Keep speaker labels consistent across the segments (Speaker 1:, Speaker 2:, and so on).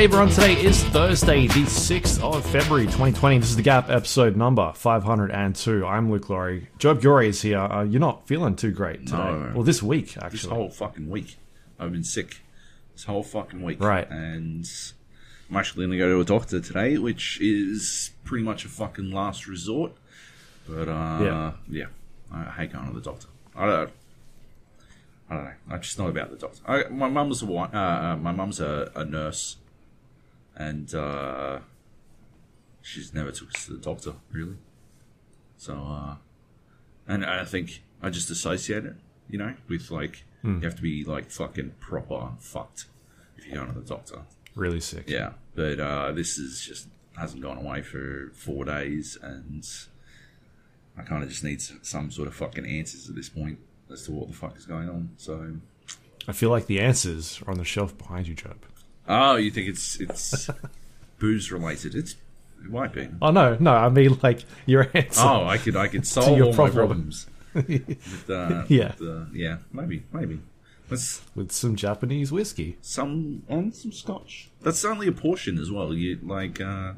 Speaker 1: Hey everyone, today is Thursday, the 6th of February 2020. This is the Gap episode number 502. I'm Luke Lawrie. Joab Gilroy is here. Uh, you're not feeling too great today.
Speaker 2: No.
Speaker 1: Well, this week, actually.
Speaker 2: this whole fucking week. I've been sick this whole fucking week.
Speaker 1: Right.
Speaker 2: And I'm actually going to go to a doctor today, which is pretty much a fucking last resort. But, uh,
Speaker 1: Yeah.
Speaker 2: yeah. I hate going to the doctor. I don't, I don't know. I'm just not about the doctor. I, my mum's a uh, uh, my mum's a, a nurse, and uh, she's never took us to the doctor really. So, uh, and I think I just associate it, you know, with like
Speaker 1: Hmm.
Speaker 2: you have to be like fucking proper fucked if you go to the doctor.
Speaker 1: Really sick.
Speaker 2: Yeah, but uh, this is just hasn't gone away for four days, and I kind of just need some sort of fucking answers at this point as to what the fuck is going on. So,
Speaker 1: I feel like the answers are on the shelf behind you, Joab.
Speaker 2: Oh, you think it's it's booze related? It's it might be.
Speaker 1: Oh, no, no, I mean like your answer.
Speaker 2: Oh, I could I could solve
Speaker 1: your
Speaker 2: all my problems. with, uh,
Speaker 1: Yeah.
Speaker 2: with, uh, yeah, maybe, maybe. Let's
Speaker 1: With some Japanese whiskey.
Speaker 2: some and some scotch. That's only a portion as well. You like uh,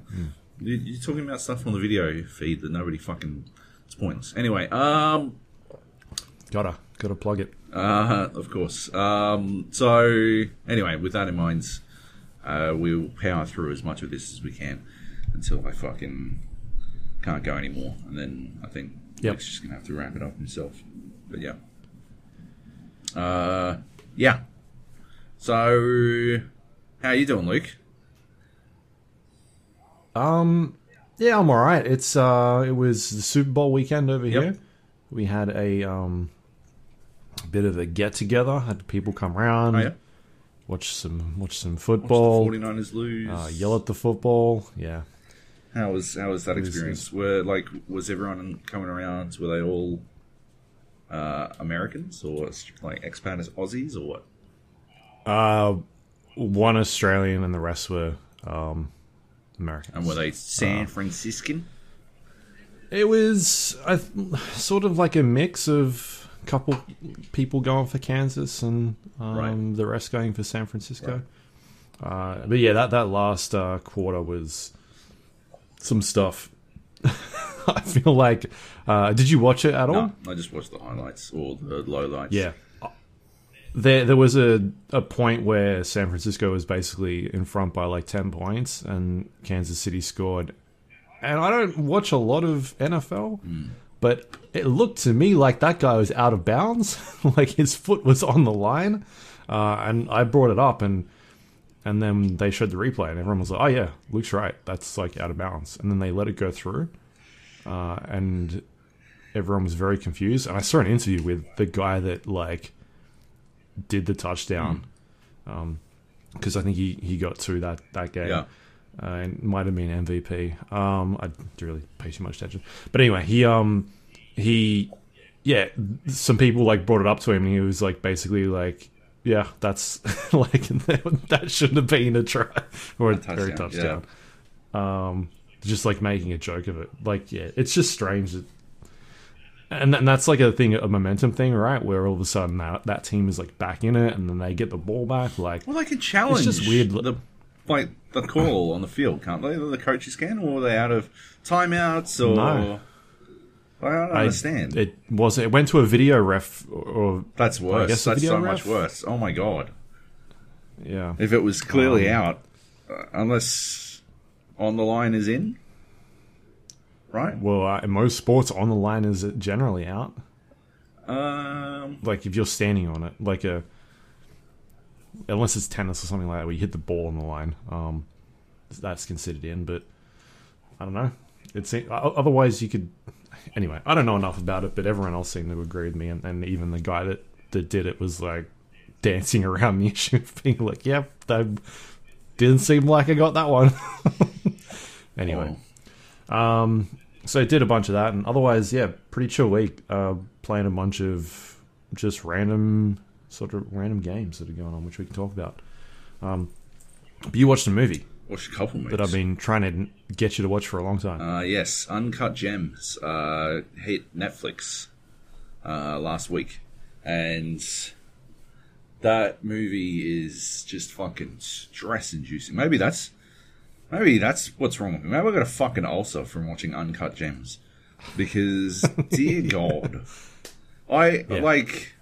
Speaker 2: you, you're talking about stuff on the video feed that nobody fucking. It's pointless. Anyway, um,
Speaker 1: Gotta, gotta plug it.
Speaker 2: uh, of course. Um, so anyway, with that in mind, uh, we'll power through as much of this as we can until I fucking can't go anymore, and then I think
Speaker 1: Yep.
Speaker 2: Luke's just gonna have to wrap it up himself. But yeah, uh, yeah. So, how you doing, Luke?
Speaker 1: Um, yeah, I'm all right. It's uh, it was the Super Bowl weekend over
Speaker 2: Yep.
Speaker 1: here. We had a um, bit of a get together. Had people come around,
Speaker 2: Oh yeah,
Speaker 1: watch some watch some football,
Speaker 2: the 49ers lose.
Speaker 1: uh, yell at the football. Yeah,
Speaker 2: How was how was that
Speaker 1: was-
Speaker 2: experience? Were like was everyone coming around? Were they all uh, Americans or like expat Aussies or what?
Speaker 1: uh, one Australian and the rest were um, Americans.
Speaker 2: And were they San Franciscan?
Speaker 1: It was I sort of like a mix of couple people going for Kansas and um,
Speaker 2: Right.
Speaker 1: the rest going for San Francisco. Uh, but yeah, that that last uh, quarter was some stuff. I feel like. Uh, did you watch it at all?
Speaker 2: I just watched the highlights or the low lights.
Speaker 1: Yeah. There, there was a, a point where San Francisco was basically in front by like 10 points and Kansas City scored. And I don't watch a lot of NFL, but it looked to me like that guy was out of bounds. like his foot was on the line. Uh, and I brought it up and and then they showed the replay and everyone was like, oh yeah, Luke's right. That's like out of bounds. And then they let it go through. Uh, and everyone was very confused. And I saw an interview with the guy that like did the touchdown, because I think he, he got to that that game.
Speaker 2: Yeah.
Speaker 1: Uh, and it might have been MVP. Um, I didn't really pay too much attention, but anyway, he um he yeah, some people like brought it up to him, and he was like basically like. Yeah, that's like that shouldn't have been a try or a,
Speaker 2: touchdown,
Speaker 1: or a touchdown. Um, just like making a joke of it. Like, yeah, it's just strange that and, and that's like a thing, a momentum thing, right? Where all of a sudden that, that team is like back in it, and then they get the ball back. Like,
Speaker 2: Well, they can challenge.
Speaker 1: it's just weird.
Speaker 2: The like the call on the field, can't they? The coaches can, or are they out of timeouts? Or
Speaker 1: No.
Speaker 2: I don't
Speaker 1: I
Speaker 2: understand.
Speaker 1: It was it went to a video ref, or, or
Speaker 2: That's worse.
Speaker 1: guess
Speaker 2: That's so
Speaker 1: ref?
Speaker 2: much worse. Oh my god!
Speaker 1: yeah,
Speaker 2: If it was clearly
Speaker 1: Um,
Speaker 2: out, uh, unless on the line is in, right?
Speaker 1: well, uh, in most sports, on the line is generally out.
Speaker 2: Um,
Speaker 1: Like if you're standing on it, like a unless it's tennis or something like that, where you hit the ball on the line, um, that's considered in. But I don't know. It's otherwise you could. Anyway, I don't know enough about it, but everyone else seemed to agree with me, and, and even the guy that that did it was like dancing around the issue of being like, "Yep, that didn't seem like I got that one." anyway,
Speaker 2: oh,
Speaker 1: so I did a bunch of that, and otherwise, yeah, pretty chill week. Uh, playing a bunch of just random, sort of random games that are going on, which we can talk about. Um, but you watched a movie
Speaker 2: watched a couple movies.
Speaker 1: that I've been trying to get you to watch for a long time.
Speaker 2: Uh, yes, Uncut Gems uh, hit Netflix uh, last week, and that movie is just fucking stress inducing. Maybe that's maybe that's what's wrong with me. Maybe I got a fucking ulcer from watching Uncut Gems. Because dear God. I
Speaker 1: Yeah.
Speaker 2: like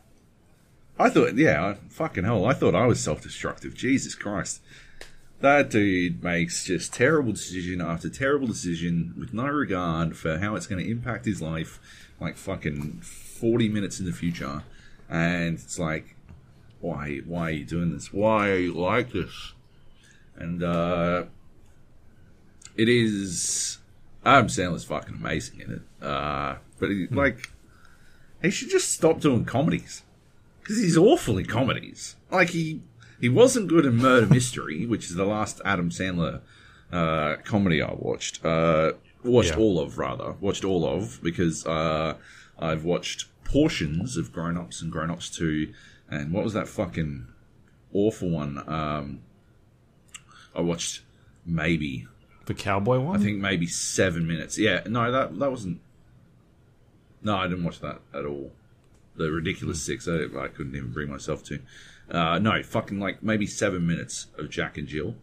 Speaker 2: I thought yeah, fucking hell, I thought I was self destructive. Jesus Christ. That dude makes just terrible decision after terrible decision with no regard for how it's going to impact his life, like fucking 40 minutes in the future. And it's like, why, why are you doing this? Why are you like this? And, uh, it is, Adam Sandler's fucking amazing in it. Uh, but he, like, he should just stop doing comedies. Cause he's awful in comedies. Like he, he wasn't good in Murder Mystery, which is the last Adam Sandler uh, comedy I watched. Uh, watched
Speaker 1: Yeah.
Speaker 2: all of rather watched all of because uh, I've watched portions of Grown Ups and Grown Ups Two, and what was that fucking awful one? Um, I watched maybe
Speaker 1: The cowboy one?
Speaker 2: I think maybe seven minutes. Yeah, no, that that wasn't. No, I didn't watch that at all. The ridiculous six, I, I couldn't even bring myself to. Uh, no, fucking like maybe seven minutes of Jack and Jill,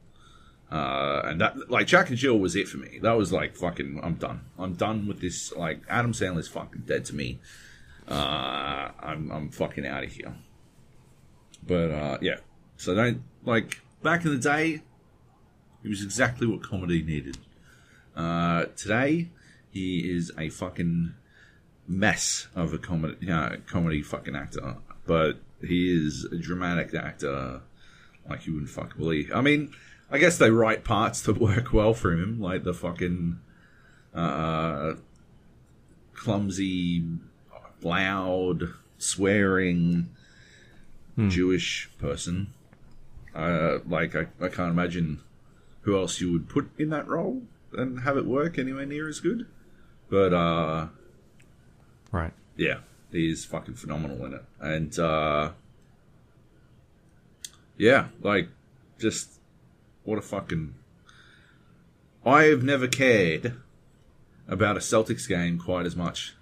Speaker 2: uh, and that like Jack and Jill was it for me. That was like fucking. I'm done. I'm done with this. Like Adam Sandler's fucking dead to me. Uh, I'm I'm fucking out of here. But uh, yeah, so don't like back in the day. It was exactly what comedy needed. Uh, today, he is a fucking mess of a comedy, uh, comedy fucking actor. But he is a dramatic actor like you wouldn't fucking believe. I mean, I guess they write parts that work well for him, like the fucking uh, clumsy, loud, swearing Jewish person. Uh, like I, I can't imagine who else you would put in that role and have it work anywhere near as good. But uh,
Speaker 1: Right.
Speaker 2: yeah, is fucking phenomenal in it, and uh, yeah, like just what a fucking. I have never cared about a Celtics game quite as much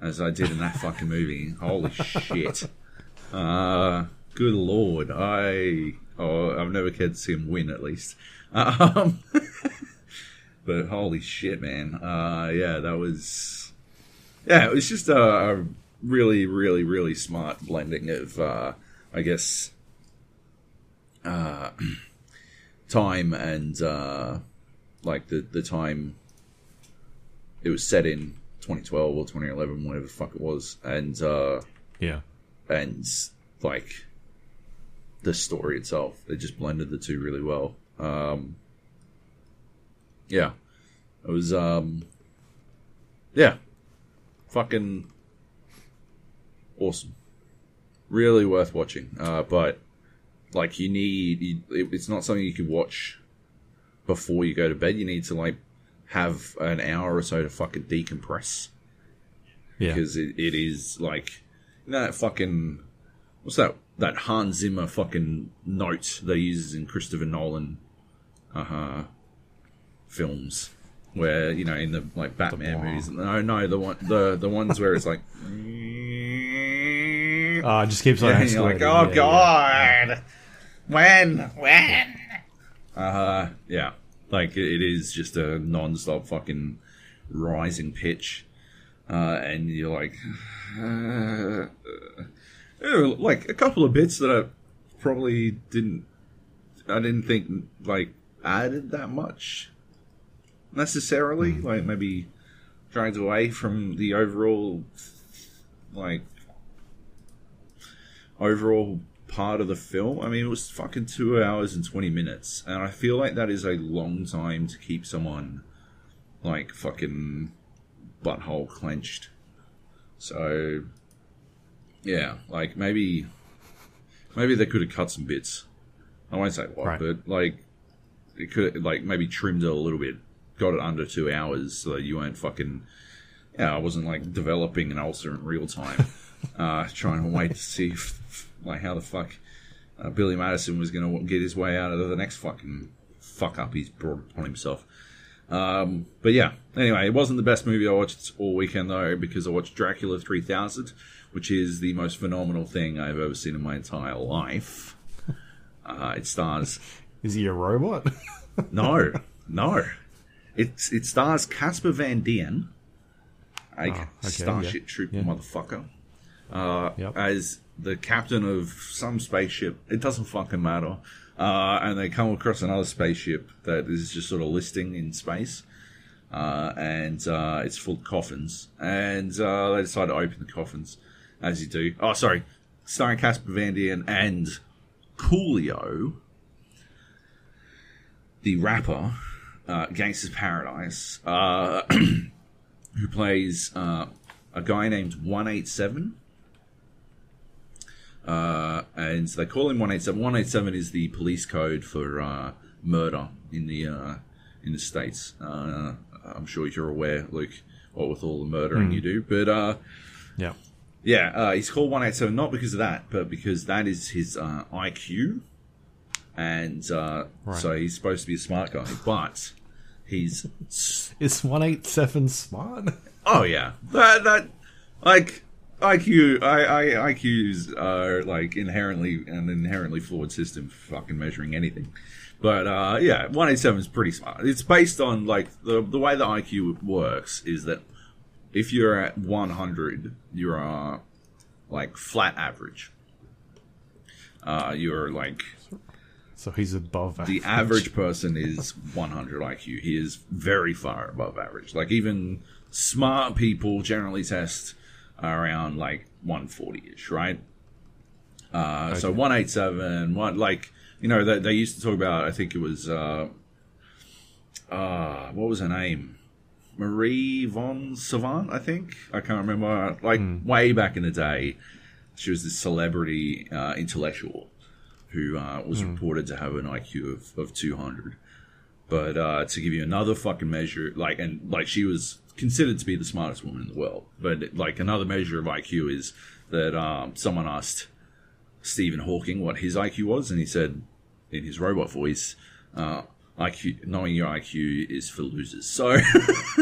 Speaker 2: as I did in that fucking movie. Holy shit! Uh, good lord, I oh I've never cared to see him win at least. Um, but holy shit, man! Uh, yeah, that was yeah, it was just a, a really, really, really smart blending of, uh, I guess, uh, time and uh, like the the time it was set in 2012 or 2011, whatever the fuck it was, and uh,
Speaker 1: Yeah.
Speaker 2: and like the story itself. They just blended the two really well. Um, yeah, it was. Um, yeah, fucking awesome. Really worth watching. Uh, but like, you need. You, it, it's not something you can watch before you go to bed. You need to like have an hour or so to fucking decompress
Speaker 1: Yeah.
Speaker 2: because it, it is like you know that fucking what's that that Hans Zimmer fucking note that he uses in Christopher Nolan uh huh films where you know in the like Batman
Speaker 1: blah.
Speaker 2: movies. No no the one the the ones where it's like
Speaker 1: Uh, it just keeps on
Speaker 2: yeah, you're like oh
Speaker 1: yeah.
Speaker 2: god. When? When? Uh yeah. Like it, it is just a non-stop fucking rising pitch. Uh, and you're like, uh, uh, like a couple of bits that I probably didn't, I didn't think like added that much necessarily. Mm-hmm. Like maybe dragged away from the overall, like overall part of the film. I mean, it was fucking two hours and twenty minutes, and I feel like that is a long time to keep someone like fucking butthole clenched. So, yeah, like maybe, maybe they could have cut some bits. I won't say what,
Speaker 1: Right.
Speaker 2: but like, it could like maybe trimmed it a little bit, got it under two hours, so that you weren't fucking. Yeah, I wasn't like developing an ulcer in real time, uh, trying to wait to see if, like how the fuck uh, Billy Madison was going to get his way out of the next fucking fuck up he's brought upon himself. Um, but yeah, anyway, it wasn't the best movie I watched all weekend though because I watched Dracula 3000, which is the most phenomenal thing I've ever seen in my entire life. Uh, it stars
Speaker 1: Is he a robot?
Speaker 2: no, no. It's it stars Casper Van Dien, a
Speaker 1: Oh, okay,
Speaker 2: Starship
Speaker 1: yeah,
Speaker 2: Trooper
Speaker 1: yeah.
Speaker 2: motherfucker, uh,
Speaker 1: Yep.
Speaker 2: as the captain of some spaceship. It doesn't fucking matter. Uh, and they come across another spaceship that is just sort of listing in space. Uh, and uh, it's full of coffins. And uh, they decide to open the coffins, as you do. Oh, sorry. Starring Casper Van Dien and Coolio, the rapper, uh, Gangster's Paradise, uh, who plays uh, a guy named 187. Uh, and they call him 187. 187 is the police code for uh, murder in the uh, in the states. Uh, I'm sure you're aware, Luke, what with all the murdering you do. But uh,
Speaker 1: yeah.
Speaker 2: yeah, uh, he's called 187 not because of that, but because that is his uh, IQ. And uh,
Speaker 1: Right.
Speaker 2: so he's supposed to be a smart guy, but he's.
Speaker 1: Is 187 smart?
Speaker 2: Oh, yeah. That, that like, IQ, I, I, IQs are like inherently an inherently flawed system for fucking measuring anything. But uh, yeah, 187 is pretty smart. It's based on like the the way the IQ works is that if you're at 100, you're uh, like flat average. Uh, you're like
Speaker 1: So he's above average.
Speaker 2: the average person is 100 IQ. He is very far above average. Like even smart people generally test around like 140 ish, right? Uh, So
Speaker 1: Okay.
Speaker 2: 187, one like you know they, they used to talk about. I think it was uh, uh, what was her name? Marie von Savant, I think. I can't remember. Like way back in the day, she was this celebrity uh, intellectual who uh, was reported to have an IQ of, of 200. But uh, to give you another fucking measure, like, and like she was considered to be the smartest woman in the world. But like another measure of IQ is that um, someone asked Stephen Hawking what his IQ was, and he said in his robot voice, uh, "IQ, knowing your IQ is for losers." So.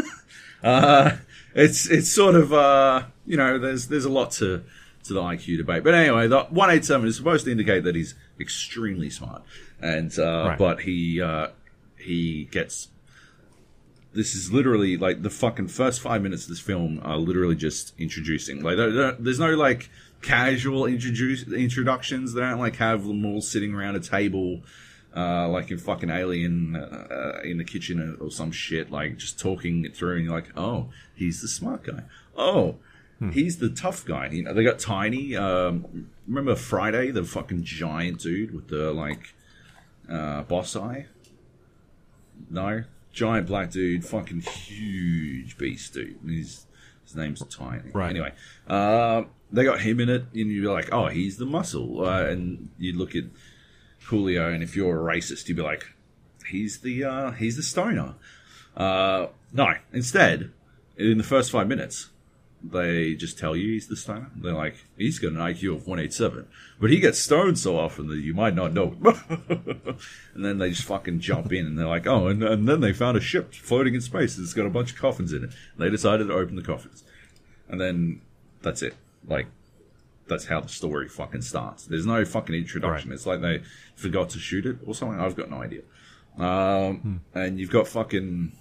Speaker 2: uh, it's it's sort of uh, you know there's there's a lot to to the IQ debate, but anyway, the 187 is supposed to indicate that he's extremely smart, and uh,
Speaker 1: Right.
Speaker 2: but he uh, he gets this is literally like the fucking first five minutes of this film are literally just introducing. Like, there- there- there's no like casual introduce introductions. They don't like have them all sitting around a table, uh, like in fucking Alien uh, in the kitchen or some shit. Like just talking it through, and you're like, oh, he's the smart guy. Oh. He's the tough guy. You know, they got Tiny. Um, remember Friday, the fucking giant dude with the like uh, boss eye? No, giant black dude, fucking huge beast dude. He's, his name's Tiny.
Speaker 1: Right.
Speaker 2: Anyway, uh, they got him in it, and you're like, oh, he's the muscle. Uh, and you look at Coolio, and if you're a racist, you'd be like, he's the uh, he's the stoner. Uh, no, instead, in the first five minutes, they just tell you he's the stoner. They're like, he's got an IQ of 187, but he gets stoned so often that you might not know. and then they just fucking jump in and they're like, oh, and, and then they found a ship floating in space that's got a bunch of coffins in it. And They decided to open the coffins. And then that's it. Like, that's how the story fucking starts. There's no fucking introduction.
Speaker 1: Right.
Speaker 2: It's like they forgot to shoot it or something. I've got no idea. Um, And you've got fucking.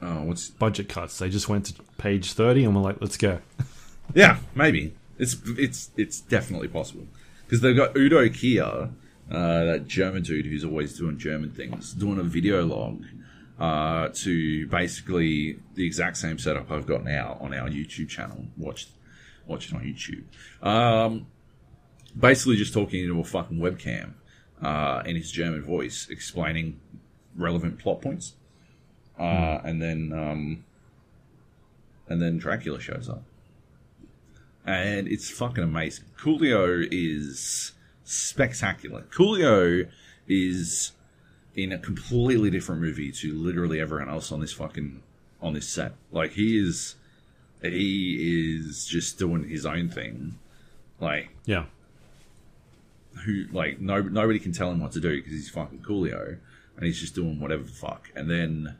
Speaker 2: Oh, what's
Speaker 1: budget cuts. They just went to page 30 and were like, let's go.
Speaker 2: Yeah, maybe it's it's it's definitely possible because they've got Udo Kier, uh, that German dude who's always doing German things, doing a video log uh, to basically the exact same setup I've got now on our YouTube channel. Watch watch it on YouTube. Um, basically, just talking into a fucking webcam uh, in his German voice, explaining relevant plot points, uh, and then um, and then Dracula shows up and it's fucking amazing. Coolio is spectacular. Coolio is in a completely different movie to literally everyone else on this fucking on this set. Like he is, he is just doing his own thing. Like
Speaker 1: Yeah.
Speaker 2: who, like no nobody can tell him what to do because he's fucking Coolio, and he's just doing whatever the fuck. And then,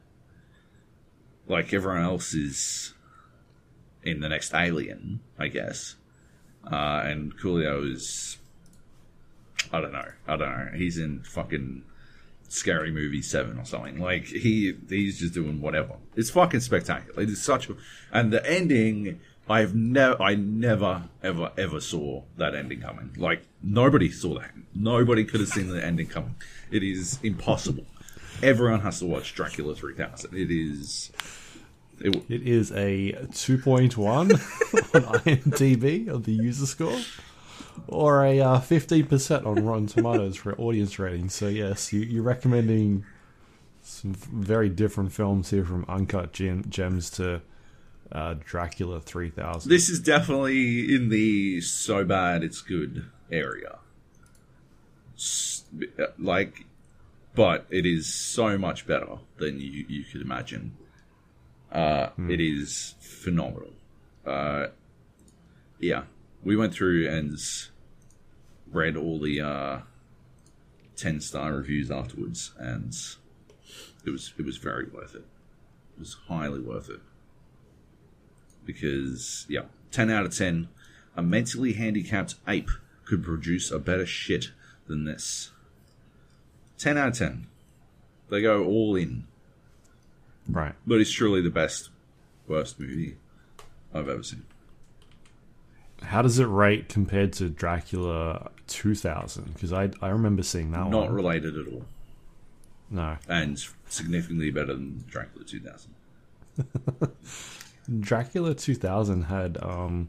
Speaker 2: like everyone else is in the next Alien, I guess. Uh, and Coolio is, I don't know, I don't know. He's in fucking Scary Movie Seven or something. Like he, he's just doing whatever. It's fucking spectacular. It is such, a, and the ending. I've never, I never, ever, ever saw that ending coming. Like nobody saw that. Nobody could have seen the ending coming. It is impossible. Everyone has to watch Dracula 3000. It is. It,
Speaker 1: It is a 2.1 on IMDb of the user score, or a uh, 15% on Rotten Tomatoes for audience rating. So, yes, you, you're recommending some very different films here from Uncut Gem- Gems to uh, Dracula 3000.
Speaker 2: this is definitely in the so bad it's good area. S- Like, but it is so much better than you, you could imagine. Uh, It is phenomenal. Uh, yeah, we went through and read all the uh, ten star reviews afterwards, and it was it was very worth it. It was highly worth it because yeah, ten out of ten. A mentally handicapped ape could produce a better shit than this. Ten out of ten. They go all in,
Speaker 1: Right.
Speaker 2: but it's truly the best, worst movie I've ever seen.
Speaker 1: How does it rate compared to Dracula 2000? Because I, I remember seeing that
Speaker 2: Not
Speaker 1: one.
Speaker 2: Not related at all,
Speaker 1: no.
Speaker 2: and significantly better than Dracula 2000.
Speaker 1: Dracula 2000 had um,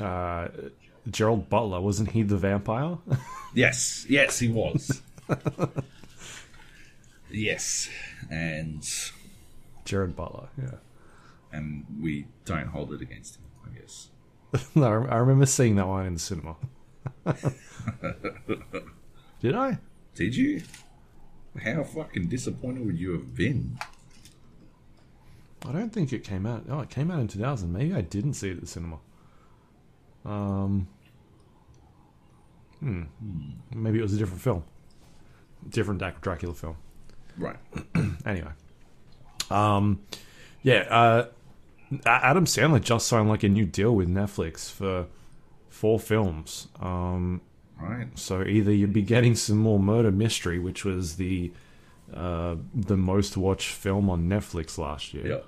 Speaker 1: uh, Gerard Butler. Wasn't he the vampire?
Speaker 2: Yes, yes, he was. Yes, and
Speaker 1: Gerard Butler, yeah.
Speaker 2: and we don't hold it against him, I guess.
Speaker 1: no, I remember seeing that one in the cinema. Did I?
Speaker 2: Did you? How fucking disappointed would you have been?
Speaker 1: I don't think it came out. Oh, it came out in 2000. Maybe I didn't see it at the cinema. Um, hmm. Maybe it was a different film. Different Dracula film.
Speaker 2: Right.
Speaker 1: Anyway. Um, yeah, uh, Adam Sandler just signed like a new deal with Netflix for four films. Um,
Speaker 2: Right.
Speaker 1: So either you'd be getting some more murder mystery, which was the uh, the most watched film on Netflix last year,
Speaker 2: Yeah.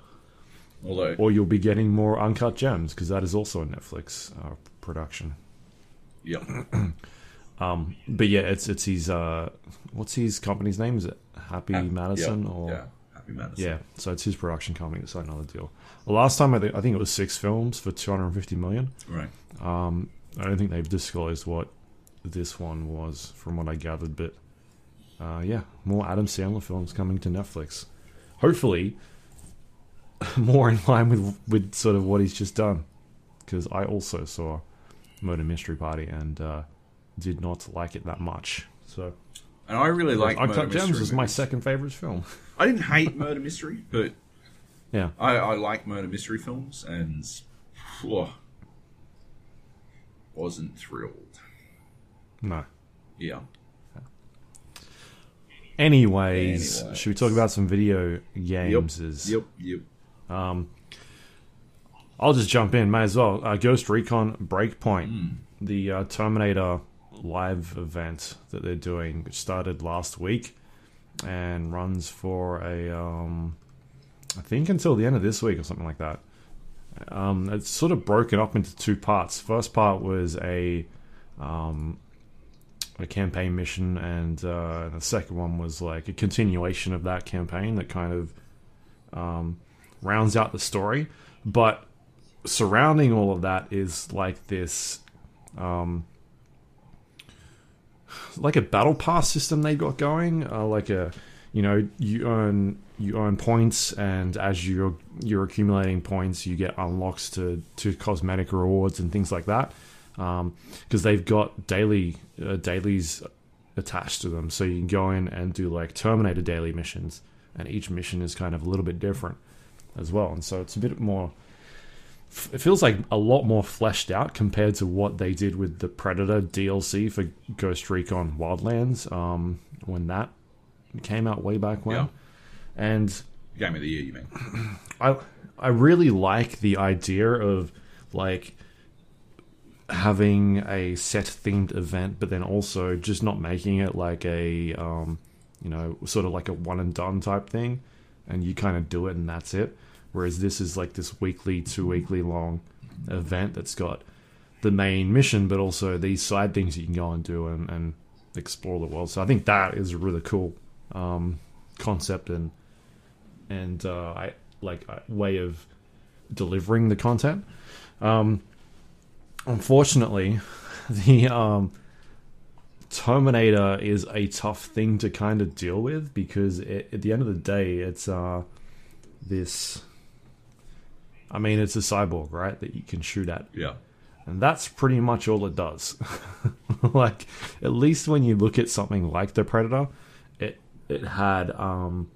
Speaker 2: Although,
Speaker 1: or you'll be getting more Uncut Gems because that is also a Netflix uh, production.
Speaker 2: yeah.
Speaker 1: Um, but yeah, it's it's his uh, what's his company's name? Is it Happy Madison
Speaker 2: yeah,
Speaker 1: or
Speaker 2: yeah. Happy Madison.
Speaker 1: yeah? So it's his production company that signed another deal. The last time I think I think it was six films for two hundred and fifty million.
Speaker 2: Right.
Speaker 1: Um, I don't think they've disclosed what this one was, from what I gathered. But uh, yeah, more Adam Sandler films coming to Netflix. Hopefully, more in line with with sort of what he's just done. Because I also saw Murder Mystery Party and uh, did not like it that much. So
Speaker 2: And I really like
Speaker 1: Uncut Gems is my second favorite film.
Speaker 2: I didn't hate Murder Mystery, but
Speaker 1: Yeah,
Speaker 2: I, I like Murder Mystery films, and phew, wasn't thrilled.
Speaker 1: no.
Speaker 2: Yeah.
Speaker 1: Anyways,
Speaker 2: Anyways.
Speaker 1: should we talk about some video games? Is
Speaker 2: Yep. Yep.
Speaker 1: Um, I'll just jump in, may as well. Uh, Ghost Recon Breakpoint, the uh, Terminator live event that they're doing, which started last week and runs for a, um, I think until the end of this week or something like that. Um, it's sort of broken up into two parts. First part was a um, a campaign mission, and uh, the second one was like a continuation of that campaign that kind of um, rounds out the story. But surrounding all of that is like this um like a battle pass system they got going uh, like a you know you earn you earn points and as you're you're accumulating points you get unlocks to to cosmetic rewards and things like that because they've got daily uh, dailies attached to them. So you can go in and do like terminator daily missions and each mission is kind of a little bit different as well. And so it's a bit more it feels like a lot more fleshed out compared to what they did with the Predator DLC for Ghost Recon Wildlands um, when that came out way back when.
Speaker 2: Yeah.
Speaker 1: And
Speaker 2: Game of the year, you mean?
Speaker 1: I I really like the idea of like having a set themed event, but then also just not making it like a um, you know sort of like a one and done type thing, and you kind of do it and that's it. Whereas this is like this weekly, two weekly long event that's got the main mission, but also these side things you can go and do and, and explore the world. So I think that is a really cool um, concept and and uh, I like a way of delivering the content. Um, unfortunately, the um, Terminator is a tough thing to kind of deal with because it, at the end of the day, it's uh, this. I mean, it's a cyborg, right? That you can shoot at,
Speaker 2: Yeah.
Speaker 1: and that's pretty much all it does. like, at least when you look at something like the Predator, it it had um,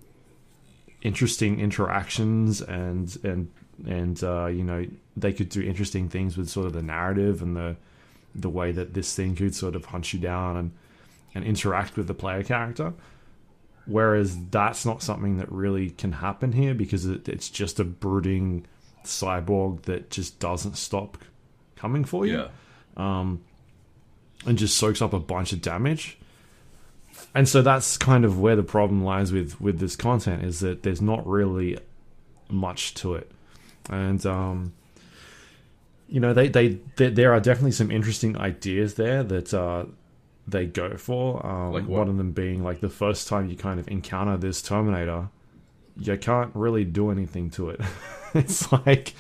Speaker 1: interesting interactions and and and uh, you know they could do interesting things with sort of the narrative and the the way that this thing could sort of hunt you down and and interact with the player character. Whereas that's not something that really can happen here because it, it's just a brooding cyborg that just doesn't stop coming for you
Speaker 2: Yeah.
Speaker 1: and just soaks up a bunch of damage. And so that's kind of where the problem lies with with this content is that there's not really much to it, and um, you know they, they they there are definitely some interesting ideas there that uh, they go for. Um,
Speaker 2: Like
Speaker 1: one of them being like the first time you kind of encounter this Terminator, you can't really do anything to it. it's like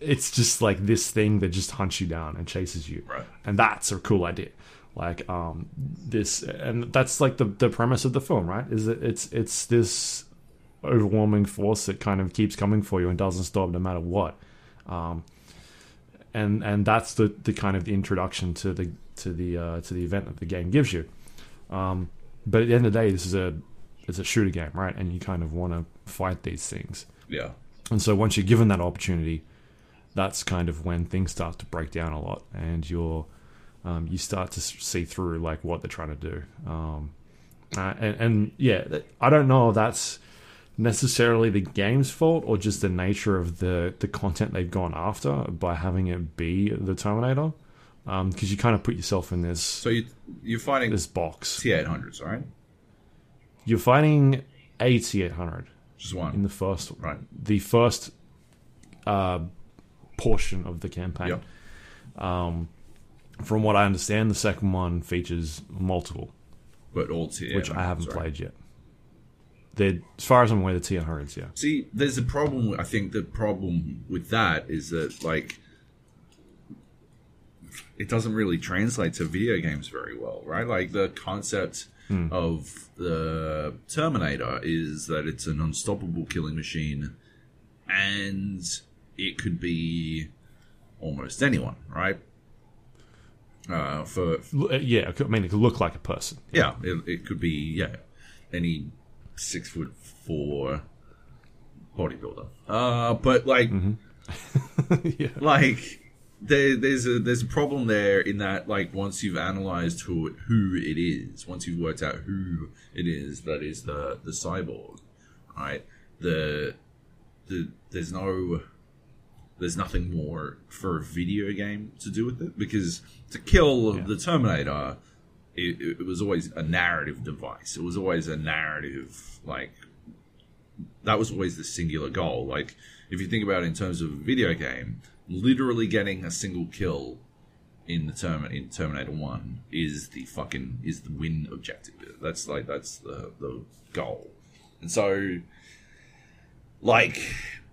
Speaker 1: it's just like this thing that just hunts you down and chases you.
Speaker 2: Right.
Speaker 1: and that's a cool idea. Like um this and that's like the the premise of the film right? Is that it's it's this overwhelming force that kind of keeps coming for you and doesn't stop no matter what. Um and and that's the the kind of the introduction to the to the uh to the event that the game gives you. Um but at the end of the day this is a it's a shooter game right? And you kind of want to fight these things.
Speaker 2: Yeah.
Speaker 1: And so once you're given that opportunity, that's kind of when things start to break down a lot, and you're um, you start to see through like what they're trying to do. Um, uh, and, and yeah, I don't know if that's necessarily the game's fault or just the nature of the the content they've gone after by having it be the Terminator, because you kind of put yourself in this
Speaker 2: So you you're fighting
Speaker 1: this box.
Speaker 2: T800s, right?
Speaker 1: You're fighting a T800
Speaker 2: Just one.
Speaker 1: in the first
Speaker 2: right.
Speaker 1: the first uh, portion of the campaign.
Speaker 2: Yep.
Speaker 1: From what I understand, the second one features multiple,
Speaker 2: But all T800s,
Speaker 1: which I haven't
Speaker 2: right?
Speaker 1: played yet. They're, as far as I'm aware, the T100s, yeah.
Speaker 2: See, there's a problem. I think the problem with that is that like it doesn't really translate to video games very well, right? Like the concept of the Terminator is that it's an unstoppable killing machine, and it could be almost anyone, right? Uh, for
Speaker 1: uh, Yeah, I mean, it could look like a person.
Speaker 2: yeah, it, it could be yeah any six foot four bodybuilder. Uh, but like
Speaker 1: yeah.
Speaker 2: like there, there's a there's a problem there in that like once you've analyzed who who it is, once you've worked out who it is that is the the cyborg, right? The the there's no there's nothing more for a video game to do with it because to kill
Speaker 1: Yeah.
Speaker 2: the Terminator, it, it was always a narrative device. It was always a narrative like that was always the singular goal. Like if you think about it in terms of a video game, literally getting a single kill in the term in Terminator One is the fucking is the win objective. That's like that's the the goal, and so like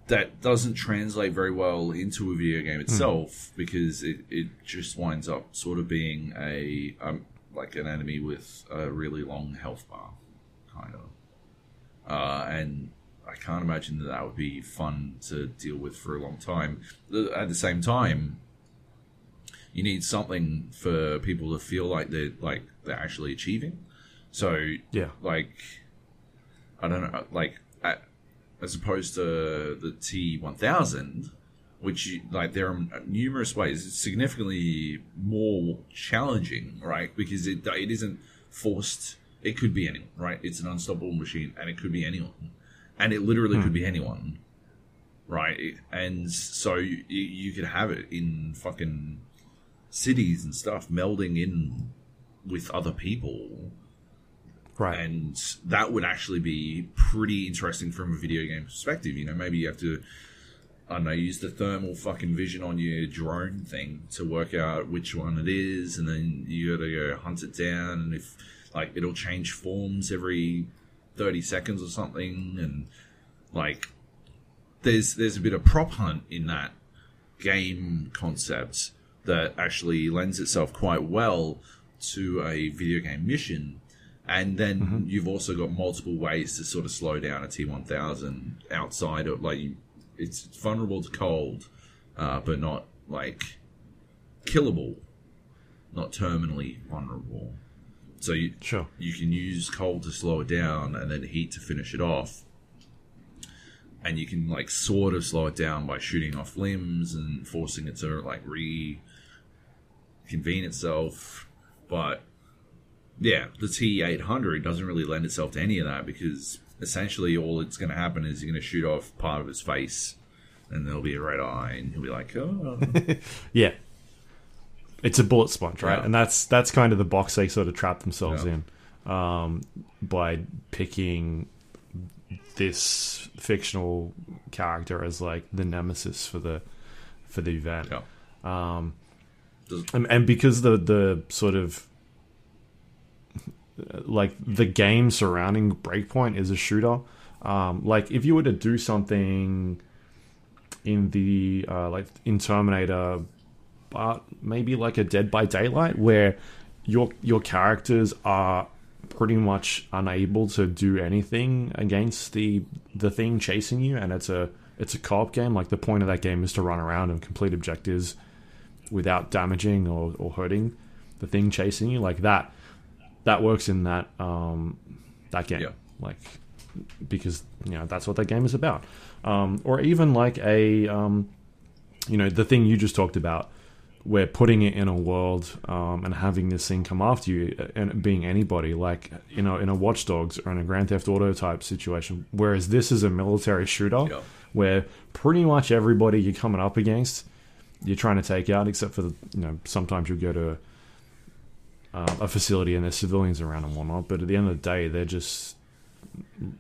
Speaker 2: that doesn't translate very well into a video game itself because it, it just winds up sort of being a um, like an enemy with a really long health bar, kind of uh, and I can't imagine that that would be fun to deal with for a long time. At the same time, you need something for people to feel like they're like they're actually achieving. So,
Speaker 1: Yeah.
Speaker 2: like, I don't know, like as opposed to the T one thousand, which you, like there are numerous ways. It's significantly more challenging, right? Because it it isn't forced. It could be anyone, right? It's an unstoppable machine, and it could be anyone. And it literally could hmm. be anyone, right? And so you, you could have it in fucking cities and stuff melding in with other people
Speaker 1: Right.
Speaker 2: and that would actually be pretty interesting from a video game perspective. You know, maybe you have to, I don't know, use the thermal fucking vision on your drone thing to work out which one it is, and then you got to go hunt it down, and if like it'll change forms every thirty seconds or something, and like there's there's a bit of prop hunt in that game concept that actually lends itself quite well to a video game mission. And then you've also got multiple ways to sort of slow down a T1000 outside of like it's vulnerable to cold, uh, but not like killable, not terminally vulnerable. So you
Speaker 1: Sure.
Speaker 2: you can use cold to slow it down and then heat to finish it off. And you can like sort of slow it down by shooting off limbs and forcing it to like re convene itself. But yeah, the T eight hundred doesn't really lend itself to any of that because essentially all it's going to happen is you're going to shoot off part of his face, and there'll be a red eye, and he'll be like, "Oh,
Speaker 1: Yeah. It's a bullet sponge, right?
Speaker 2: Yeah.
Speaker 1: And that's that's kind of the box they sort of trap themselves
Speaker 2: Yeah.
Speaker 1: in um, by picking this fictional character as like the nemesis for the for the event.
Speaker 2: yeah,
Speaker 1: and, and because the the sort of like the game surrounding Breakpoint is a shooter, um, like if you were to do something in the uh, like in Terminator, but maybe like a Dead by Daylight where your your characters are pretty much unable to do anything against the the thing chasing you, and it's a it's a co-op game. Like the point of that game is to run around and complete objectives without damaging or, or hurting the thing chasing you like that that works in that um that game
Speaker 2: Yeah.
Speaker 1: like because you know that's what that game is about um or even like a um you know the thing you just talked about where putting it in a world um, and having this thing come after you uh, and being anybody like you know in a Watch Dogs or in a Grand Theft Auto type situation. Whereas this is a military shooter
Speaker 2: Yeah.
Speaker 1: where pretty much everybody you're coming up against you're trying to take out except for the you know sometimes you'll go to uh, a facility and there's civilians around and whatnot. But at the end of the day they're just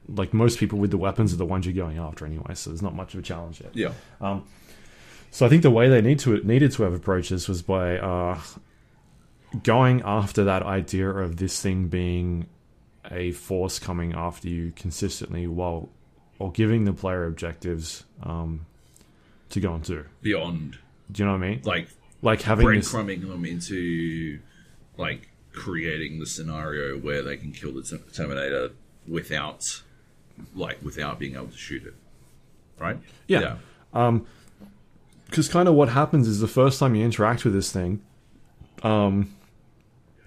Speaker 1: like most people with the weapons are the ones you're going after anyway so there's not much of a challenge there.
Speaker 2: Yeah,
Speaker 1: so I think the way they need to needed to have approached this was by uh, going after that idea of this thing being a force coming after you consistently, while or giving the player objectives um, to go do.
Speaker 2: beyond
Speaker 1: Do you know what I mean?
Speaker 2: like
Speaker 1: Like having this.
Speaker 2: breadcrumbing them into like creating the scenario where they can kill the Terminator without like without being able to shoot it, right?
Speaker 1: Yeah. Because kind of what happens is the first time you interact with this thing, um,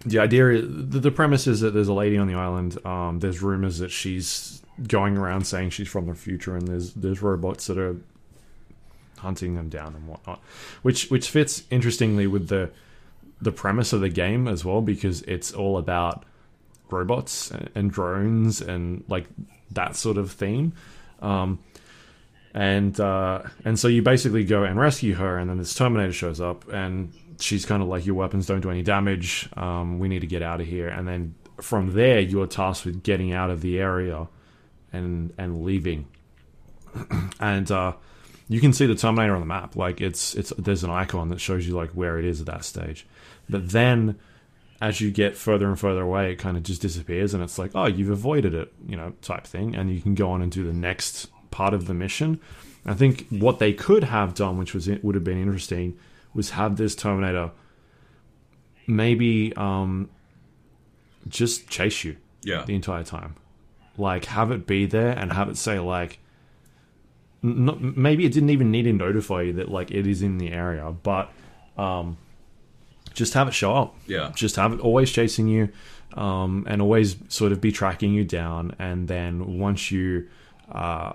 Speaker 1: the idea, the, the premise is that there's a lady on the island. Um, there's rumors that she's going around saying she's from the future, and there's there's robots that are hunting them down and whatnot, which which fits interestingly with the the premise of the game as well because it's all about robots and, and drones and like that sort of theme. Um, and uh, and so you basically go and rescue her, and then this Terminator shows up, and she's kind of like, "Your weapons don't do any damage. Um, we need to get out of here." And then from there, you're tasked with getting out of the area and and leaving. and uh, you can see the Terminator on the map. Like it's it's there's an icon that shows you like where it is at that stage. But then as you get further and further away, it kind of just disappears, and it's like, oh, you've avoided it, you know, type thing, and you can go on and do the next part of the mission. I think what they could have done, which was would have been interesting, was have this Terminator maybe um, just chase you
Speaker 2: Yeah,
Speaker 1: the entire time, like have it be there and have it say like. Not, maybe it didn't even need to notify you that like it is in the area, but um, just have it show up
Speaker 2: yeah,
Speaker 1: just have it always chasing you um, and always sort of be tracking you down and then once you uh,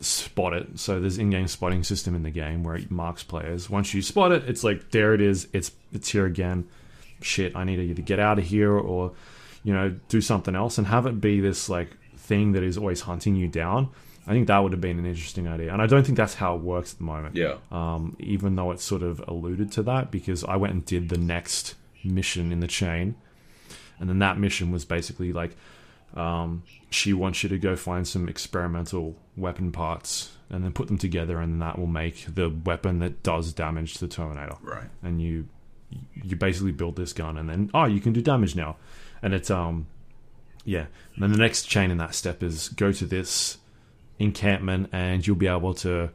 Speaker 1: spot it. So there's in-game spotting system in the game where it marks players. Once you spot it it's like there it is. It's it's here again. Shit i need to either get out of here or you know do something else and have it be this like thing that is always hunting you down. I think that would have been an interesting idea, and I don't think that's how it works at the moment.
Speaker 2: Yeah.
Speaker 1: Um, even though it sort of alluded to that, because I went and did the next mission in the chain, and then that mission was basically like, um, she wants you to go find some experimental weapon parts and then put them together, and that will make the weapon that does damage to the Terminator.
Speaker 2: Right.
Speaker 1: And you you basically build this gun, and then oh, you can do damage now, and it's um yeah. And then the next chain in that step is go to this encampment, and you'll be able to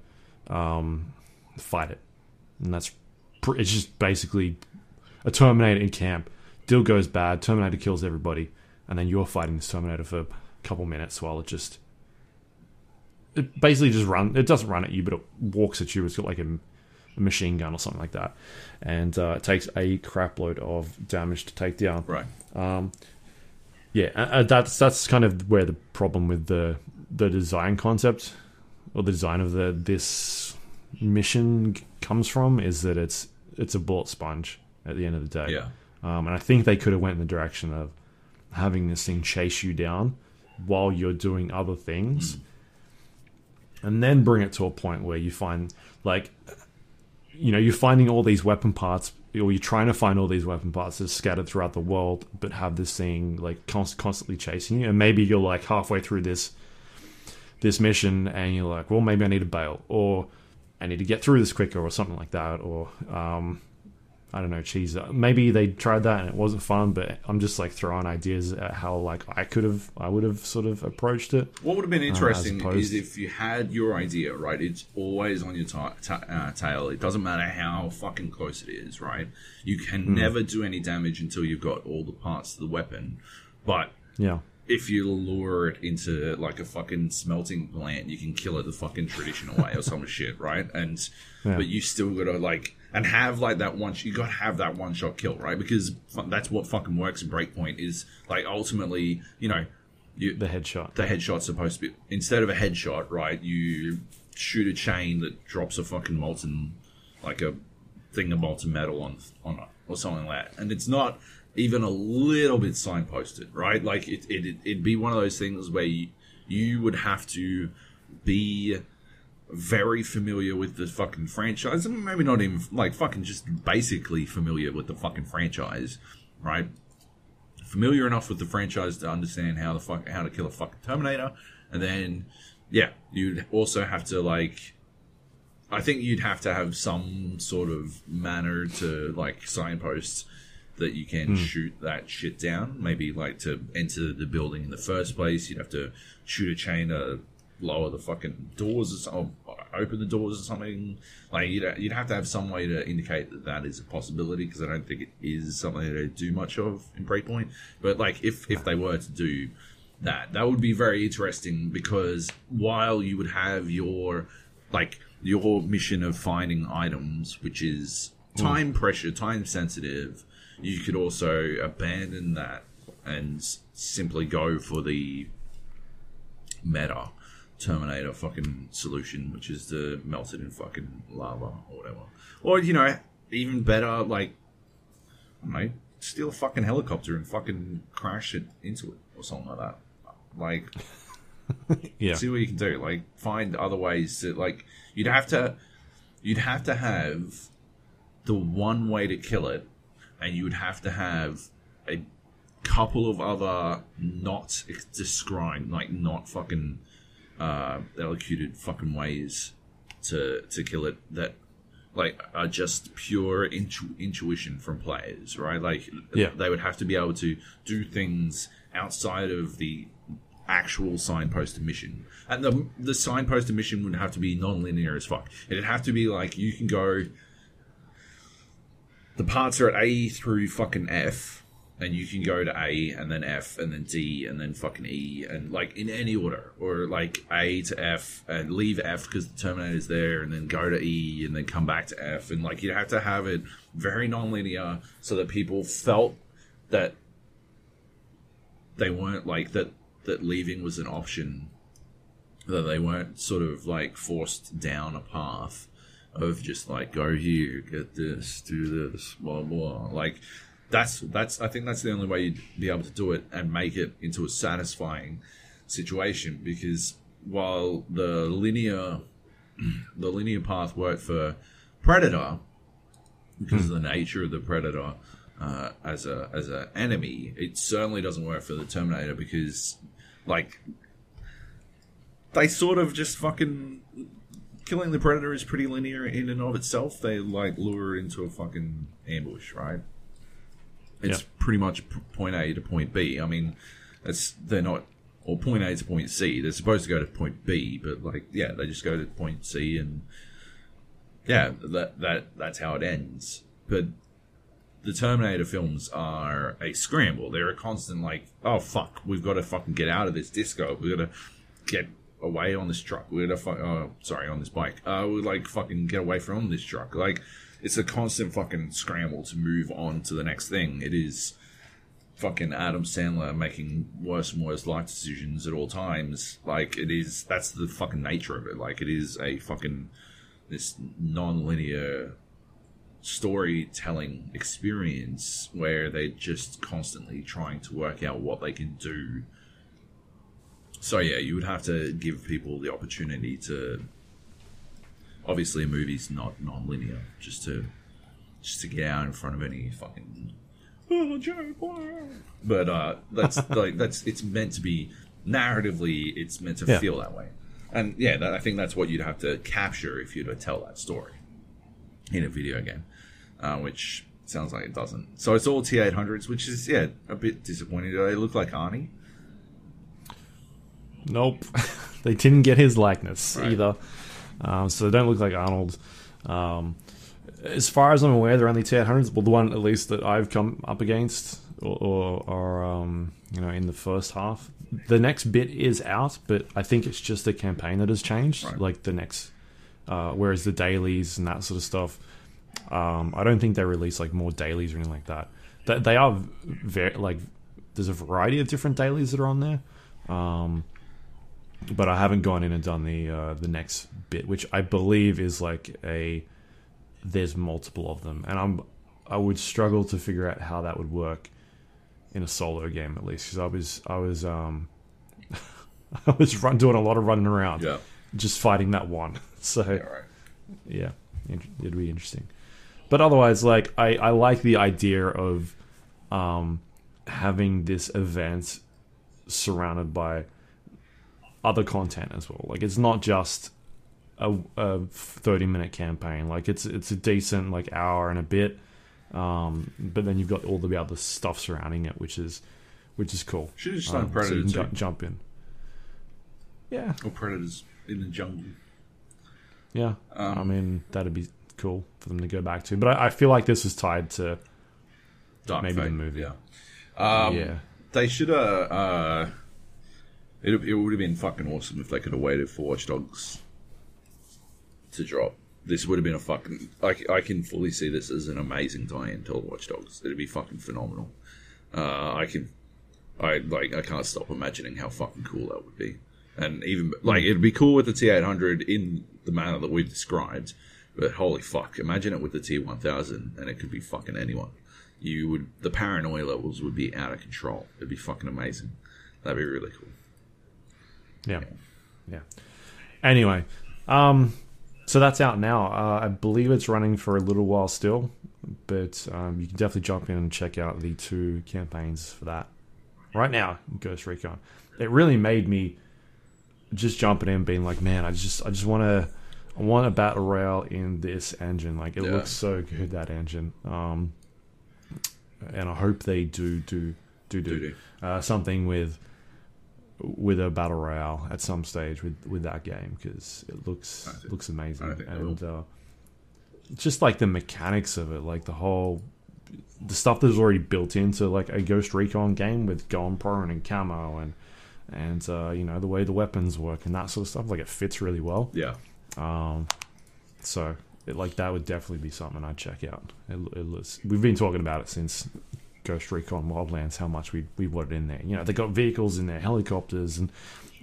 Speaker 1: um fight it, and that's pr- it's just basically a Terminator in camp. Deal goes bad, Terminator kills everybody, and then you're fighting this Terminator for a couple minutes while it just it basically just run. It doesn't run at you, but it walks at you. It's got like a, a machine gun or something like that, and uh, it takes a crap load of damage to take down.
Speaker 2: Right.
Speaker 1: Um, yeah, uh, that's that's kind of where the problem with the the design concept or the design of the this mission comes from is that it's it's a bullet sponge at the end of the day.
Speaker 2: Yeah.
Speaker 1: Um, and I think they could have went in the direction of having this thing chase you down while you're doing other things, and then bring it to a point where you find like, you know, you're finding all these weapon parts, or you're trying to find all these weapon parts that are scattered throughout the world, but have this thing like const- constantly chasing you, and maybe you're like halfway through this this mission, and you're like, well, maybe I need to bail, or I need to get through this quicker, or something like that, or um, I don't know, cheese. Maybe they tried that and it wasn't fun, but I'm just like throwing ideas at how like I could have, I would have sort of approached it.
Speaker 2: What would have been interesting
Speaker 1: opposed-
Speaker 2: is if you had your idea, right? It's always on your ta- ta- uh, tail. It doesn't matter how fucking close it is, right? You can
Speaker 1: Hmm.
Speaker 2: never do any damage until you've got all the parts of the weapon. But
Speaker 1: Yeah,
Speaker 2: if you lure it into like a fucking smelting plant, you can kill it the fucking traditional way or some shit, right? And
Speaker 1: Yeah.
Speaker 2: but you still gotta like and have like that one. You gotta have that one shot kill, right? Because that's what fucking works in Breakpoint. Is like ultimately, you know, you
Speaker 1: the headshot.
Speaker 2: the headshot's supposed to be instead of a headshot, right? You shoot a chain that drops a fucking molten, like a thing of molten metal on on it or something like that, and it's not even a little bit signposted, right? Like it it it'd be one of those things where you, you would have to be very familiar with the fucking franchise, and maybe not even like fucking just basically familiar with the fucking franchise, right? familiar enough with the franchise to understand how the fuck how to kill a fucking Terminator, and then yeah, you'd also have to like. I think you'd have to have some sort of manner to like signposts that you can hmm. shoot that shit down. Maybe like to enter the building in the first place, you'd have to shoot a chain to lower the fucking doors or something, or open the doors or something. Like you'd you'd have to have some way to indicate that that is a possibility because I don't think it is something that they do much of in Breakpoint. But like if if they were to do that, that would be very interesting because while you would have your like your mission of finding items, which is hmm. time pressure, time sensitive, you could also abandon that and simply go for the meta Terminator fucking solution, which is to melt it in fucking lava or whatever. Or, you know, even better, like, I don't know, steal a fucking helicopter and fucking crash it into it or something like that. Like,
Speaker 1: Yeah,
Speaker 2: see what you can do. Like, find other ways to, like, you'd have to, you'd have to have the one way to kill it, and you would have to have a couple of other not described, like, not fucking uh, elocuted fucking ways to to kill it that like are just pure intu- intuition from players, right? Like
Speaker 1: Yeah.
Speaker 2: they would have to be able to do things outside of the actual signposted mission, and the the signposted mission would have to be non-linear as fuck. It'd have to be like you can go. The parts are at A through fucking F, and you can go to A and then F and then D and then fucking E and like in any order. Or like A to F and leave F because the Terminator's there and then go to E and then come back to F. And like you have to have it very non-linear so that people felt that they weren't like that that leaving was an option. That they weren't sort of like forced down a path of just like go here, get this, do this, blah blah. Like that's that's I think that's the only way you'd be able to do it and make it into a satisfying situation because while the linear the linear path worked for Predator because of the nature of the Predator uh, as a as an enemy, it certainly doesn't work for the Terminator because like they sort of just fucking killing the predator is pretty linear in and of itself. They like lure into a fucking ambush, right? It's
Speaker 1: Yeah.
Speaker 2: pretty much point A to point B. I mean, it's they're not or point A to point C. They're supposed to go to point B, but like yeah, they just go to point C and yeah, that that that's how it ends. But the Terminator films are a scramble. They're a constant like, oh fuck, we've got to fucking get out of this disco. We've got to get away on this truck. We're gonna fuck. Oh, sorry, on this bike. Uh, we like fucking get away from this truck. Like it's a constant fucking scramble to move on to the next thing. It is fucking Adam Sandler making worse and worse life decisions at all times. Like it is. That's the fucking nature of it. Like it is a fucking this non-linear storytelling experience where they're just constantly trying to work out what they can do. So yeah, you would have to give people the opportunity to. Obviously, a movie's not non-linear. Just to, just to get out in front of any fucking. Oh, Boy. But uh, that's like that's it's meant to be narratively. It's meant to
Speaker 1: Yeah.
Speaker 2: feel that way, and yeah, that, I think that's what you'd have to capture if you were to tell that story in a video game, uh, which sounds like it doesn't. So it's all T800s, which is yeah a bit disappointing. Do they look like Arnie?
Speaker 1: Nope, they didn't get his likeness
Speaker 2: Right.
Speaker 1: either, um, so they don't look like Arnold. Um, as far as I'm aware, they're only T800s. Well, the one at least that I've come up against, or, or, or um, you know, in the first half. The next bit is out, but I think it's just the campaign that has changed.
Speaker 2: Right.
Speaker 1: Like the next, uh, whereas the dailies and that sort of stuff, um, I don't think they release like more dailies or anything like that. They, they are very like there's a variety of different dailies that are on there. Um, but I haven't gone in and done the uh, the next bit, which I believe is like a there's multiple of them, and I'm I would struggle to figure out how that would work in a solo game at least because I was I was um I was run, doing a lot of running around,
Speaker 2: Yeah.
Speaker 1: just fighting that one. So
Speaker 2: Yeah. Right.
Speaker 1: yeah, it'd be interesting. But otherwise, like I, I like the idea of um, having this event surrounded by other content as well. Like it's not just a, a thirty minute campaign. Like it's it's a decent like hour and a bit. Um, but then you've got all the other stuff surrounding it, which is which is cool.
Speaker 2: Should have just done
Speaker 1: Um, so
Speaker 2: Predator
Speaker 1: you can ju- jump in. Yeah,
Speaker 2: Or Predators in the jungle.
Speaker 1: Yeah,
Speaker 2: Um,
Speaker 1: I mean that'd be cool for them to go back to. But I, I feel like this is tied to
Speaker 2: Dark
Speaker 1: Maybe the movie.
Speaker 2: Yeah. Um,
Speaker 1: yeah,
Speaker 2: They should have. Uh, it, it would have been fucking awesome if they could have waited for Watch Dogs to drop. This would have been a fucking. I, I can fully see this as an amazing tie-in to Watch Dogs. It'd be fucking phenomenal. Uh, I can. I like. I can't stop imagining how fucking cool that would be. And even like it'd be cool with the T800 in the manner that we've described. But holy fuck, imagine it with the T1000, and it could be fucking anyone. You would the paranoia levels would be out of control. It'd be fucking amazing. That'd be really cool.
Speaker 1: Yeah, yeah. Anyway, um, so that's out now. Uh, I believe it's running for a little while still, but um, you can definitely jump in and check out the two campaigns for that right now. Ghost Recon. It really made me just jumping in, and being like, man, I just, I just want to. I want a battle royale in this engine. Like it
Speaker 2: Yeah.
Speaker 1: looks so good that engine. Um, and I hope they do do do do,
Speaker 2: Do-do.
Speaker 1: Uh, something with with a battle royale at some stage with with that game because it looks looks amazing
Speaker 2: I think they
Speaker 1: and uh, just like the mechanics of it, like the whole the stuff that's already built into like a Ghost Recon game with going prone and camo and and uh, you know the way the weapons work and that sort of stuff. Like it fits really well.
Speaker 2: Yeah.
Speaker 1: Um, so it, like that would definitely be something I'd check out. It, it was, we've been talking about it since Ghost Recon Wildlands. How much we we want it in there. You know, they got vehicles in there, helicopters and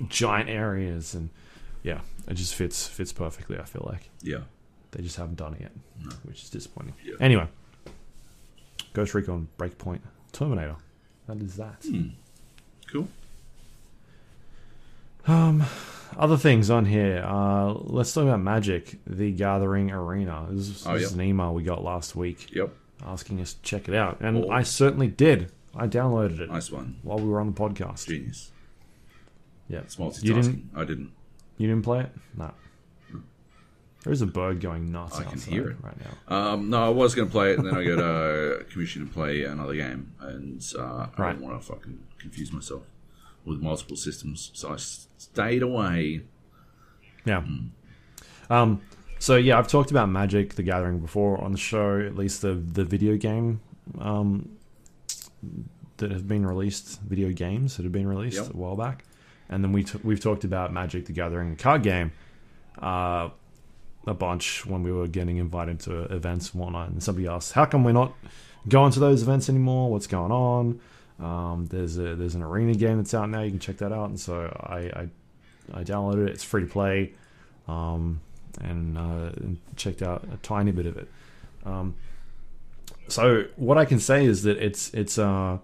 Speaker 1: giant areas, and yeah, it just fits fits perfectly. I feel like
Speaker 2: Yeah.
Speaker 1: they just haven't done it yet,
Speaker 2: No.
Speaker 1: which is disappointing.
Speaker 2: Yeah.
Speaker 1: Anyway, Ghost Recon Breakpoint Terminator. That is that.
Speaker 2: Hmm. Cool.
Speaker 1: Um, other things on here. Uh, let's talk about Magic: The Gathering Arena. This, is-
Speaker 2: Oh,
Speaker 1: this
Speaker 2: yeah.
Speaker 1: is an email we got last week
Speaker 2: Yep.
Speaker 1: Asking us to check it out, and. I certainly did. I downloaded it
Speaker 2: Nice one.
Speaker 1: while we were on the podcast.
Speaker 2: Genius.
Speaker 1: Yeah,
Speaker 2: It's multitasking.
Speaker 1: You didn't-
Speaker 2: I didn't.
Speaker 1: you didn't play it? No. There's a bird going nuts
Speaker 2: I can hear it.
Speaker 1: right now.
Speaker 2: Um, no, I was going to play it, and then I got uh, commissioned to play another game, and uh, I
Speaker 1: Right.
Speaker 2: don't want to fucking confuse myself with multiple systems, so I stayed away.
Speaker 1: Yeah. Um. So yeah, I've talked about Magic: The Gathering before on the show. At least the the video game um, that have been released, video games that have been released
Speaker 2: Yep.
Speaker 1: a while back, and then we t- we've talked about Magic: The Gathering, the card game, uh, a bunch when we were getting invited to events and whatnot. And somebody asked, "How come we're not going to those events anymore? What's going on?" Um, there's a there's an arena game that's out now. You can check that out. And so I I, I downloaded it. It's free to play, um, and, uh, and checked out a tiny bit of it. Um, so what I can say is that it's it's uh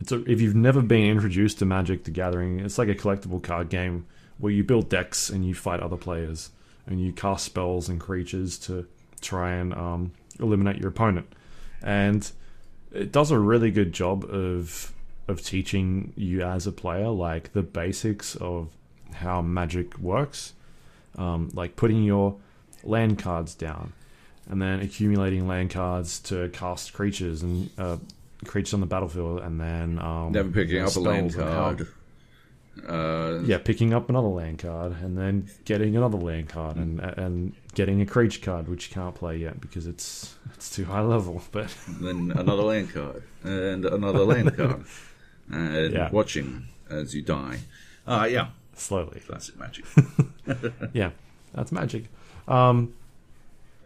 Speaker 1: it's a, if you've never been introduced to Magic: The Gathering, it's like a collectible card game where you build decks and you fight other players and you cast spells and creatures to try and um, eliminate your opponent. And it does a really good job of of teaching you as a player like the basics of how Magic works, um, like putting your land cards down and then accumulating land cards to cast creatures and uh, creatures on the battlefield, and then um,
Speaker 2: Never picking up a land
Speaker 1: spells and how-
Speaker 2: card. Uh,
Speaker 1: yeah, picking up another land card and then getting another land card and and getting a creature card which you can't play yet because it's it's too high level. But
Speaker 2: then another land card, and another land card, and
Speaker 1: Yeah.
Speaker 2: watching as you die. Uh, yeah,
Speaker 1: slowly,
Speaker 2: classic magic.
Speaker 1: yeah, that's magic. Um,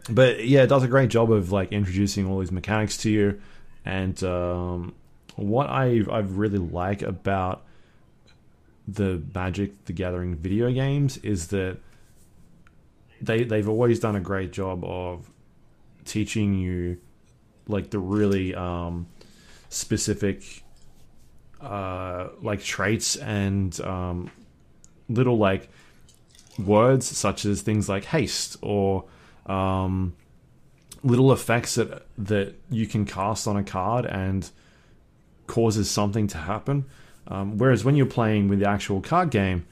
Speaker 1: but yeah, it does a great job of like introducing all these mechanics to you. And um, what I I really like about the Magic the Gathering video games is that they they've always done a great job of teaching you like the really um, specific uh, like traits and um, little like words such as things like haste or um, little effects that that you can cast on a card and causes something to happen. Um, whereas when you're playing with the actual card game,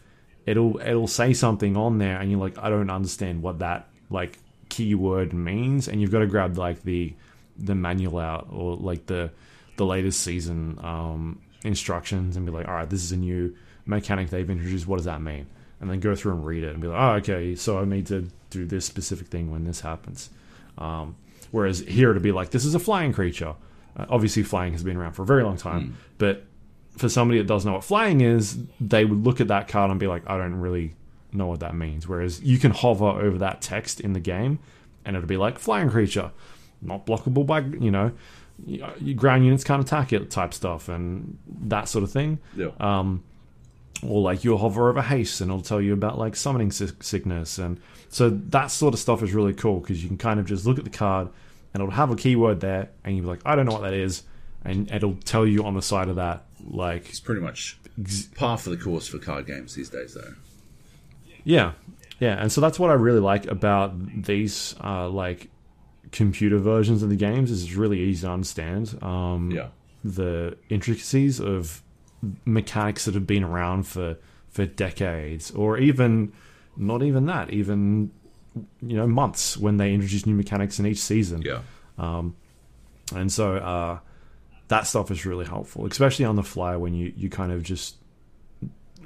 Speaker 1: it'll it'll say something on there, and you're like, I don't understand what that like keyword means, and you've got to grab like the the manual out or like the the latest season um, instructions and be like, all right, this is a new mechanic they've introduced. What does that mean? And then go through and read it and be like, oh, okay, so I need to do this specific thing when this happens. Um, whereas here it'd be like, this is a flying creature. Uh, obviously, flying has been around for a very long time, but for somebody that doesn't know what flying is, they would look at that card and be like, I don't really know what that means. Whereas you can hover over that text in the game and it'll be like flying creature, not blockable by, you know, your ground units can't attack it type stuff and that sort of thing.
Speaker 2: Yeah.
Speaker 1: Um, or like you'll hover over haste and it'll tell you about like summoning si- sickness. And so that sort of stuff is really cool because you can kind of just look at the card and it'll have a keyword there and you'll be like, I don't know what that is. And it'll tell you on the side of that, like,
Speaker 2: It's pretty much par for the course for card games these days, though.
Speaker 1: Yeah, yeah, and so that's what I really like about these uh, like computer versions of the games is it's really easy to understand. Um,
Speaker 2: Yeah.
Speaker 1: the intricacies of mechanics that have been around for for decades, or even not even that, even you know months when they introduce new mechanics in each season.
Speaker 2: Yeah.
Speaker 1: And so uh, that stuff is really helpful, especially on the fly when you, you kind of just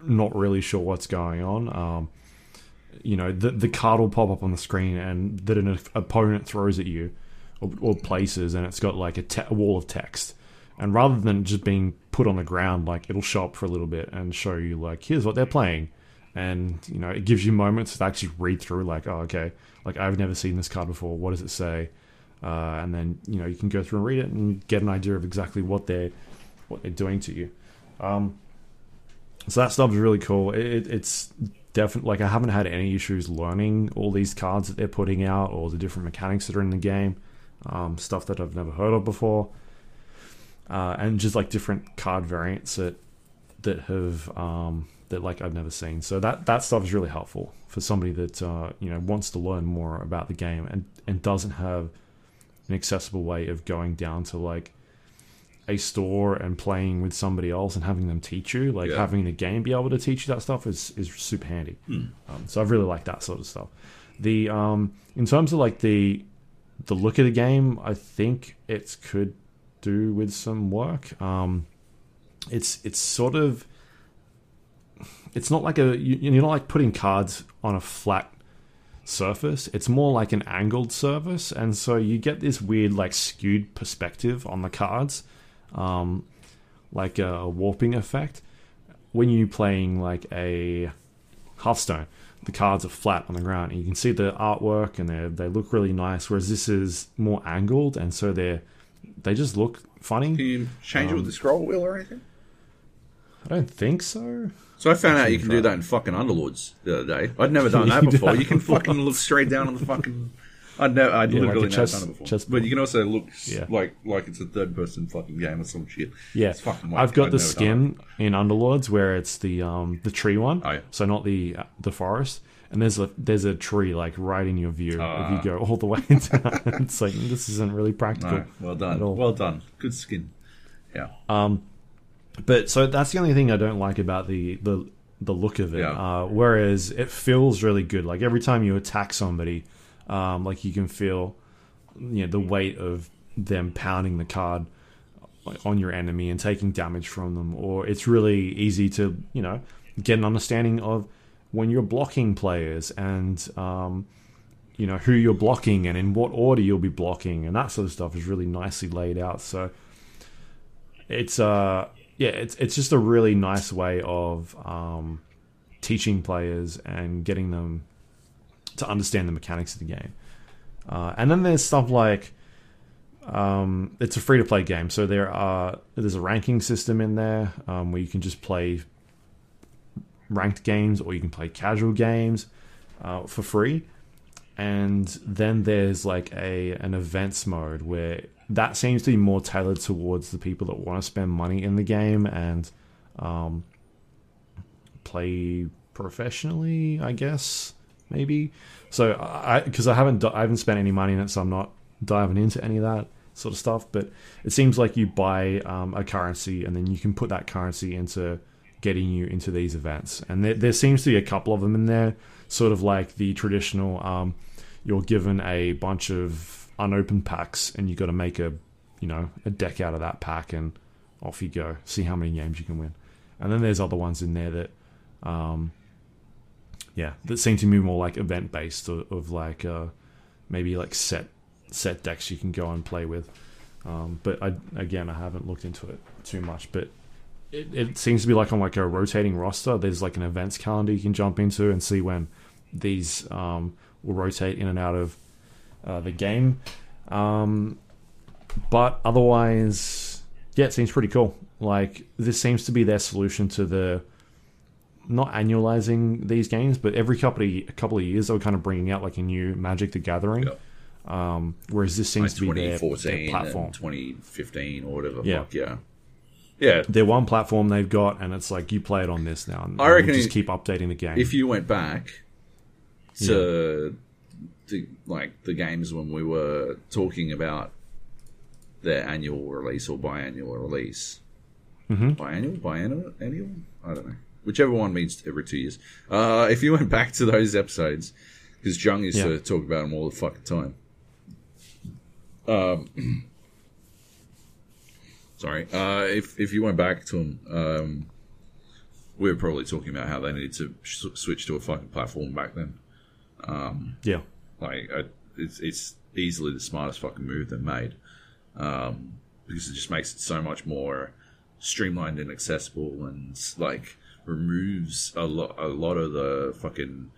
Speaker 1: not really sure what's going on. Um, you know, the, the card will pop up on the screen and that an opponent throws at you or, or places, and it's got like a, te- a wall of text. And rather than just being put on the ground, like it'll show up for a little bit and show you, like, here's what they're playing. And, you know, it gives you moments to actually read through, like, oh, okay, like I've never seen this card before. What does it say? uh, and then you know you can go through and read it and get an idea of exactly what they're what they're doing to you. Um, so that stuff is really cool. It, it, it's definitely like I haven't had any issues learning all these cards that they're putting out or the different mechanics that are in the game, um, stuff that I've never heard of before, uh, and just like different card variants that that have um, that like I've never seen. So that that stuff is really helpful for somebody that uh, you know wants to learn more about the game and and doesn't have an accessible way of going down to like a store and playing with somebody else and having them teach you, like
Speaker 2: Yeah.
Speaker 1: having the game be able to teach you that stuff is is super handy. Um, so I've really liked that sort of stuff. The um, in terms of like the the look of the game, I think it could do with some work. Um, it's it's sort of it's not like a you, you're not like putting cards on a flat surface. It's more like an angled surface, and so you get this weird like skewed perspective on the cards, um, like a warping effect. When you're playing like a Hearthstone, the cards are flat on the ground, and you can see the artwork, and they they look really nice. Whereas this is more angled, and so they they just look funny.
Speaker 2: Can you change it with the scroll wheel or anything?
Speaker 1: I don't think so.
Speaker 2: So I found out you can
Speaker 1: try.
Speaker 2: do that in fucking Underlords the other day. I'd never done that before. You can
Speaker 1: before.
Speaker 2: fucking look straight down on the fucking. I'd never, I'd
Speaker 1: Yeah, like
Speaker 2: literally
Speaker 1: a
Speaker 2: never
Speaker 1: chess-
Speaker 2: done it before.
Speaker 1: chess
Speaker 2: but you can also look
Speaker 1: Yeah.
Speaker 2: like like it's a third person fucking game or some shit.
Speaker 1: Yeah,
Speaker 2: It's fucking whack.
Speaker 1: I've got
Speaker 2: I'd
Speaker 1: the skin in Underlords where it's the um the tree one,
Speaker 2: Oh, yeah.
Speaker 1: so not the the forest. And there's a there's a tree like right in your view if
Speaker 2: Ah.
Speaker 1: you go all the way down. it's like this isn't really practical.
Speaker 2: No, well done. Well done. Good skin. Yeah.
Speaker 1: Um, But so that's the only thing I don't like about the the the look of it.
Speaker 2: Yeah.
Speaker 1: Uh, whereas it feels really good. Like every time you attack somebody, um, like you can feel you know the weight of them pounding the card on your enemy and taking damage from them. Or it's really easy to you know get an understanding of when you're blocking players and um, you know who you're blocking and in what order you'll be blocking and that sort of stuff is really nicely laid out. So it's uh yeah it's it's just a really nice way of um, teaching players and getting them to understand the mechanics of the game. Uh, and then there's stuff like um, it's a free to play game, so there are there's a ranking system in there um, where you can just play ranked games or you can play casual games uh, for free. And then there's like a an events mode where that seems to be more tailored towards the people that want to spend money in the game and um, play professionally, I guess maybe. So I because I haven't I haven't spent any money in it, so I'm not diving into any of that sort of stuff. But it seems like you buy um, a currency and then you can put that currency into getting you into these events. And there, there seems to be a couple of them in there, sort of like the traditional. Um, you're given a bunch of unopened packs, and you've got to make a you know a deck out of that pack, and off you go. See how many games you can win. And then there's other ones in there that um, yeah, that seem to be more like event based of, of like uh, maybe like set set decks you can go and play with. Um, but I again I haven't looked into it too much, but it, it seems to be like on like a rotating roster. There's like an events calendar you can jump into and see when these um, will rotate in and out of uh, the game. Um, but otherwise, yeah, it seems pretty cool. Like this seems to be their solution to the not annualizing these games, but every couple of a couple of years they were kind of bringing out like a new Magic the Gathering.
Speaker 2: Yeah.
Speaker 1: Um, whereas this seems
Speaker 2: Like
Speaker 1: to be their, their
Speaker 2: 2014
Speaker 1: platform.
Speaker 2: and 2015 or whatever.
Speaker 1: Yeah.
Speaker 2: Fuck yeah. Yeah.
Speaker 1: Their one platform they've got, and it's like you play it on this now. And
Speaker 2: I reckon
Speaker 1: we'll just keep updating the game.
Speaker 2: If you went back to the like the games when we were talking about their annual release or biannual release,
Speaker 1: Mhm.
Speaker 2: biannual, biannual, annual, I don't know, whichever one means every two years. Uh, if you went back to those episodes, because Jung used
Speaker 1: Yeah.
Speaker 2: to talk about them all the fucking time. Um, sorry. Uh, if if you went back to them, um, we were probably talking about how they needed to sh- switch to a fucking platform back then.
Speaker 1: yeah,
Speaker 2: Like, I, it's it's easily the smartest fucking move they've made um, because it just makes it so much more streamlined and accessible, and like removes a lot a lot of the fucking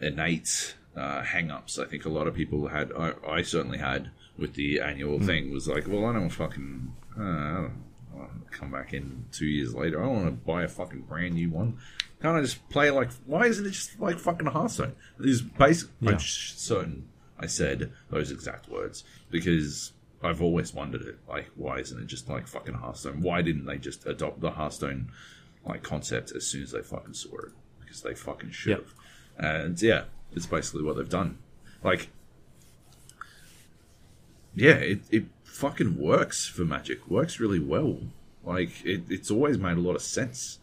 Speaker 2: innate uh, hang-ups I think a lot of people had. I, I certainly had with the annual thing was like, well, I don't fucking. Uh, I don't, I don't come back in two years later. I don't want to buy a fucking brand new one. Can't I just play like? Why isn't it just like fucking Hearthstone? Is basic. I'm
Speaker 1: Yeah.
Speaker 2: certain I said those exact words because I've always wondered it. Like, why isn't it just like fucking Hearthstone? Why didn't they just adopt the Hearthstone like concept as soon as they fucking saw it because they fucking should have. And yeah, it's basically what they've done. Like, yeah, it, it fucking works for Magic. Works really well. Like, it, it's always made a lot of sense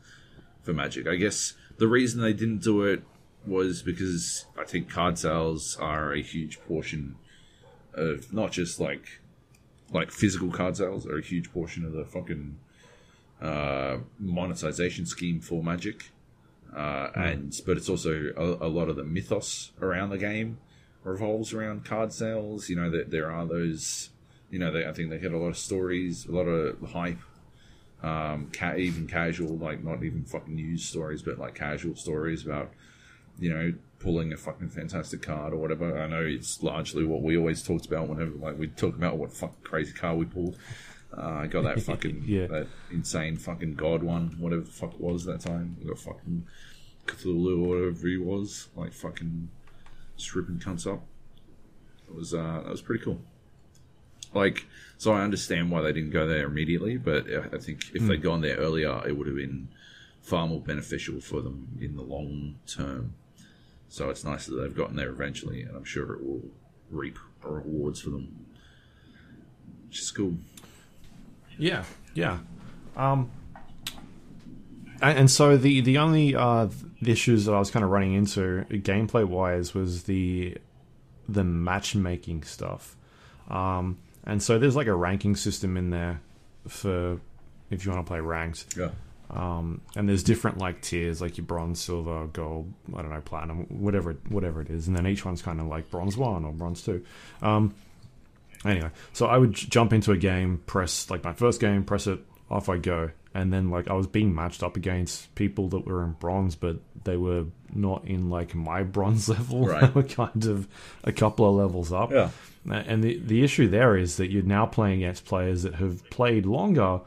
Speaker 2: for Magic. I guess the reason they didn't do it was because I think card sales are a huge portion of not just like like physical card sales are a huge portion of the fucking uh, monetization scheme for Magic, uh, and but it's also a, a, lot of the mythos around the game revolves around card sales. You know that there are those, you know, they, I think they had a lot of stories, a lot of hype. Um, ca- even casual, like not even fucking news stories, but like casual stories about, you know, pulling a fucking fantastic card or whatever. I know it's largely what we always talked about whenever like we talk about what fucking crazy card we pulled. Uh, I got that fucking
Speaker 1: Yeah.
Speaker 2: that insane fucking god one, whatever the fuck it was that time. We got fucking Cthulhu or whatever he was, like fucking stripping cunts up. It was uh, that was pretty cool. Like, so I understand why they didn't go there immediately, but I think if they'd gone there earlier, it would have been far more beneficial for them in the long term. So it's nice that they've gotten there eventually, and I'm sure it will reap rewards for them, which is cool.
Speaker 1: Yeah, yeah. Um, and, and so the the only uh, issues that I was kind of running into gameplay wise was the the matchmaking stuff. Um, and so there's like a ranking system in there for if you want to play ranked.
Speaker 2: Yeah.
Speaker 1: Um, and there's different like tiers, like your bronze, silver, gold, I don't know, platinum, whatever, whatever it is, and then each one's kind of like bronze one or bronze two. Um, anyway, so I would j- jump into a game, press like my first game, press it, off I go, and then like I was being matched up against people that were in bronze, but they were not in like my bronze level.
Speaker 2: Right.
Speaker 1: they were kind of a couple of levels up.
Speaker 2: Yeah.
Speaker 1: And the the issue there is that you're now playing against players that have played longer,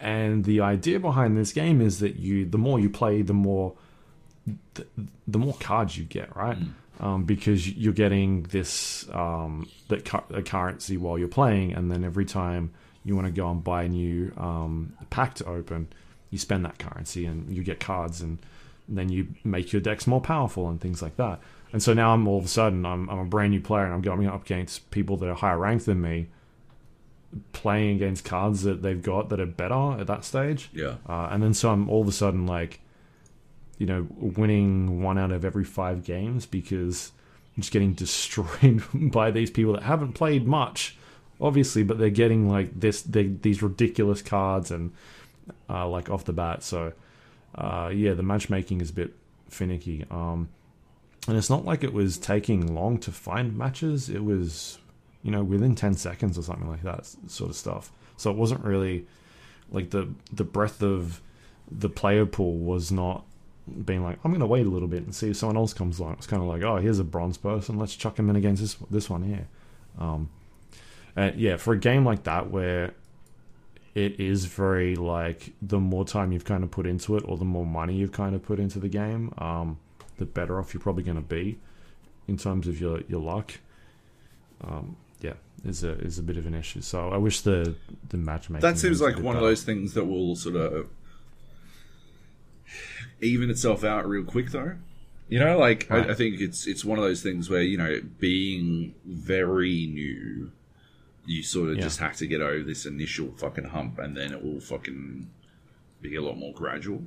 Speaker 1: and the idea behind this game is that you the more you play, the more the, the more cards you get, right? Um, because you're getting this um, that cu- a currency while you're playing, and then every time you want to go and buy a new um, pack to open, you spend that currency and you get cards, and then you make your decks more powerful and things like that. And so now I'm all of a sudden I'm, I'm a brand new player and I'm going up against people that are higher ranked than me, playing against cards that they've got that are better at that stage.
Speaker 2: Yeah.
Speaker 1: Uh, and then so I'm all of a sudden like, you know, winning one out of every five games because I'm just getting destroyed by these people that haven't played much, obviously, but they're getting like this they, these ridiculous cards and uh, like off the bat. So uh, yeah, the matchmaking is a bit finicky. Um, and it's not like it was taking long to find matches. It was, you know, within ten seconds or something like that sort of stuff. So it wasn't really like the the breadth of the player pool was not being like, I'm going to wait a little bit and see if someone else comes along. It's kind of like, oh, here's a bronze person. Let's chuck him in against this this one here. Um, yeah, for a game like that where it is very like the more time you've kind of put into it or the more money you've kind of put into the game, um, the better off you're probably going to be in terms of your your luck. Um, yeah, is a is a bit of an issue. So I wish the the matchmaking.
Speaker 2: That seems like one of those things that will sort of even itself out real quick, though. You know, like
Speaker 1: Right.
Speaker 2: I, I think it's it's one of those things where you know, being very new, you sort of
Speaker 1: Yeah.
Speaker 2: just have to get over this initial fucking hump, and then it will fucking be a lot more gradual.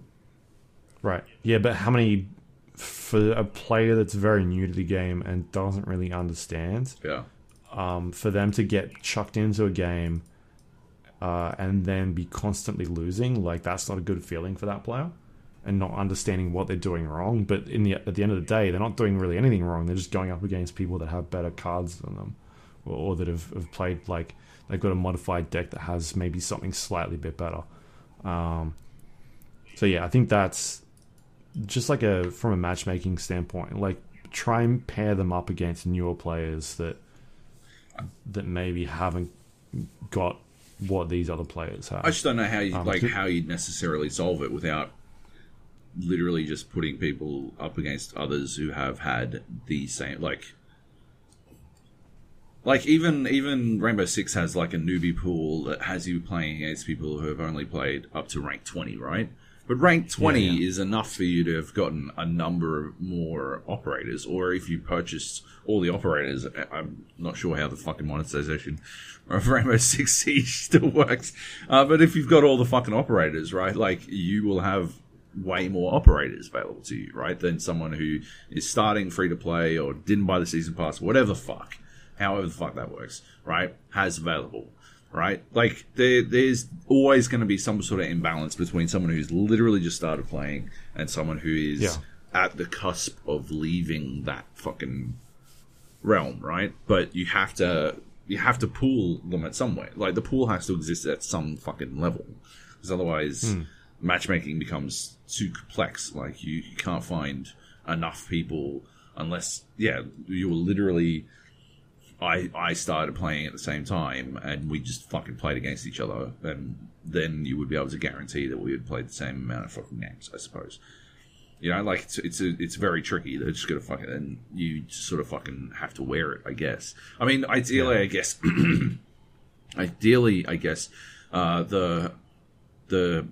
Speaker 1: Right. Yeah, but how many for a player that's very new to the game and doesn't really understand,
Speaker 2: Yeah,
Speaker 1: um, for them to get chucked into a game uh, and then be constantly losing, like that's not a good feeling for that player, and not understanding what they're doing wrong. But in the at the end of the day, they're not doing really anything wrong. They're just going up against people that have better cards than them, or, or that have, have played like they've got a modified deck that has maybe something slightly bit better. Um, so yeah, I think that's just like a from a matchmaking standpoint, like try and pair them up against newer players that that maybe haven't got what these other players have.
Speaker 2: I just don't know how you
Speaker 1: Um,
Speaker 2: like how you'd necessarily solve it without literally just putting people up against others who have had the same like like even even Rainbow Six has like a newbie pool that has you playing against people who have only played up to rank twenty, right? But rank 20
Speaker 1: Yeah, yeah.
Speaker 2: is enough for you to have gotten a number of more operators, or if you purchased all the operators, I'm not sure how the fucking monetization of Rainbow Six Siege still works. Uh, but if you've got all the fucking operators, right, like you will have way more operators available to you, right, than someone who is starting free to play or didn't buy the season pass, whatever fuck, however the fuck that works, right, has available right? Like there, there's always going to be some sort of imbalance between someone who's literally just started playing and someone who is
Speaker 1: Yeah.
Speaker 2: at the cusp of leaving that fucking realm, right? But you have to you have to pool them at some way. Like the pool has to exist at some fucking level, because otherwise hmm. matchmaking becomes too complex. Like you, you can't find enough people unless yeah you were literally I I started playing at the same time, and we just fucking played against each other, and then you would be able to guarantee that we had played the same amount of fucking games, I suppose. You know, like it's it's a, it's very tricky. They're just gonna fucking and you just sort of fucking have to wear it, I guess. I mean, ideally, I guess, ideally, I guess, uh, the the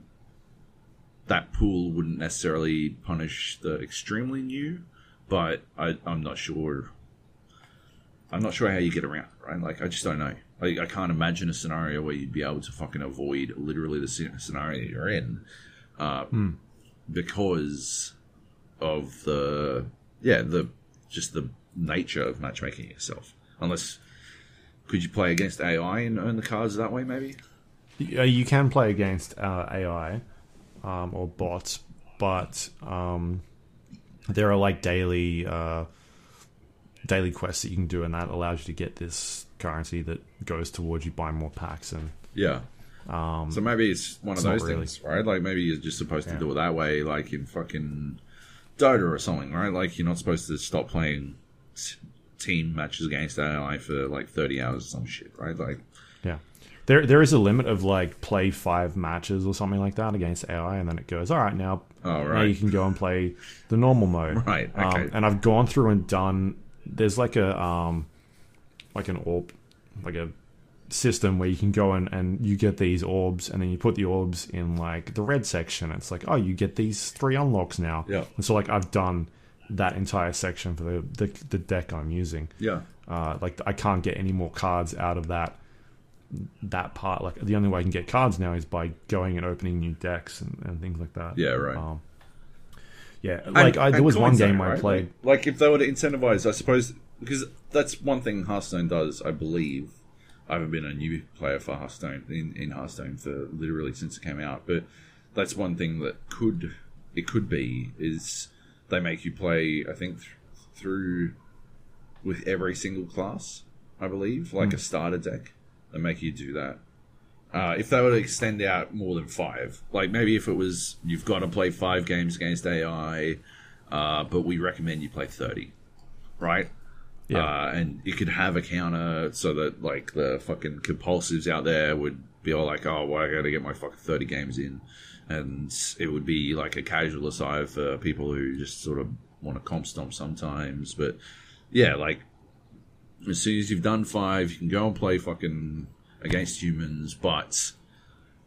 Speaker 2: that pool wouldn't necessarily punish the extremely new, but I, I'm not sure I'm not sure how you get around, it, right? Like, I just don't know. Like, I can't imagine a scenario where you'd be able to fucking avoid literally the scenario you're in, uh, because of the yeah the just the nature of matchmaking itself. Unless could you play against AI and earn the cards that way? Maybe.
Speaker 1: You can play against uh, AI um, or bots, but um, there are like daily uh, daily quests that you can do, and that allows you to get this currency that goes towards you buying more packs. And
Speaker 2: Yeah. so maybe it's one of
Speaker 1: it's
Speaker 2: those
Speaker 1: really.
Speaker 2: things, right? Like maybe you're just supposed to
Speaker 1: Yeah.
Speaker 2: do it that way, like in fucking Dota or something, right? Like you're not supposed to stop playing s- team matches against AI for like 30 hours or some shit, right? Like,
Speaker 1: yeah, there there is a limit of like play five matches or something like that against AI, and then it goes all right now.
Speaker 2: Oh,
Speaker 1: Now you can go and play the normal mode.
Speaker 2: Right,
Speaker 1: Um,
Speaker 2: okay.
Speaker 1: and I've gone through and done. There's like a um, like an orb, like a system where you can go in and you get these orbs, and then you put the orbs in like the red section. It's like, oh, you get these three unlocks now.
Speaker 2: Yeah.
Speaker 1: And so like I've done that entire section for the the, the deck I'm using.
Speaker 2: yeah.
Speaker 1: Uh, like I can't get any more cards out of that that part. Like the only way I can get cards now is by going and opening new decks and, and things like that.
Speaker 2: Yeah, right.
Speaker 1: Um, yeah, like I, there was one game I played.
Speaker 2: Like, like if they were to incentivize, I suppose, because that's one thing Hearthstone does, I believe. I haven't been a new player for Hearthstone in, in Hearthstone for literally since it came out, but that's one thing that could it could be is they make you play. I think th- through with every single class, I believe, like hmm. a starter deck. They make you do that. Uh, if they were to extend out more than five, like maybe if it was you've got to play five games against AI, uh, but we recommend you play thirty, right?
Speaker 1: Yeah.
Speaker 2: Uh, and you could have a counter so that like the fucking compulsives out there would be all like, oh, well, I got to get my fucking thirty games in, and it would be like a casual aside for people who just sort of want to comp stomp sometimes. But yeah, like as soon as you've done five, you can go and play fucking against humans, but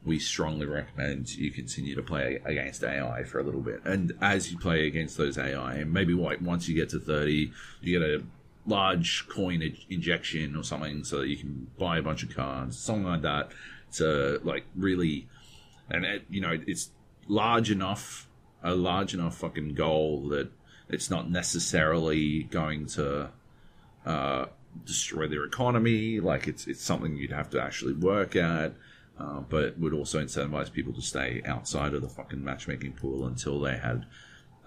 Speaker 2: we strongly recommend you continue to play against AI for a little bit. And as you play against those AI, maybe once you get to 30, you get a large coin injection or something so that you can buy a bunch of cards, something like that to like really, and it, you know, it's large enough, a large enough fucking goal that it's not necessarily going to uh, destroy their economy. Like it's it's something you'd have to actually work at, uh, but would also incentivize people to stay outside of the fucking matchmaking pool until they had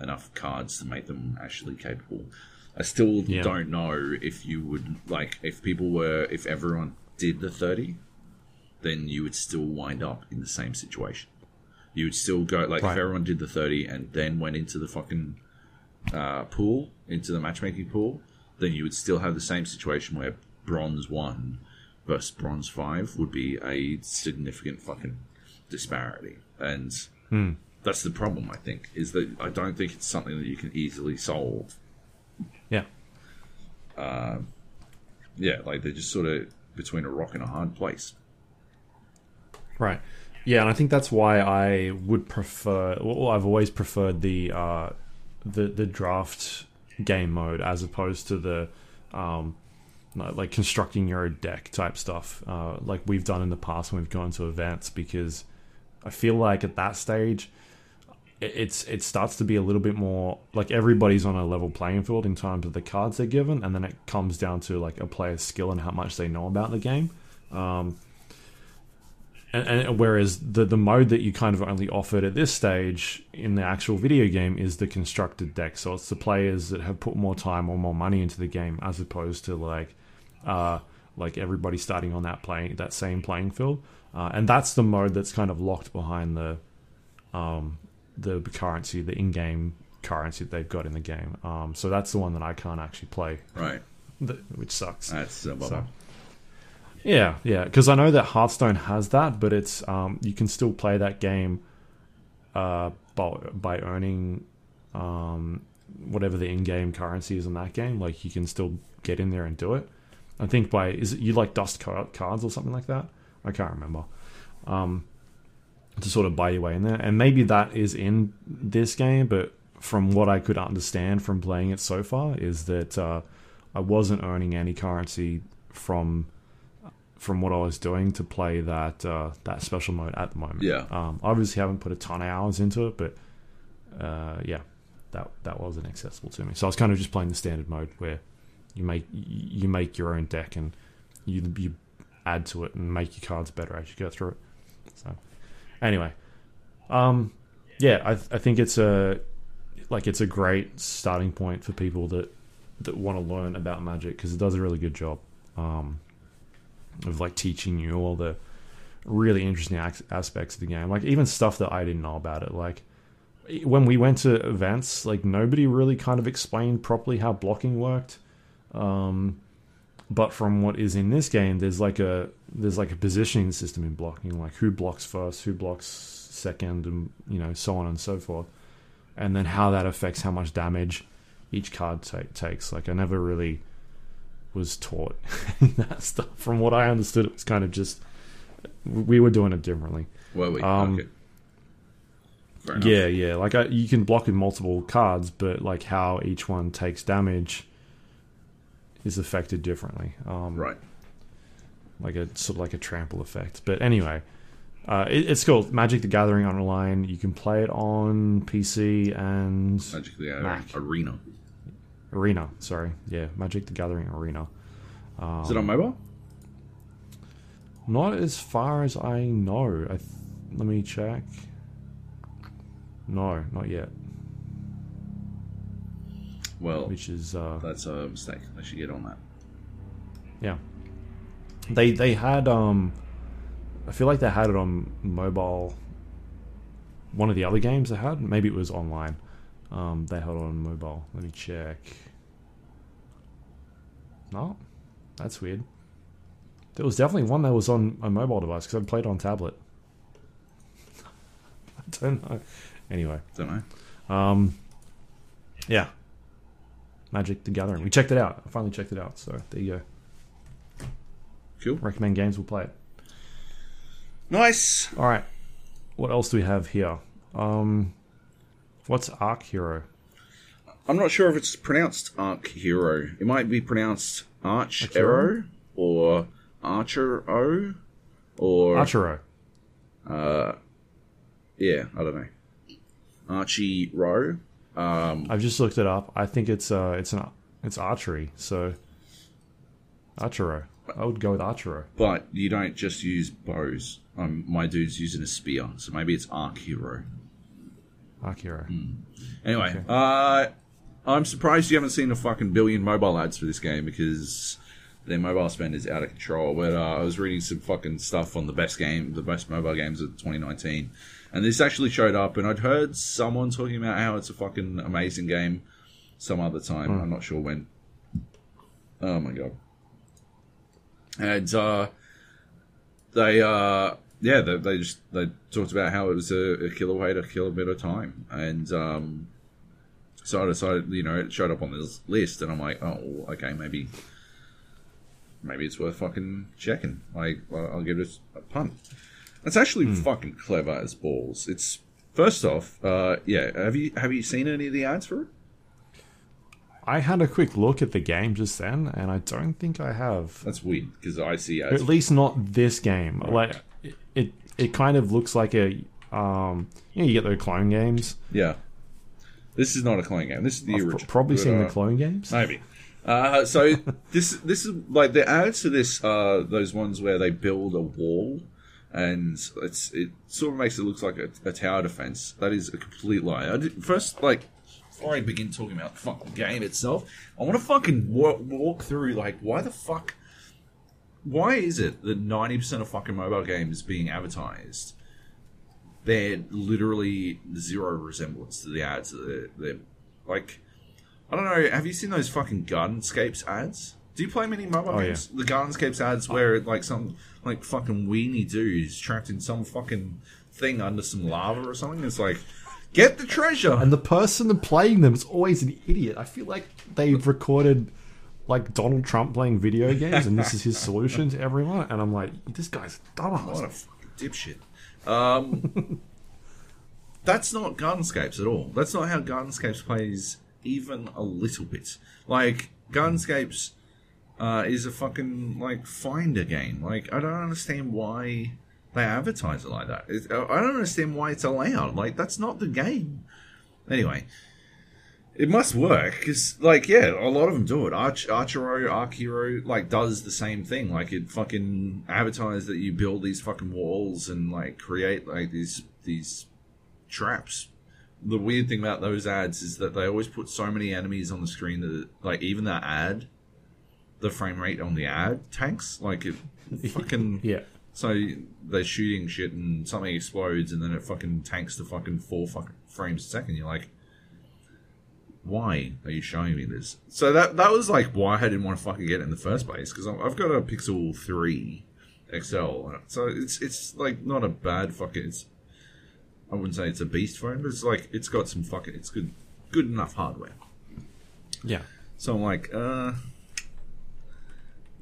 Speaker 2: enough cards to make them actually capable. I still
Speaker 1: Yeah.
Speaker 2: don't know if you would like if people were if everyone did the thirty, then you would still wind up in the same situation. You would still go like if everyone did the thirty and then went into the fucking uh, pool, into the matchmaking pool, then you would still have the same situation where bronze one versus bronze five would be a significant fucking disparity. And that's the problem, I think, is that I don't think it's something that you can easily solve.
Speaker 1: Yeah.
Speaker 2: Yeah, like they're just sort of between a rock and a hard place.
Speaker 1: Right. Yeah, and I think that's why I would prefer. Well, I've always preferred the uh, the the draft game mode as opposed to the um, like constructing your own deck type stuff, uh, like we've done in the past when we've gone to events. Because I feel like at that stage, it's it starts to be a little bit more like everybody's on a level playing field in terms of the cards they're given, and then it comes down to like a player's skill and how much they know about the game. Um, and, and whereas the the mode that you kind of only offered at this stage in the actual video game is the constructed deck, so it's the players that have put more time or more money into the game as opposed to like uh, like everybody starting on that playing that same playing field, uh, and that's the mode that's kind of locked behind the um, the currency, the in-game currency that they've got in the game. Um, so that's the one that I can't actually play,
Speaker 2: Right.
Speaker 1: which sucks.
Speaker 2: That's
Speaker 1: So, yeah, yeah, because I know that Hearthstone has that, but it's um, you can still play that game uh, by, by earning um, whatever the in-game currency is in that game. Like you can still get in there and do it. I think by is it you like dust cards or something like that? I can't remember. Um, to sort of buy your way in there, and maybe that is in this game, but from what I could understand from playing it so far, is that uh, I wasn't earning any currency from from what I was doing to play that uh, that special mode at the moment.
Speaker 2: Yeah.
Speaker 1: Um, obviously, haven't put a ton of hours into it, but uh, yeah, that that wasn't accessible to me. So I was kind of just playing the standard mode where you make you make your own deck and you you add to it and make your cards better as you go through it. So anyway, um, yeah, I I think it's a like it's a great starting point for people that that want to learn about magic because it does a really good job um, of like teaching you all the really interesting aspects of the game. Like even stuff that i didn't know about it. Like when we went to events like nobody really kind of explained properly how blocking worked. Um, but from what is in this game there's like a there's like a positioning system in blocking. Like who blocks first who blocks second and you know so on and so forth. And then how that affects how much damage each card ta- takes. Like I never really was taught that stuff. From what I understood, it was kind of just we were doing it differently.
Speaker 2: Were we?
Speaker 1: Um,
Speaker 2: okay.
Speaker 1: Yeah, yeah. Like I, you can block with multiple cards, but like how each one takes damage is affected differently. Um,
Speaker 2: Right.
Speaker 1: like a sort of like a trample effect. But anyway, uh, it, it's called Magic: The Gathering Online. You can play it on PC and
Speaker 2: Magic the
Speaker 1: Mac.
Speaker 2: Arena.
Speaker 1: Arena. Sorry, yeah, Magic: The Gathering Arena. Um,
Speaker 2: Is it on mobile?
Speaker 1: Not as far as I know. I th- let me check. No, not yet.
Speaker 2: Well,
Speaker 1: Which is uh,
Speaker 2: that's a mistake. I should get on that.
Speaker 1: yeah. They they had um, I feel like they had it on mobile. One of the other games they had, maybe it was online. Um, they had it on mobile. Let me check. No, that's weird. There was definitely one that was on a mobile device because I played it on tablet. I don't know. Anyway,
Speaker 2: Don't know.
Speaker 1: um, yeah, Magic: The Gathering. We checked it out. I finally checked it out. So there you go.
Speaker 2: Cool.
Speaker 1: Recommend games. We'll play it.
Speaker 2: Nice.
Speaker 1: All right. What else do we have here? Um, what's Arc Hero?
Speaker 2: I'm not sure if it's pronounced Arc Hero. It might be pronounced Arch? Arrow or Archer O or
Speaker 1: Archero.
Speaker 2: uh, yeah, I don't know. Archie Row. Um,
Speaker 1: I've just looked it up. I think it's uh, it's an it's archery. So Archero. I would go with Archero.
Speaker 2: but you don't just use bows. Um, my dude's using a spear, so maybe it's Arc Hero.
Speaker 1: Arc Hero.
Speaker 2: Anyway,
Speaker 1: Okay.
Speaker 2: uh, I'm surprised you haven't seen a fucking billion mobile ads for this game because their mobile spend is out of control. But uh, I was reading some fucking stuff on the best game, the best mobile games of 2019, and this actually showed up. And I'd heard someone talking about how it's a fucking amazing game some other time. I'm not sure when. Oh my god. And uh, they uh, yeah, they, they just they talked about how it was a, a killer way to kill a bit of time, and um, so I decided, you know, it showed up on this list, and I'm like, oh, okay, maybe, maybe it's worth fucking checking. Like, I'll give it a punt. It's actually fucking clever as balls. It's first off, uh, yeah. Have you have you seen any of the ads for it?
Speaker 1: I had a quick look at the game just then, and I don't think I have.
Speaker 2: That's weird because I see ads.
Speaker 1: At least not this game. Like it, it, it kind of looks like a um. You know, you get the clone games.
Speaker 2: Yeah, this is not a clone game. This is the
Speaker 1: I've
Speaker 2: original.
Speaker 1: probably
Speaker 2: But,
Speaker 1: seen
Speaker 2: uh,
Speaker 1: the clone games.
Speaker 2: Maybe. Uh, so this this is like the ads to this uh, those ones where they build a wall and it's it sort of makes it look like a, a tower defense. That is a complete lie. I did, first, like before I begin talking about the fucking game itself, I want to fucking walk, walk through like why the fuck, why is it that ninety percent of fucking mobile games being advertised, they're literally zero resemblance to the ads. They're, they're like I don't know. Have you seen those fucking Gardenscapes ads? Do you play many mobile
Speaker 1: Oh, yeah.
Speaker 2: games? The Gardenscapes ads where like some like fucking weenie dude is trapped in some fucking thing under some lava or something. It's like, get the treasure.
Speaker 1: And the person playing them is always an idiot. I feel like they've recorded like Donald Trump playing video games, and this is his solution to everyone. And I'm like, this guy's a dumbass.
Speaker 2: What a fucking dipshit. Um, that's not Gardenscapes at all. That's not how Gardenscapes plays even a little bit. Like Gardenscapes uh, is a fucking like finder game. Like I don't understand why they advertise it like that. I don't understand why it's allowed. Like that's not the game. Anyway. It must work because, like, yeah, a lot of them do it. Arch, Archero, Arc Hero, like, does the same thing. Like, it fucking advertises that you build these fucking walls and like create like these these traps. The weird thing about those ads is that they always put so many enemies on the screen that, like, even that ad, the frame rate on the ad tanks. Like, it fucking
Speaker 1: Yeah.
Speaker 2: so they're shooting shit and something explodes and then it fucking tanks to fucking four fucking frames a second. You're like, why are you showing me this? So that that was like why I didn't want to fucking get it in the first place because I've got a Pixel Three XL, so it's it's like not a bad fucking. It's I wouldn't say it's a beast phone, but it's like it's got some fucking it's good good enough hardware.
Speaker 1: Yeah.
Speaker 2: So I'm like, uh,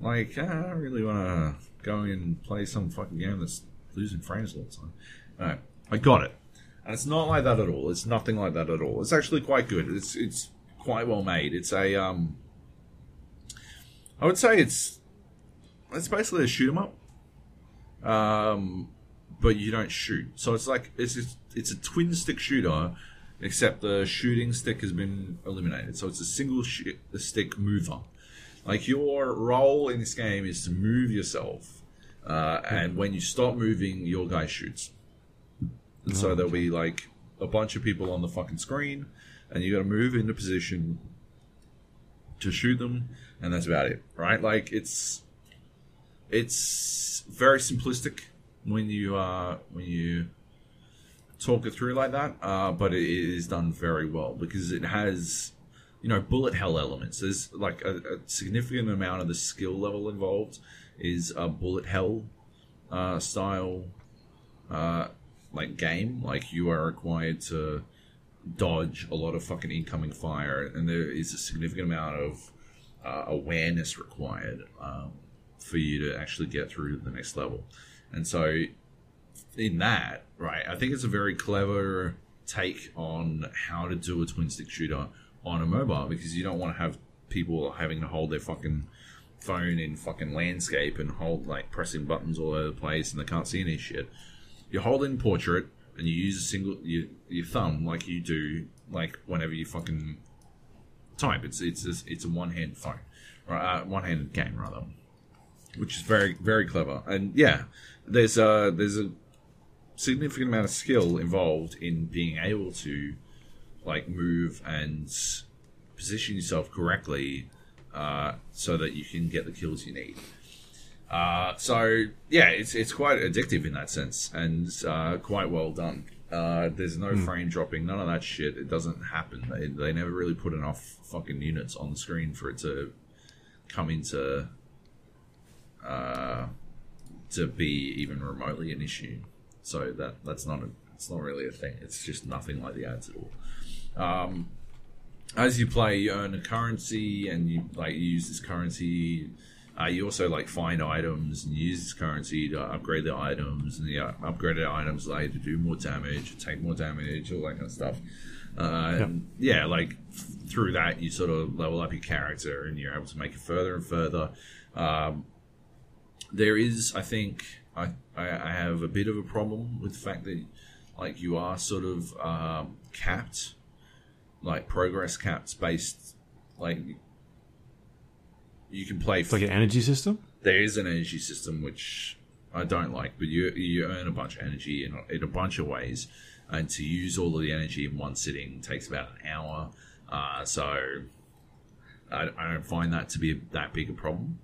Speaker 2: like I don't really want to go and play some fucking game that's losing frames all the time. Alright, I got it, and it's not like that at all. It's nothing like that at all. It's actually quite good. It's it's quite well made. It's a um, I would say it's it's basically a shoot 'em up, um, but you don't shoot. So it's like it's it's, it's a twin stick shooter, except the shooting stick has been eliminated. So it's a single sh- stick mover. Like your role in this game is to move yourself, uh, and when you stop moving, your guy shoots. And so there'll be like a bunch of people on the fucking screen, and you got to move into position to shoot them, and that's about it, right? Like it's it's very simplistic when you uh, when you talk it through like that, uh, but it is done very well because it has you know bullet hell elements. There's like a, a significant amount of the skill level involved is a bullet hell uh, style uh, like game. Like you are required to dodge a lot of fucking incoming fire, and there is a significant amount of uh, awareness required um, for you to actually get through to the next level. And so, in that, right, I think it's a very clever take on how to do a twin stick shooter on a mobile because you don't want to have people having to hold their fucking phone in fucking landscape and hold like pressing buttons all over the place and they can't see any shit. You hold in portrait and you use a single your, your thumb like you do like whenever you fucking type. It's it's a, it's a one hand phone, right? Uh, one handed game rather, which is very very clever. And yeah, there's a there's a significant amount of skill involved in being able to like move and position yourself correctly uh, so that you can get the kills you need. Uh, so yeah, it's it's quite addictive in that sense and uh, quite well done. Uh, there's no frame dropping, none of that shit. It doesn't happen. They, they never really put enough fucking units on the screen for it to come into uh, to be even remotely an issue. So that that's not a it's not really a thing. It's just nothing like the ads at all. Um, as you play, you earn a currency, and you like you use this currency Uh, you also like find items and use this currency to upgrade the items, and the uh, upgraded items allow you to do more damage, take more damage, all that kind of stuff. Uh, yeah, like through that, you sort of level up your character, and you're able to make it further and further. Um, there is, I think, I, I I have a bit of a problem with the fact that like you are sort of um, capped, like progress capped based, like you can play.
Speaker 1: It's like an energy system.
Speaker 2: there is an energy system which I don't like, but you you earn a bunch of energy in, in a bunch of ways, and to use all of the energy in one sitting takes about an hour. Uh, so I, I don't find that to be that big a problem.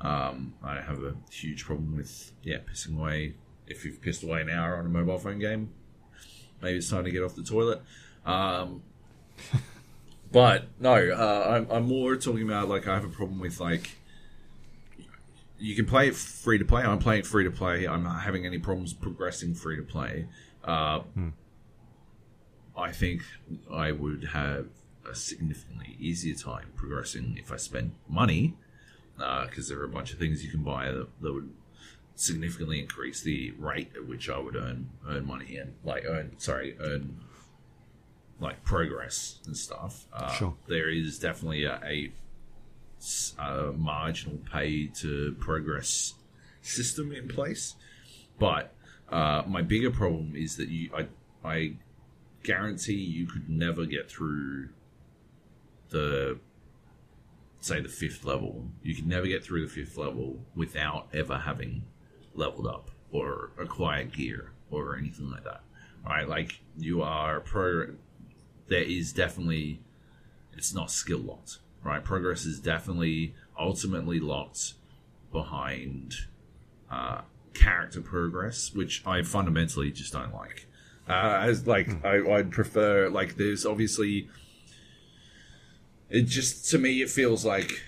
Speaker 2: Um, I don't have a huge problem with yeah pissing away. If you've pissed away an hour on a mobile phone game, maybe it's time to get off the toilet. Um, but no, uh, I'm, I'm more talking about like I have a problem with like you can play it free to play. I'm playing free to play. I'm not having any problems progressing free to play. Uh, I think I would have a significantly easier time progressing if I spent money, because there are a bunch of things you can buy that, that would significantly increase the rate at which I would earn earn money and like earn sorry earn like progress and stuff. Uh,
Speaker 1: Sure.
Speaker 2: There is definitely a marginal pay to progress system in place, but uh, my bigger problem is that you I I guarantee you could never get through the say the fifth level. You can never get through the fifth level without ever having leveled up or acquired gear or anything like that. Right? Like you are pro there is definitely it's not skill locked. Right? Progress is definitely ultimately locked behind uh, character progress, which I fundamentally just don't like. Uh, as like I, I'd prefer like there's obviously it just to me it feels like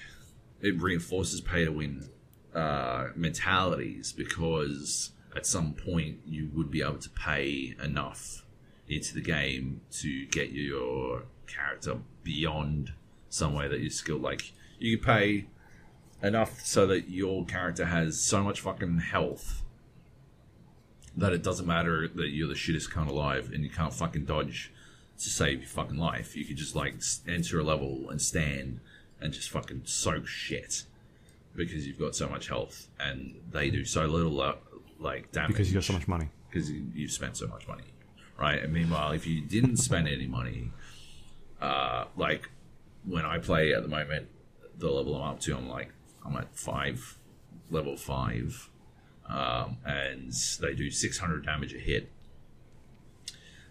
Speaker 2: it reinforces pay to win uh, mentalities because at some point you would be able to pay enough into the game to get your character beyond somewhere that you're skilled. Like you pay enough so that your character has so much fucking health that it doesn't matter that you're the shittest cunt alive and you can't fucking dodge to save your fucking life. You could just like enter a level and stand and just fucking soak shit because you've got so much health and they do so little uh, like damage
Speaker 1: Because you got so much money.
Speaker 2: because you, you've spent so much money, right? And meanwhile, if you didn't spend any money, uh, like when I play at the moment, the level I'm up to, I'm like I'm at five, level five, um, and they do 600 damage a hit.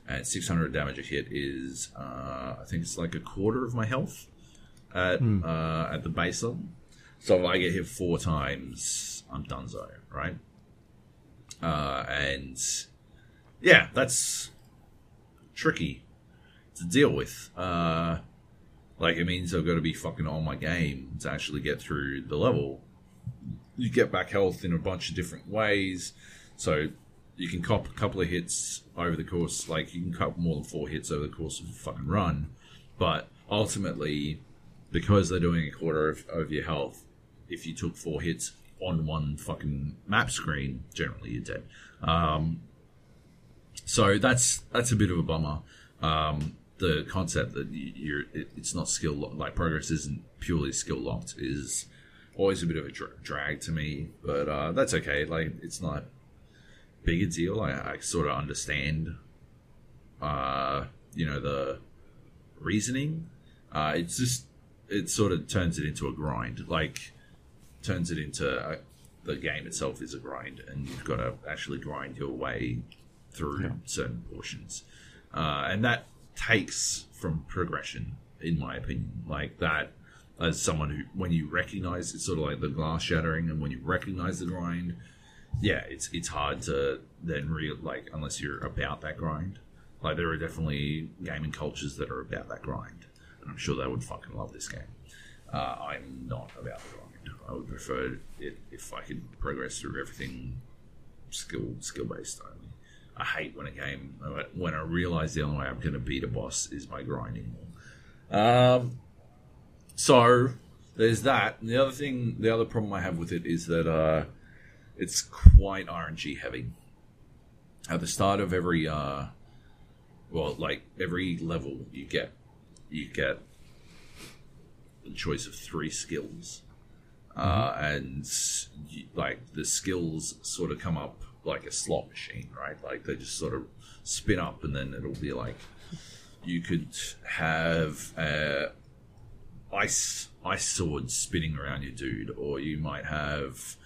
Speaker 2: And 600 damage a hit is, uh, I think it's like a quarter of my health at uh, at the base level. So if I get hit four times, I'm donezo, right? Uh, and yeah, that's tricky to deal with. Uh, like it means I've got to be fucking on my game to actually get through the level. You get back health in a bunch of different ways, so you can cop a couple of hits over the course. Like you can cop more than four hits over the course of a fucking run, but ultimately, because they're doing a quarter of, of your health, if you took four hits on one fucking map screen, generally you're dead. Um, so that's that's a bit of a bummer. Um, the concept that you're it, it's not skill lo- like progress isn't purely skill locked is always a bit of a dra- drag to me, but uh, that's okay. Like it's not big a deal. I, I sort of understand, uh, you know, the reasoning. Uh, it's just it sort of turns it into a grind. Like turns it into uh the game itself is a grind, and you've got to actually grind your way through certain portions, uh, and that takes from progression, in my opinion. Like that, as someone who, when you recognize it's sort of like the glass shattering, and when you recognize the grind, yeah, it's it's hard to then real like unless you're about that grind. Like there are definitely gaming cultures that are about that grind, and I'm sure they would fucking love this game. Uh, I'm not about the grind. I would prefer it if I could progress through everything skill skill based only. I hate when a game when I realize the only way I'm going to beat a boss is by grinding more. Um, so there's that. And the other thing, the other problem I have with it is that uh, it's quite RNG heavy. At the start of every, uh, well, like every level you get, you get the choice of three skills, uh, and you, like the skills sort of come up like a slot machine, right? Like they just sort of spin up, and then it'll be like you could have uh, ice ice swords spinning around your dude, or you might have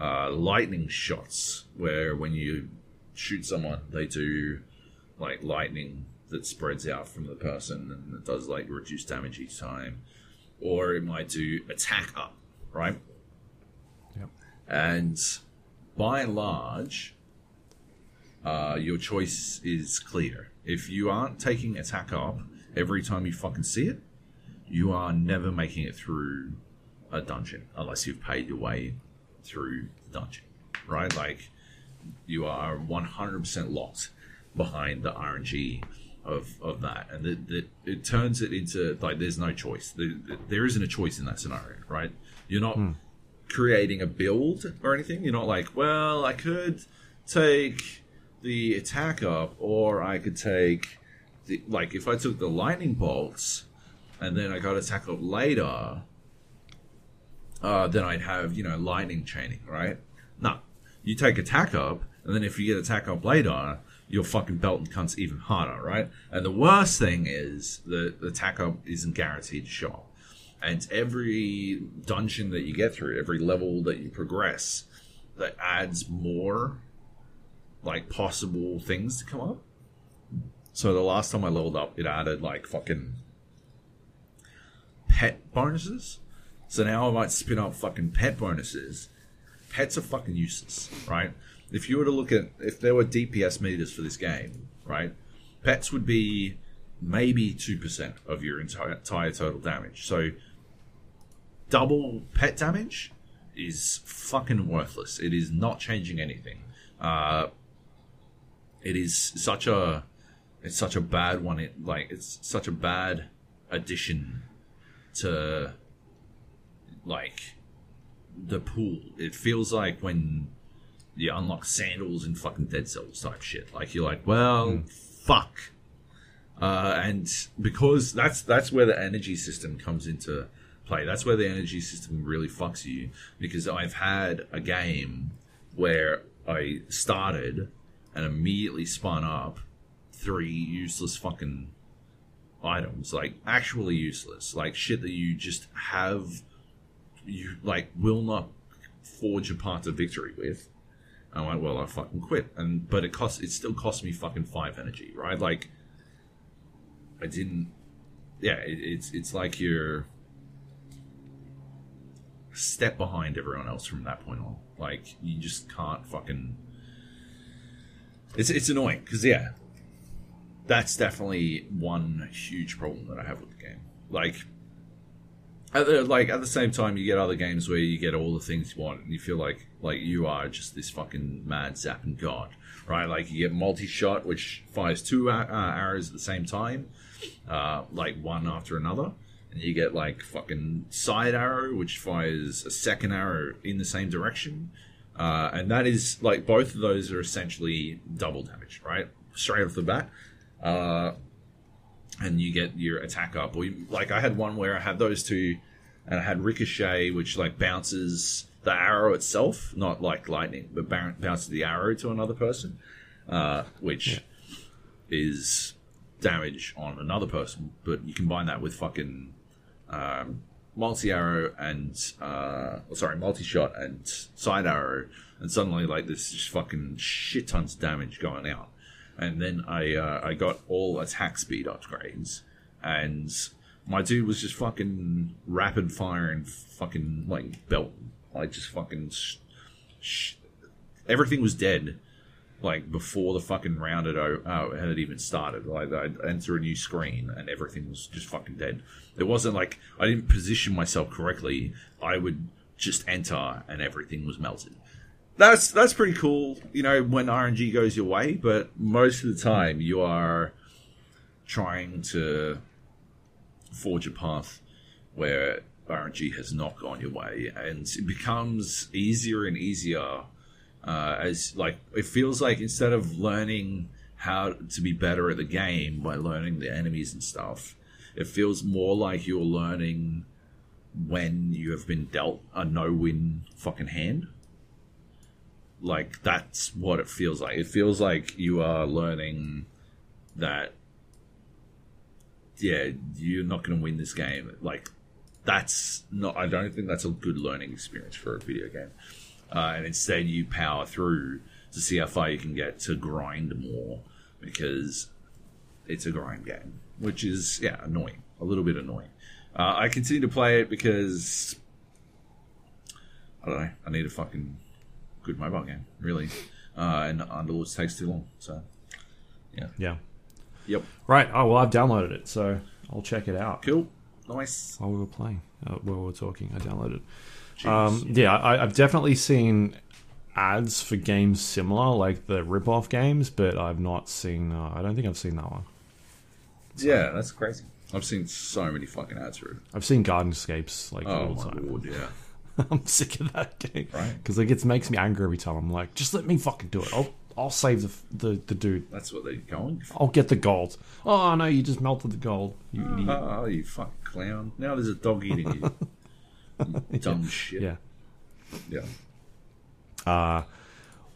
Speaker 2: uh, lightning shots where when you shoot someone, they do like lightning that spreads out from the person and it does like reduce damage each time, or it might do attack up, right?
Speaker 1: Yep.
Speaker 2: And by and large, uh, your choice is clear. If you aren't taking attack up every time you fucking see it, you are never making it through a dungeon unless you've paid your way through the dungeon, right? Like you are 100% locked behind the RNG of, of that, and it, it, it turns it into like there's no choice. There, there isn't a choice in that scenario, right? You're not creating a build or anything. You're not like, well, I could take the attack up, or I could take the like if I took the lightning bolts and then I got attack up later, uh, then I'd have you know lightning chaining, right? No, you take attack up, and then if you get attack up later, you're fucking belting cunts even harder, right? And the worst thing is the, the attack up isn't guaranteed to show up. And every dungeon that you get through, every level that you progress, that adds more like possible things to come up. So the last time I leveled up, it added like fucking pet bonuses. So now I might spin up fucking pet bonuses. Pets are fucking useless, right? If you were to look at if there were DPS meters for this game, right? Pets would be maybe two percent of your entire, total damage. So double pet damage is fucking worthless. It is not changing anything. Uh, it is such a it's such a bad one. It like it's such a bad addition to like the pool. It feels like when you unlock sandals and fucking Dead Cells type shit. Like you're like, well, fuck. Uh, and because that's that's where the energy system comes into play. That's where the energy system really fucks you. Because I've had a game where I started and immediately spun up three useless fucking items, like actually useless, like shit that you just have, you like will not forge a path to victory with. And I went, well, I fucking quit, and but it cost, it still cost me fucking five energy, right? Like, I didn't, yeah, it, it's it's like you're step behind everyone else from that point on. Like, you just can't fucking. It's it's annoying because yeah, that's definitely one huge problem that I have with the game. Like, at the, like at the same time, you get other games where you get all the things you want, and you feel like like you are just this fucking mad zapping god, right? Like you get multi shot, which fires two uh, arrows at the same time, uh, like one after another, and you get like fucking side arrow, which fires a second arrow in the same direction, uh, and that is like both of those are essentially double damage, right? Straight off the bat. Uh, and you get your attack up. Or you, like I had one where I had those two, and I had ricochet, which like bounces the arrow itself, not like lightning, but bounces the arrow to another person, uh, which is damage on another person. But you combine that with fucking um, multi arrow and uh, sorry, multi shot and side arrow, and suddenly like just fucking shit tons of damage going out and then I uh, I got all attack speed upgrades, and my dude was just fucking rapid fire and fucking like belt, like just fucking sh- sh- everything was dead, like before the fucking round had uh, had even started. Like I'd enter a new screen and everything was just fucking dead. It wasn't like I didn't position myself correctly. I would just enter and everything was melted that's that's pretty cool. You know, when RNG goes your way, but most of the time you are trying to forge a path where RNG has not gone your way, and it becomes easier and easier uh, as like it feels like instead of learning how to be better at the game by learning the enemies and stuff, it feels more like you're learning when you have been dealt a no-win fucking hand. Like that's what it feels like. It feels like you are learning that yeah, you're not going to win this game. Like that's not. I don't think that's a good learning experience for a video game. Uh, and instead, you power through to see how far you can get to grind more because it's a grind game, which is yeah annoying, a little bit annoying. Uh, I continue to play it because I don't know. I need a fucking good mobile game, really. Uh, and Underlords takes too long, so yeah.
Speaker 1: Yeah.
Speaker 2: Yep.
Speaker 1: Right. Oh well, I've downloaded it, so I'll check it out.
Speaker 2: Cool. Nice.
Speaker 1: While we were playing, uh, while we were talking, I downloaded. Um, yeah, I, I've definitely seen ads for games similar, like the rip-off games, but I've not seen. Uh, I don't think I've seen that one.
Speaker 2: Yeah, that's crazy. I've seen so many fucking ads for it.
Speaker 1: I've seen Gardenscapes like
Speaker 2: Oh
Speaker 1: all the time.
Speaker 2: lord, yeah.
Speaker 1: I'm sick of that game
Speaker 2: Right.
Speaker 1: because like it makes me angry every time. I'm like, just let me fucking do it. I'll I'll save the the, the dude.
Speaker 2: That's what they're going for.
Speaker 1: I'll get the gold. Oh no, you just melted the gold. You idiot.
Speaker 2: Oh, you fucking clown. Now there's a dog eating you. Dumb shit.
Speaker 1: Yeah.
Speaker 2: Yeah.
Speaker 1: Uh,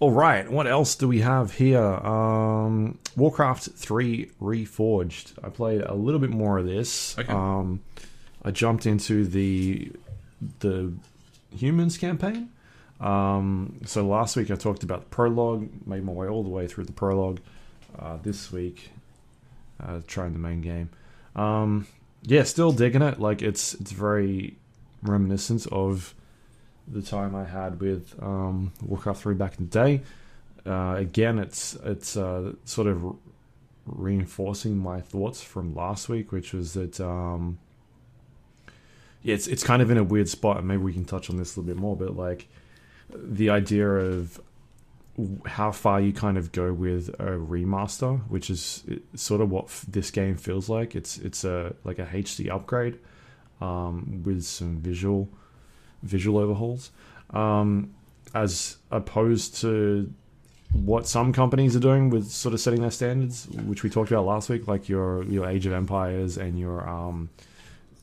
Speaker 1: all right. What else do we have here? Um, Warcraft Three Reforged. I played a little bit more of this.
Speaker 2: Okay.
Speaker 1: Um, I jumped into the the humans campaign. Um, so last week I talked about the prologue. Made my way all the way through the prologue. Uh, this week, uh, trying the main game. Um, yeah, still digging it. Like it's it's very reminiscent of the time I had with um, Warcraft Three back in the day. Uh, again, it's it's uh, sort of reinforcing my thoughts from last week, which was that um, yeah, it's it's kind of in a weird spot, and maybe we can touch on this a little bit more. But like the idea of how far you kind of go with a remaster, which is sort of what this game feels like. It's it's a like a HD upgrade um, with some visual visual overhauls, um, as opposed to what some companies are doing with sort of setting their standards, which we talked about last week, like your your Age of Empires and your um,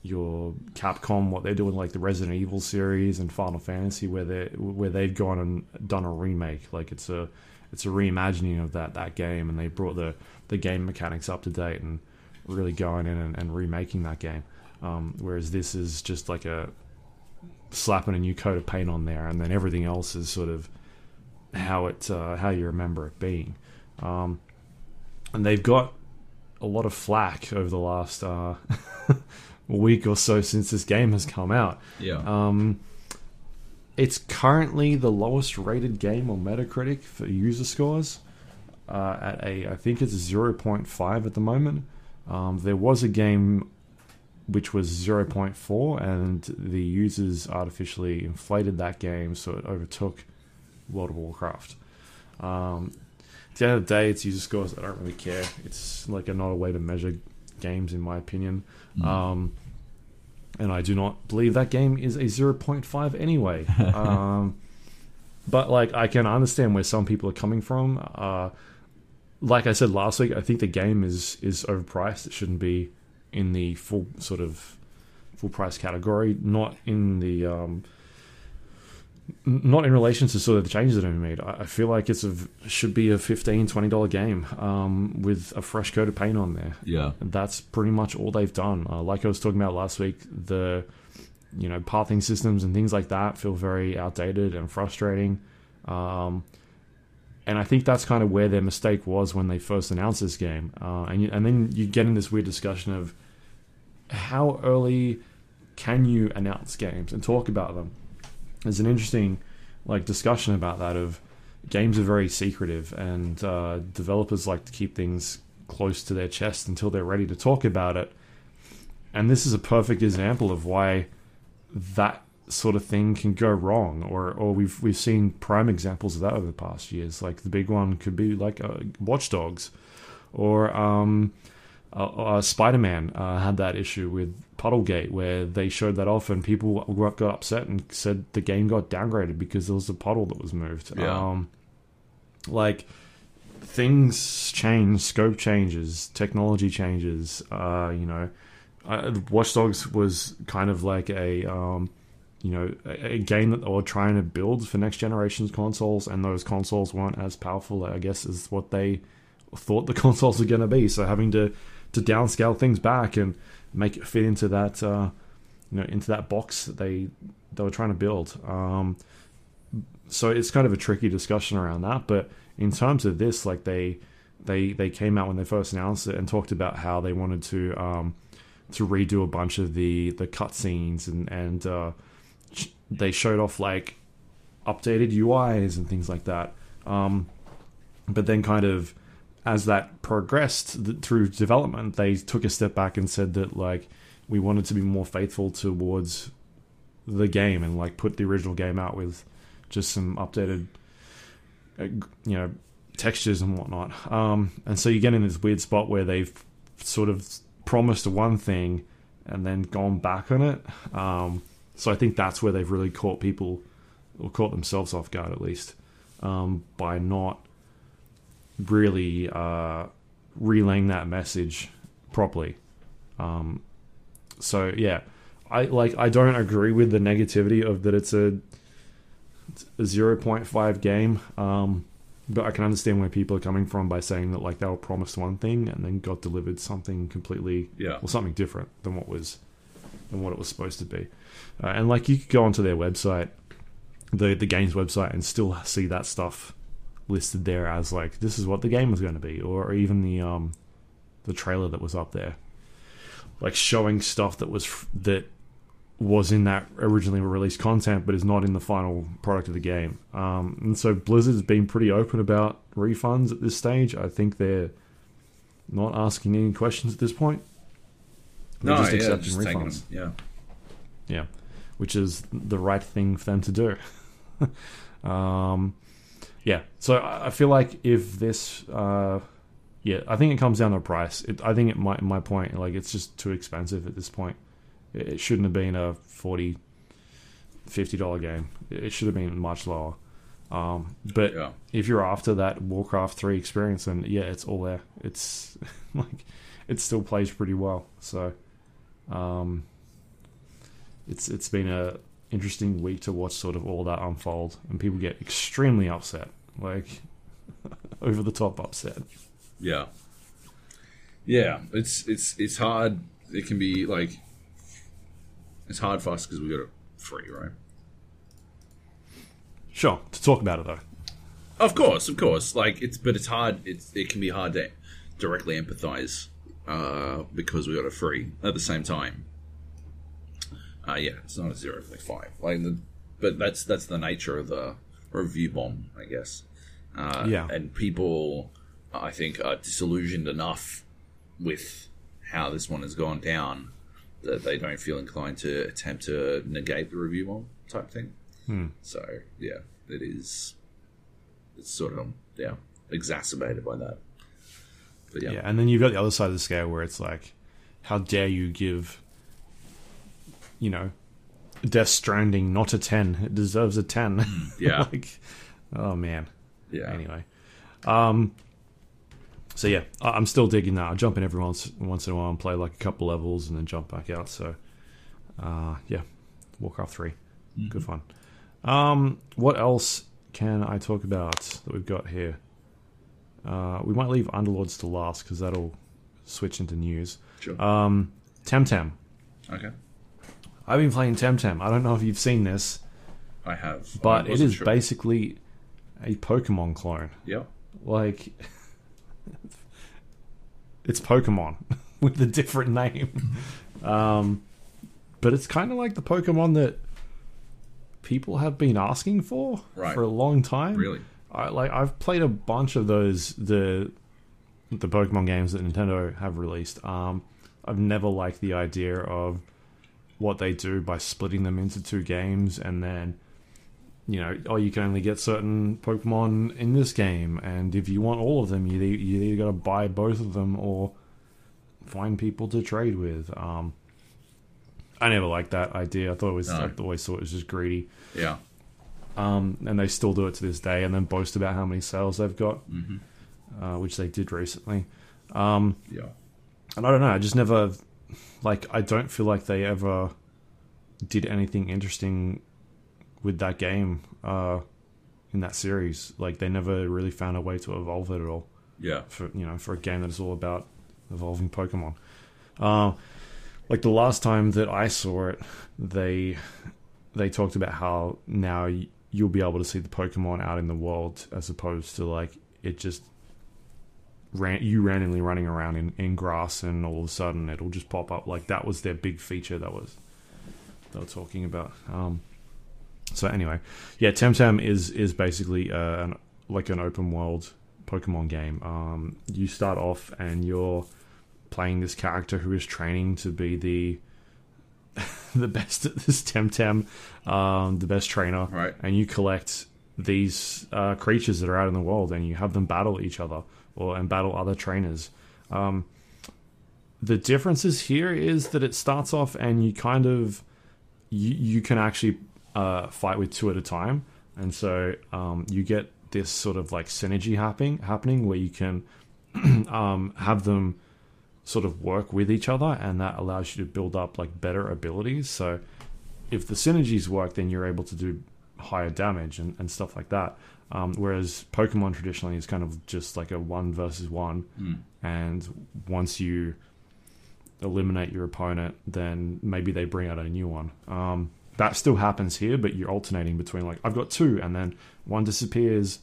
Speaker 1: your Capcom, what they're doing, like the Resident Evil series and Final Fantasy, where they where they've gone and done a remake, like it's a it's a reimagining of that that game, and they brought the the game mechanics up to date and really going in and, and remaking that game. Um, whereas this is just like a slapping a new coat of paint on there, and then everything else is sort of how it uh, how you remember it being. Um, and they've got a lot of flack over the last uh, week or so since this game has come out.
Speaker 2: Yeah.
Speaker 1: Um, it's currently the lowest rated game on Metacritic for user scores uh, at a I think it's zero point five at the moment. Um, there was a game which was zero point four, and the users artificially inflated that game so it overtook World of Warcraft. Um, at the end of the day, it's user scores. I don't really care. It's like not a way to measure games, in my opinion. Um, and I do not believe that game is a 0.5 anyway. um, but like, I can understand where some people are coming from. Uh, like I said last week, I think the game is is overpriced. It shouldn't be in the full sort of full price category, not in the um, not in relation to sort of the changes that have been made. I I feel like it's a should be a 15 20 dollar game um, with a fresh coat of paint on there.
Speaker 2: yeah.
Speaker 1: That's pretty much all they've done. Uh, like I was talking about last week, the you know pathing systems and things like that feel very outdated and frustrating. Um, and I think that's kind of where their mistake was when they first announced this game. Uh, and you, and then you get in this weird discussion of how early can you announce games and talk about them. There's an interesting like discussion about that of games are very secretive and uh, developers like to keep things close to their chest until they're ready to talk about it. And this is a perfect example of why that sort of thing can go wrong, or or we've we've seen prime examples of that over the past years. Like the big one could be like uh, Watch Dogs, or um, uh, uh, Spider Man uh, had that issue with Puddlegate where they showed that off and people got upset and said the game got downgraded because there was a puddle that was moved.
Speaker 2: Yeah.
Speaker 1: Um, like things change, scope changes, technology changes. Uh, you know, uh, Watch Dogs was kind of like a um, you know a, a game that they were trying to build for next generation's consoles, and those consoles weren't as powerful, I guess, as what they thought the consoles were going to be. So having to to downscale things back and make it fit into that uh, you know into that box that they they were trying to build. Um, so it's kind of a tricky discussion around that. But in terms of this, like they they they came out when they first announced it and talked about how they wanted to um, to redo a bunch of the the cutscenes and and uh, they showed off like updated UIs and things like that. Um, but then kind of as that progressed th- through development, they took a step back and said that like we wanted to be more faithful towards the game and like put the original game out with just some updated, uh, you know, textures and whatnot. Um, and so you get in this weird spot where they've sort of promised one thing and then gone back on it. Um, so I think that's where they've really caught people or caught themselves off guard at least um, by not really uh, relaying that message properly. Um, so yeah, I like I don't agree with the negativity of that it's a a 0.5 game. Um, but I can understand where people are coming from by saying that like they were promised one thing and then got delivered something completely
Speaker 2: Yeah.
Speaker 1: or something different than what was than what it was supposed to be. Uh, and like you could go onto their website, the the game's website, and still see that stuff listed there as like this is what the game was going to be, or even the um the trailer that was up there, like showing stuff that was that was in that originally released content, but is not in the final product of the game. Um, and so Blizzard's been pretty open about refunds at this stage. I think they're not asking any questions at this point. They're
Speaker 2: No,
Speaker 1: just
Speaker 2: yeah,
Speaker 1: accepting
Speaker 2: just
Speaker 1: refunds.
Speaker 2: them. Yeah.
Speaker 1: Yeah, which is the right thing for them to do. um, yeah, so I I feel like if this, uh, yeah, I think it comes down to price. It, I think it might, my point, like it's just too expensive at this point. It, it shouldn't have been a 40 50 dollar game. It it should have been much lower. Um, but
Speaker 2: Yeah.
Speaker 1: if you're after that Warcraft 3 experience, then yeah, it's all there. It's like it still plays pretty well. So, um, it's it's been a interesting week to watch sort of all that unfold, and people get extremely upset, like over the top upset.
Speaker 2: Yeah. Yeah, it's it's it's hard. It can be like it's hard for us because we got it free, right?
Speaker 1: Sure, to talk about it though.
Speaker 2: Of course, of course. Like it's, but it's hard. It's it can be hard to directly empathize uh, because we got a free. At the same time, uh, yeah, it's not a zero point five. Like the, but that's that's the nature of the review bomb, I guess. Uh,
Speaker 1: Yeah.
Speaker 2: and people, I think, are disillusioned enough with how this one has gone down that they don't feel inclined to attempt to negate the review bomb type thing. So yeah, it is it's sort of yeah exacerbated by that. But yeah,
Speaker 1: Yeah, and then you've got the other side of the scale where it's like, how dare you give, you know, Death Stranding not a ten? It deserves a ten.
Speaker 2: yeah,
Speaker 1: like, oh man.
Speaker 2: yeah.
Speaker 1: Anyway, um, so yeah, I- I'm still digging that. I jump in every once once in a while and play like a couple levels and then jump back out. So, uh, yeah, Warcraft 3 good fun. Um, what else can I talk about that we've got here? Uh, we might leave Underlords to last because that'll switch into news.
Speaker 2: Sure.
Speaker 1: Um, Temtem.
Speaker 2: okay,
Speaker 1: I've been playing Temtem. I don't know if you've seen this,
Speaker 2: I have,
Speaker 1: but
Speaker 2: I
Speaker 1: it
Speaker 2: sure.
Speaker 1: basically a Pokemon clone.
Speaker 2: Yeah,
Speaker 1: like it's Pokemon with a different name. Um, but it's kind of like the Pokemon that people have been asking for
Speaker 2: Right.
Speaker 1: for a long time.
Speaker 2: really.
Speaker 1: I like I've played a bunch of those the the Pokemon games that Nintendo have released. Um, I've never liked the idea of what they do by splitting them into two games and then you know, oh, you can only get certain Pokemon in this game, and if you want all of them, you you either got to buy both of them or find people to trade with. Um, I never liked that idea. I thought it was
Speaker 2: No.
Speaker 1: I always thought it was just greedy.
Speaker 2: Yeah.
Speaker 1: Um, and they still do it to this day, and then boast about how many sales they've got,
Speaker 2: hmm
Speaker 1: uh, which they did recently. Um,
Speaker 2: Yeah.
Speaker 1: and I don't know. I just never like. I don't feel like they ever did anything interesting with that game uh, in that series. Like they never really found a way to evolve it at all.
Speaker 2: Yeah.
Speaker 1: For you know, for a game that is all about evolving Pokemon. Uh, like the last time that I saw it, they they talked about how now you'll be able to see the Pokemon out in the world as opposed to like it just ran you randomly running around in, in grass and all of a sudden it'll just pop up. Like that was their big feature that was they were talking about. Um so anyway yeah temtem is is basically uh, an, like an open world pokemon game. Um you start off and you're playing this character who is training to be the the best at this temtem um the best trainer
Speaker 2: Right.
Speaker 1: and you collect these uh, creatures that are out in the world and you have them battle each other or and battle other trainers. Um, the differences here is that it starts off and you kind of you, you can actually uh, fight with two at a time, and so um, you get this sort of like synergy happening happening where you can um, have them sort of work with each other, and that allows you to build up like better abilities. So if the synergies work, then you're able to do higher damage and, and stuff like that. Um, whereas Pokemon traditionally is kind of just like a one versus one,
Speaker 2: Mm.
Speaker 1: and once you eliminate your opponent, then maybe they bring out a new one. Um, that still happens here, but you're alternating between like I've got two, and then one disappears,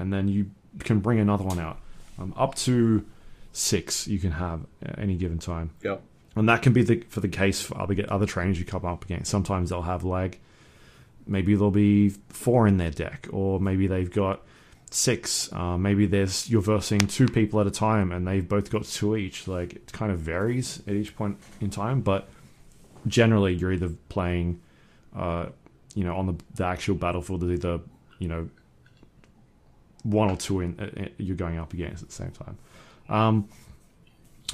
Speaker 1: and then you can bring another one out. Um, up to six you can have at any given time
Speaker 2: Yep.
Speaker 1: and that can be the for the case for other other trainers you come up against. Sometimes they'll have like maybe there'll be four in their deck, or maybe they've got six. Uh, maybe there's you're versing two people at a time, and they've both got two each. Like it kind of varies at each point in time, but generally you're either playing, uh, you know, on the the actual battlefield, either you know one or two in, uh, you're going up against at the same time. Um,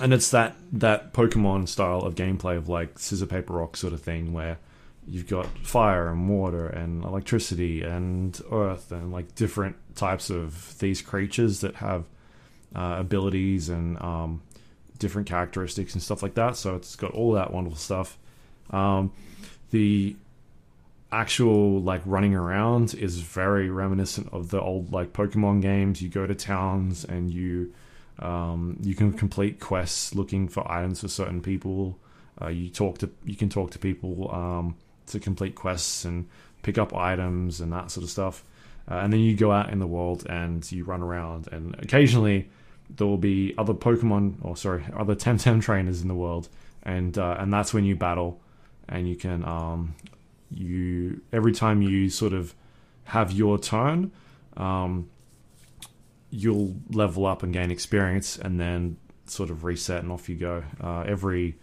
Speaker 1: and it's that that Pokemon style of gameplay of like scissor paper rock sort of thing where you've got fire and water and electricity and earth and like different types of these creatures that have uh, abilities and um, different characteristics and stuff like that. So it's got all that wonderful stuff. Um, the actual like running around is very reminiscent of the old like Pokemon games. You go to towns and you um, you can complete quests looking for items for certain people. Uh, you talk to you can talk to people um, to complete quests and pick up items and that sort of stuff. Uh, and then you go out in the world and you run around. And occasionally there will be other Pokemon, or sorry, other Temtem trainers in the world, and uh, and that's when you battle. And you can um, you every time you sort of have your turn, um, you'll level up and gain experience, and then sort of reset and off you go. Uh, every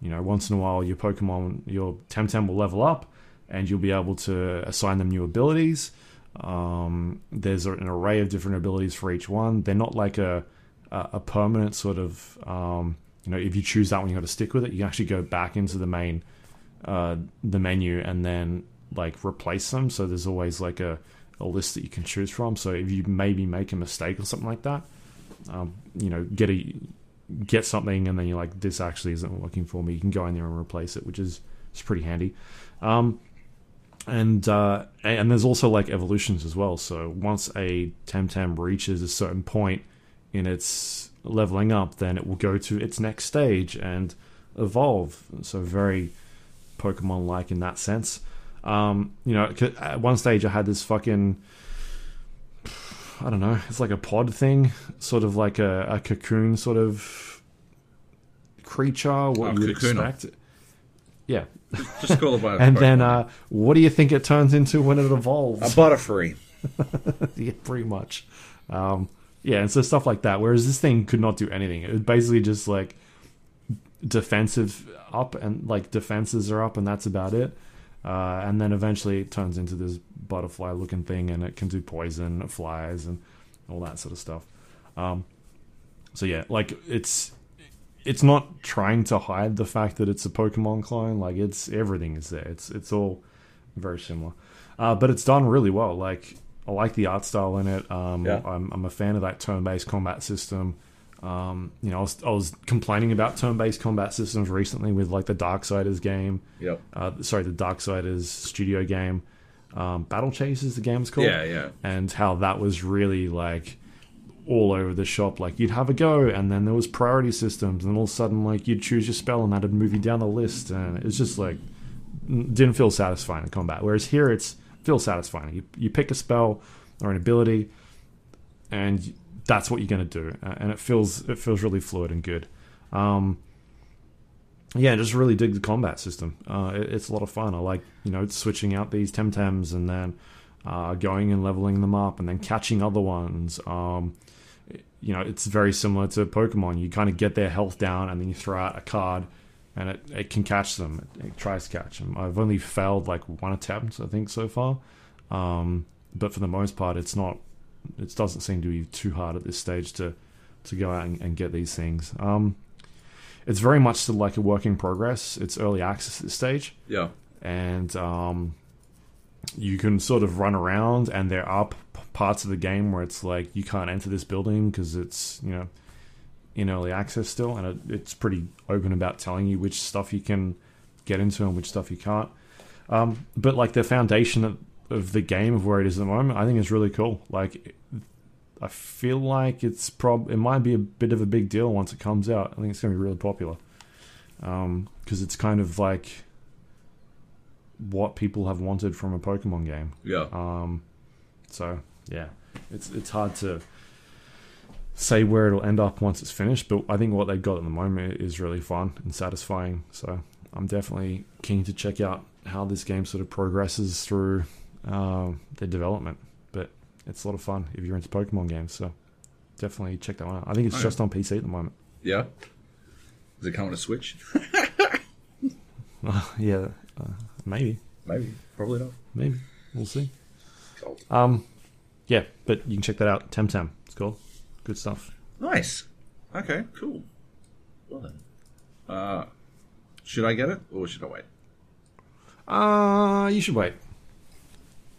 Speaker 1: you know once in a while, your Pokemon, your Temtem will level up, and you'll be able to assign them new abilities. Um, there's an array of different abilities for each one. They're not like a a, permanent sort of um, you know if you choose that one, you got to stick with it. You can actually go back into the main uh, the menu and then like replace them. So there's always like a, a list that you can choose from. So if you maybe make a mistake or something like that, um, you know, get a get something and then you're like, this actually isn't working for me. You can go in there and replace it, which is it's pretty handy. Um, and uh, and there's also like evolutions as well. So once a Temtem reaches a certain point in its leveling up, then it will go to its next stage and evolve. So very Pokemon like in that sense. Um, you know, at one stage I had this fucking I don't know, it's like a pod thing, sort of like a, a cocoon sort of creature, what
Speaker 2: Oh,
Speaker 1: you would expect. Yeah.
Speaker 2: Just call it by
Speaker 1: And then uh, what do you think it turns into when it evolves?
Speaker 2: a Butterfree.
Speaker 1: yeah, pretty much. Um, yeah, and so stuff like that. Whereas this thing could not do anything. It was basically just like defensive up and like defenses are up, and that's about it. Uh, and then eventually it turns into this butterfly looking thing, and it can do poison, it flies, and all that sort of stuff. Um, so yeah, like it's it's not trying to hide the fact that it's a Pokemon clone. Like it's everything is there. It's it's all very similar, uh, but it's done really well. Like I like the art style in it. Um,
Speaker 2: Yeah.
Speaker 1: I'm, I'm a fan of that turn-based combat system. Um, you know, I was, I was complaining about turn-based combat systems recently with like the Darksiders game.
Speaker 2: Yep.
Speaker 1: Uh, sorry, the Darksiders studio game. Um, Battle Chasers is the game's called
Speaker 2: Yeah, yeah.
Speaker 1: and how that was really like all over the shop. Like you'd have a go, and then there was priority systems, and all of a sudden, like you'd choose your spell, and that'd move you down the list, and it was just like didn't feel satisfying in combat. Whereas here, it's feels satisfying. You you pick a spell or an ability, and that's what you're going to do, uh, and it feels it feels really fluid and good. Um, yeah, just really dig the combat system. Uh, it, it's a lot of fun. I like you know switching out these temtems and then uh, going and leveling them up and then catching other ones. Um, you know, it's very similar to Pokemon. You kind of get their health down and then you throw out a card and it, it can catch them. It, it tries to catch them. I've only failed like one attempt, I think, so far. Um, but for the most part, it's not. It doesn't seem to be too hard at this stage to to go out and, and get these things. Um, it's very much still like a work in progress. It's early access at this stage
Speaker 2: Yeah.
Speaker 1: and um, you can sort of run around and there are p- parts of the game where it's like you can't enter this building because it's you know in early access still and it, it's pretty open about telling you which stuff you can get into and which stuff you can't um, but like the foundation of, the game of where it is at the moment i think it's really cool like i feel like it's prob it might be a bit of a big deal once it comes out i think it's going to be really popular because it's kind of like what people have wanted from a Pokemon game.
Speaker 2: Yeah.
Speaker 1: Um, so yeah, it's it's hard to say where it'll end up once it's finished, but I think what they've got at the moment is really fun and satisfying. So I'm definitely keen to check out how this game sort of progresses through uh, their development. But it's a lot of fun if you're into Pokemon games. So definitely check that one out. I think it's
Speaker 2: Okay.
Speaker 1: just on PC at the moment.
Speaker 2: yeah. Does it come on a Switch?
Speaker 1: yeah, uh, maybe,
Speaker 2: Maybe. Probably not.
Speaker 1: maybe we'll see.
Speaker 2: Cold.
Speaker 1: Um, yeah, but you can check that out. Temtem, it's cool, good stuff.
Speaker 2: Nice. Okay, cool. Well then. Uh, should I get it or should I wait?
Speaker 1: Uh, you should wait.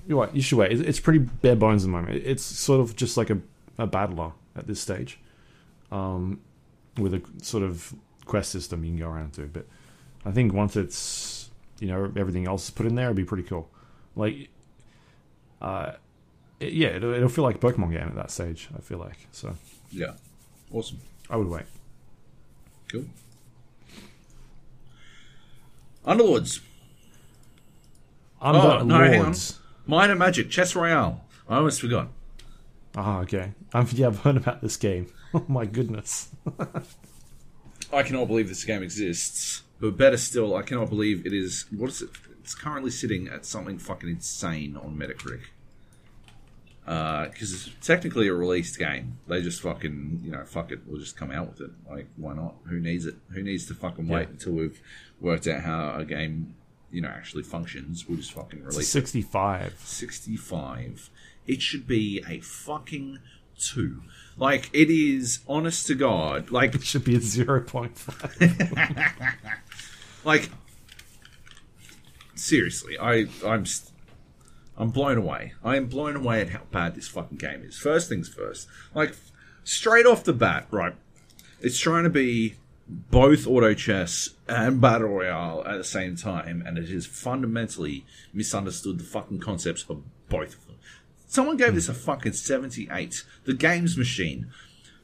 Speaker 1: You wait. You should wait. It's- It's pretty bare bones at the moment. It's sort of just like a, a battler at this stage, um, with a sort of quest system you can go around to. But I think once it's you know everything else is put in there, it'd be pretty cool. Like, uh, it- yeah, it'll, it'll feel like a Pokemon game at that stage. I feel like so.
Speaker 2: Yeah. Awesome.
Speaker 1: I would wait.
Speaker 2: Cool. Underlords.
Speaker 1: Under
Speaker 2: Oh, no, hang on.
Speaker 1: Lords.
Speaker 2: Might and Magic. Chess Royale. I almost forgot.
Speaker 1: Ah, okay. Um, yeah, I've heard about this game. Oh my goodness.
Speaker 2: I cannot believe this game exists. But better still, I cannot believe it is. What is it? It's currently sitting at something fucking insane on Metacritic. Because it's technically a released game. They just fucking, you know, fuck it. We'll just come out with it. Like, why not? Who needs it? Who needs to fucking wait
Speaker 1: Yeah.
Speaker 2: until we've worked out how a game, you know, actually functions? We'll just fucking release it.
Speaker 1: 65.
Speaker 2: 65. It should be a fucking two. Like, it is, honest to God, like,
Speaker 1: It should be a 0.5.
Speaker 2: like seriously i i'm i'm blown away i am blown away at how bad this fucking game is first things first like straight off the bat right it's trying to be both auto chess and battle royale at the same time and it has fundamentally misunderstood the fucking concepts of both of them someone gave this a fucking 78 the games machine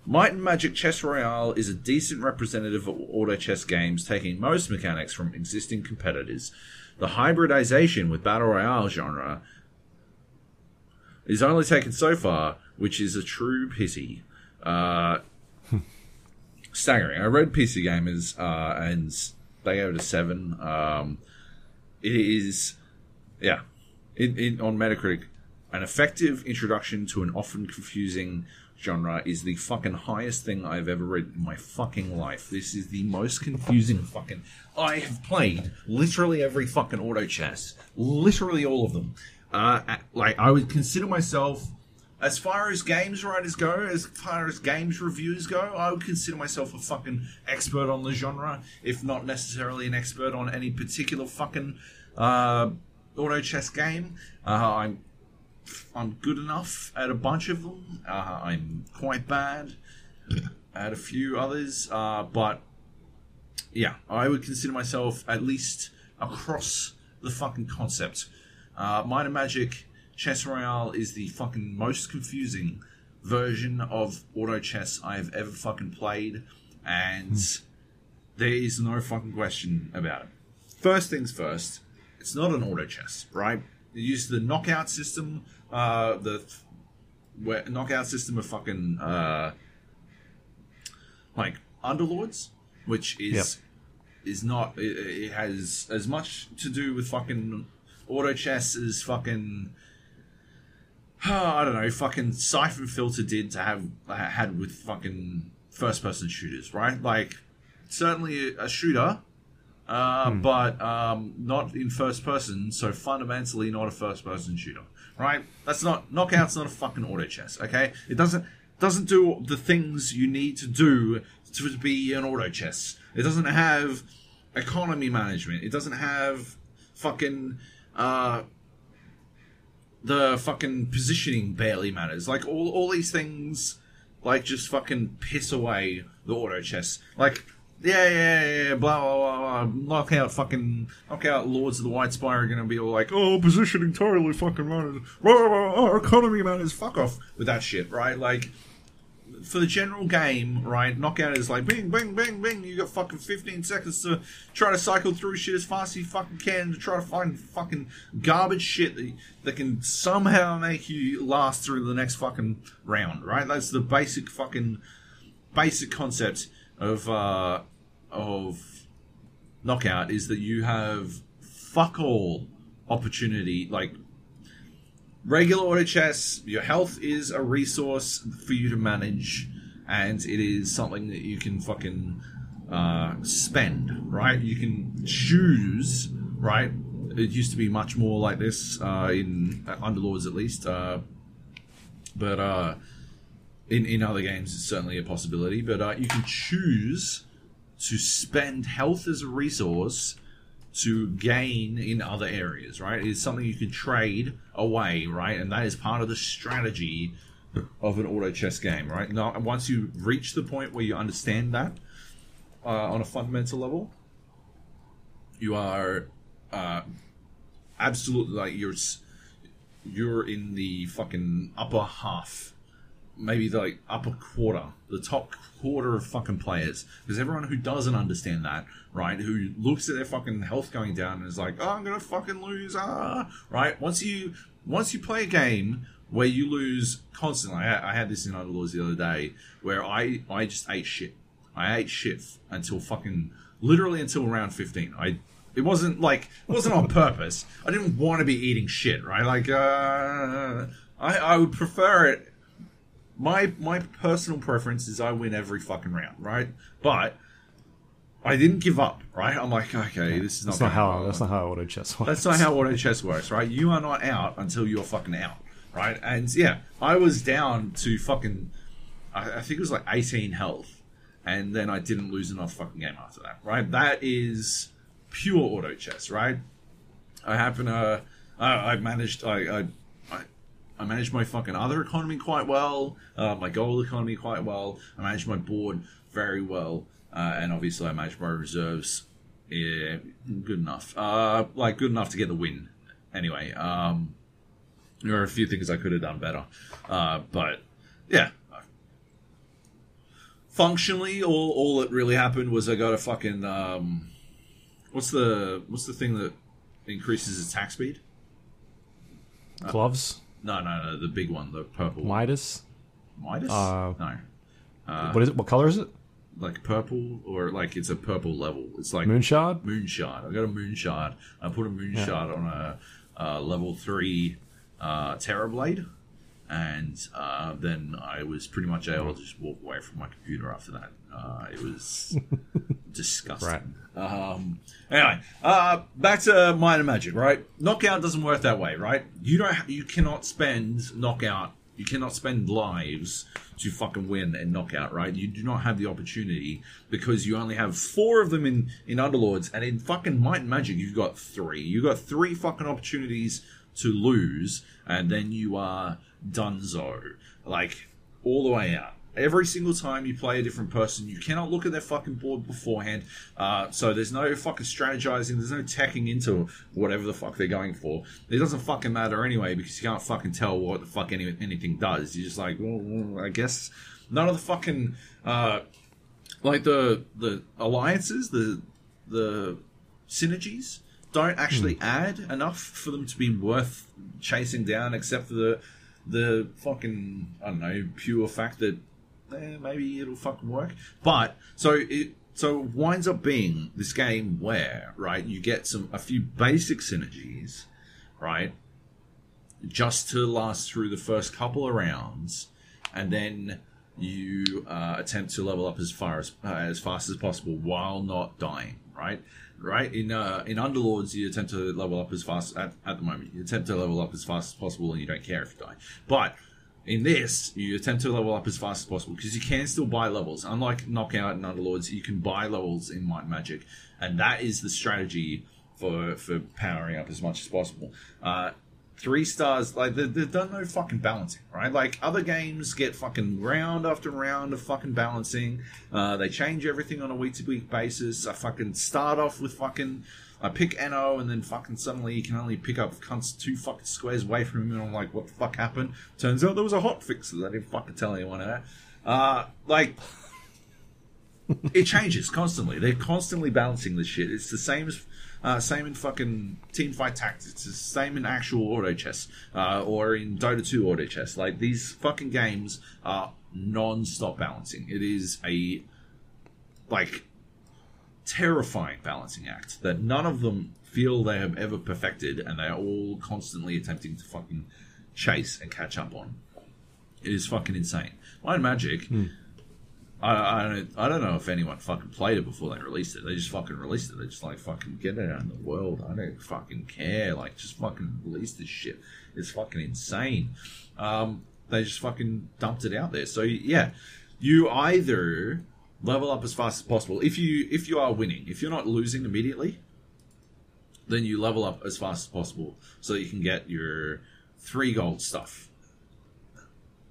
Speaker 2: Might and Magic Chess Royale is a decent representative of auto chess games, taking most mechanics from existing competitors. The hybridization with Battle Royale genre is only taken so far, which is a true pity. Uh, staggering. I read PC Gamers, uh, and they gave it a 7. Um, it is, yeah, it, it, on Metacritic, an effective introduction to an often confusing genre is the fucking highest thing I've ever read in my fucking life. This is the most confusing fucking. I have played literally every fucking auto chess, literally all of them. Uh, like I would consider myself as far as games writers go, as far as games reviews go, I would consider myself a fucking expert on the genre, if not necessarily an expert on any particular fucking uh, auto chess game. Uh, I'm I'm good enough at a bunch of them. Uh, I'm quite bad at a few others, uh, but yeah, I would consider myself at least across the fucking concept. Uh, and Magic Chess Royale is the fucking most confusing version of auto chess I've ever fucking played, and there is no fucking question about it. First things first, it's not an auto chess, right? It uses the knockout system, uh, the where, knockout system of fucking uh, like underlords, which is
Speaker 1: Yep.
Speaker 2: is not. It, it has as much to do with fucking auto chess as fucking. I don't know, fucking Siphon Filter did to have had with fucking first person shooters, right? Like, certainly a shooter, uh, but um, not in first person, so fundamentally not a first person shooter, right? That's not knockout's not a fucking auto chess, okay? It doesn't doesn't do the things you need to do to be an auto chess. It doesn't have economy management. It doesn't have fucking uh, the fucking positioning barely matters. Like all all these things, like just fucking piss away the auto chess. Like yeah, yeah, yeah, blah blah blah blah. Knock out fucking knock out Lords of the White Spire are gonna be all like, oh, positioning totally fucking matters. Blah, blah, blah, oh, economy matters. Fuck off with that shit, right? Like for the general game, right, knockout is like bing, bing, bing, bing. You got fucking 15 seconds to try to cycle through shit as fast as you fucking can to try to find fucking garbage shit that, that can somehow make you last through the next fucking round, right? That's the basic fucking basic concept of uh, of knockout is that you have fuck all opportunity like regular auto chess, your health is a resource for you to manage, and it is something that you can fucking uh, spend, right? You can choose, right? It used to be much more like this uh, in uh, Underlords, at least, uh, but uh, in in other games, it's certainly a possibility. But uh, you can choose to spend health as a resource to gain in other areas, right? It's something you can trade away, right? And that is part of the strategy of an auto chess game, right? Now, once you reach the point where you understand that uh, on a fundamental level, you are uh, absolutely like you're you're in the fucking upper half maybe the like upper quarter, the top quarter of fucking players. Because everyone who doesn't understand that, right, who looks at their fucking health going down and is like, "Oh, I'm gonna fucking lose," ah, right. Once you once you play a game where you lose constantly, I, I had this in Underlords the other day where I I just ate shit. I ate shit until fucking literally until round fifteen. I it wasn't like it wasn't on purpose. I didn't want to be eating shit, right? Like uh, I I would prefer it my my personal preference is I win every fucking round, right? But I didn't give up, right? I'm like, okay, this is not,
Speaker 1: That's not how. That's not how auto chess works.
Speaker 2: That's not how auto chess works, right? You are not out until you're fucking out, right? And yeah, I was down to fucking, I, I think it was like 18 health, and then I didn't lose enough fucking game after that, right? That is pure auto chess, right? I happen to, I, I managed, I, I, I, managed my fucking other economy quite well, uh, my gold economy quite well. I managed my board very well, uh, and obviously I managed my reserves. Yeah, good enough. Uh, like good enough to get the win. Anyway, um, there are a few things I could have done better, uh, but yeah. Functionally, all all that really happened was I got a fucking um, what's the what's the thing that increases attack speed?
Speaker 1: Gloves,
Speaker 2: No, no, no, the big one, the purple.
Speaker 1: Midas.
Speaker 2: Midas?
Speaker 1: uh,
Speaker 2: no,
Speaker 1: what is it? What color is it?
Speaker 2: like purple or like it's a purple level. It's like
Speaker 1: Moonshard.
Speaker 2: moonshard. I got a moonshard. I put a moonshard on a, uh level three uh, Terrorblade, and uh, then I was pretty much able to just walk away from my computer after that. Uh, it was disgusting. Um, anyway, uh, back to Might and Magic, right? Knockout doesn't work that way, right? You don't. You cannot spend knockout You cannot spend lives to fucking win and knockout, right? You do not have the opportunity because you only have four of them in, in Underlords, and in fucking Might and Magic, you've got three. You've got three fucking opportunities to lose, and then you are donezo. Like, all the way out every single time you play a different person, you cannot look at their fucking board beforehand. Uh, so there's no fucking strategizing. There's no tacking into whatever the fuck they're going for. It doesn't fucking matter anyway because you can't fucking tell what the fuck any, anything does. You're just like, well, I guess none of the fucking uh, like the the alliances, the the synergies don't actually mm. add enough for them to be worth chasing down, except for the the fucking I don't know pure fact that eh, maybe it'll fucking work. But so it so it winds up being this game where right you get some a few basic synergies, right, just to last through the first couple of rounds, and then you uh, attempt to level up as far as uh, as fast as possible while not dying. Right, right. In uh, in Underlords, you attempt to level up as fast at, at the moment. You attempt to level up as fast as possible, and you don't care if you die. But in this, you attempt to level up as fast as possible because you can still buy levels. Unlike Knockout and Underlords, you can buy levels in Might Magic, and that is the strategy for for powering up as much as possible. Uh, three stars, like they, they've done no fucking balancing, right? Like other games get fucking round after round of fucking balancing. Uh, they change everything on a week to week basis. I fucking start off with fucking I pick NO and then fucking suddenly you can only pick up cunts two fucking squares away from him and I'm like, what the fuck happened? Turns out there was a hot fix that I didn't fucking tell anyone about. Uh, like, it changes constantly. They're constantly balancing this shit. It's the same as uh, same in fucking team fight tactics. It's same in actual auto chess uh, or in Dota 2 auto chess. Like these fucking games are non-stop balancing. It is a like terrifying balancing act that none of them feel they have ever perfected, and they are all constantly attempting to fucking chase and catch up on. It is fucking insane. Might Magic. Hmm. I, I don't I don't know if anyone fucking played it before they released it. They just fucking released it. They just like fucking get it out in the world. I don't fucking care. Like just fucking release this shit. It's fucking insane. Um, they just fucking dumped it out there. So yeah, you either level up as fast as possible. If you if you are winning, if you're not losing immediately, then you level up as fast as possible so you can get your three gold stuff,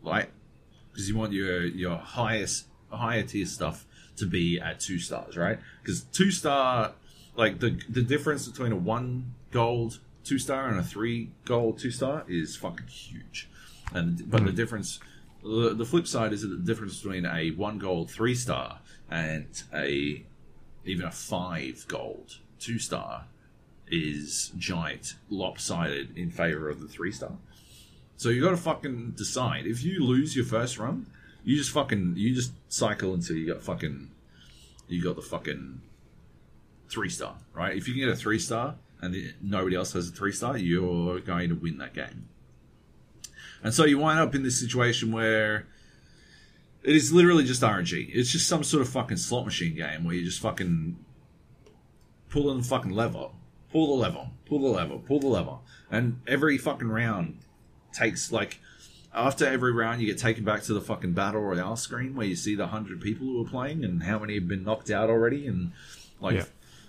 Speaker 2: right? Because you want your your highest higher tier stuff to be at two stars, right? Because two star, like the the difference between a one gold two star and a three gold two star is fucking huge, and but mm-hmm. the hmm. difference the, the flip side is that the difference between a one gold three star and a even a five gold two star is giant, lopsided in favor of the three star. So you got to fucking decide. If you lose your first run, you just fucking you just cycle until you got fucking you got the fucking three star, right? If you can get a three star and nobody else has a three star, you're going to win that game. And so you wind up in this situation where it is literally just RNG. It's just some sort of fucking slot machine game where you just fucking pull the fucking lever, pull the lever, pull the lever, pull the lever, and every fucking round takes like after every round you get taken back to the fucking battle royale screen where you see the hundred people who are playing and how many have been knocked out already and like yeah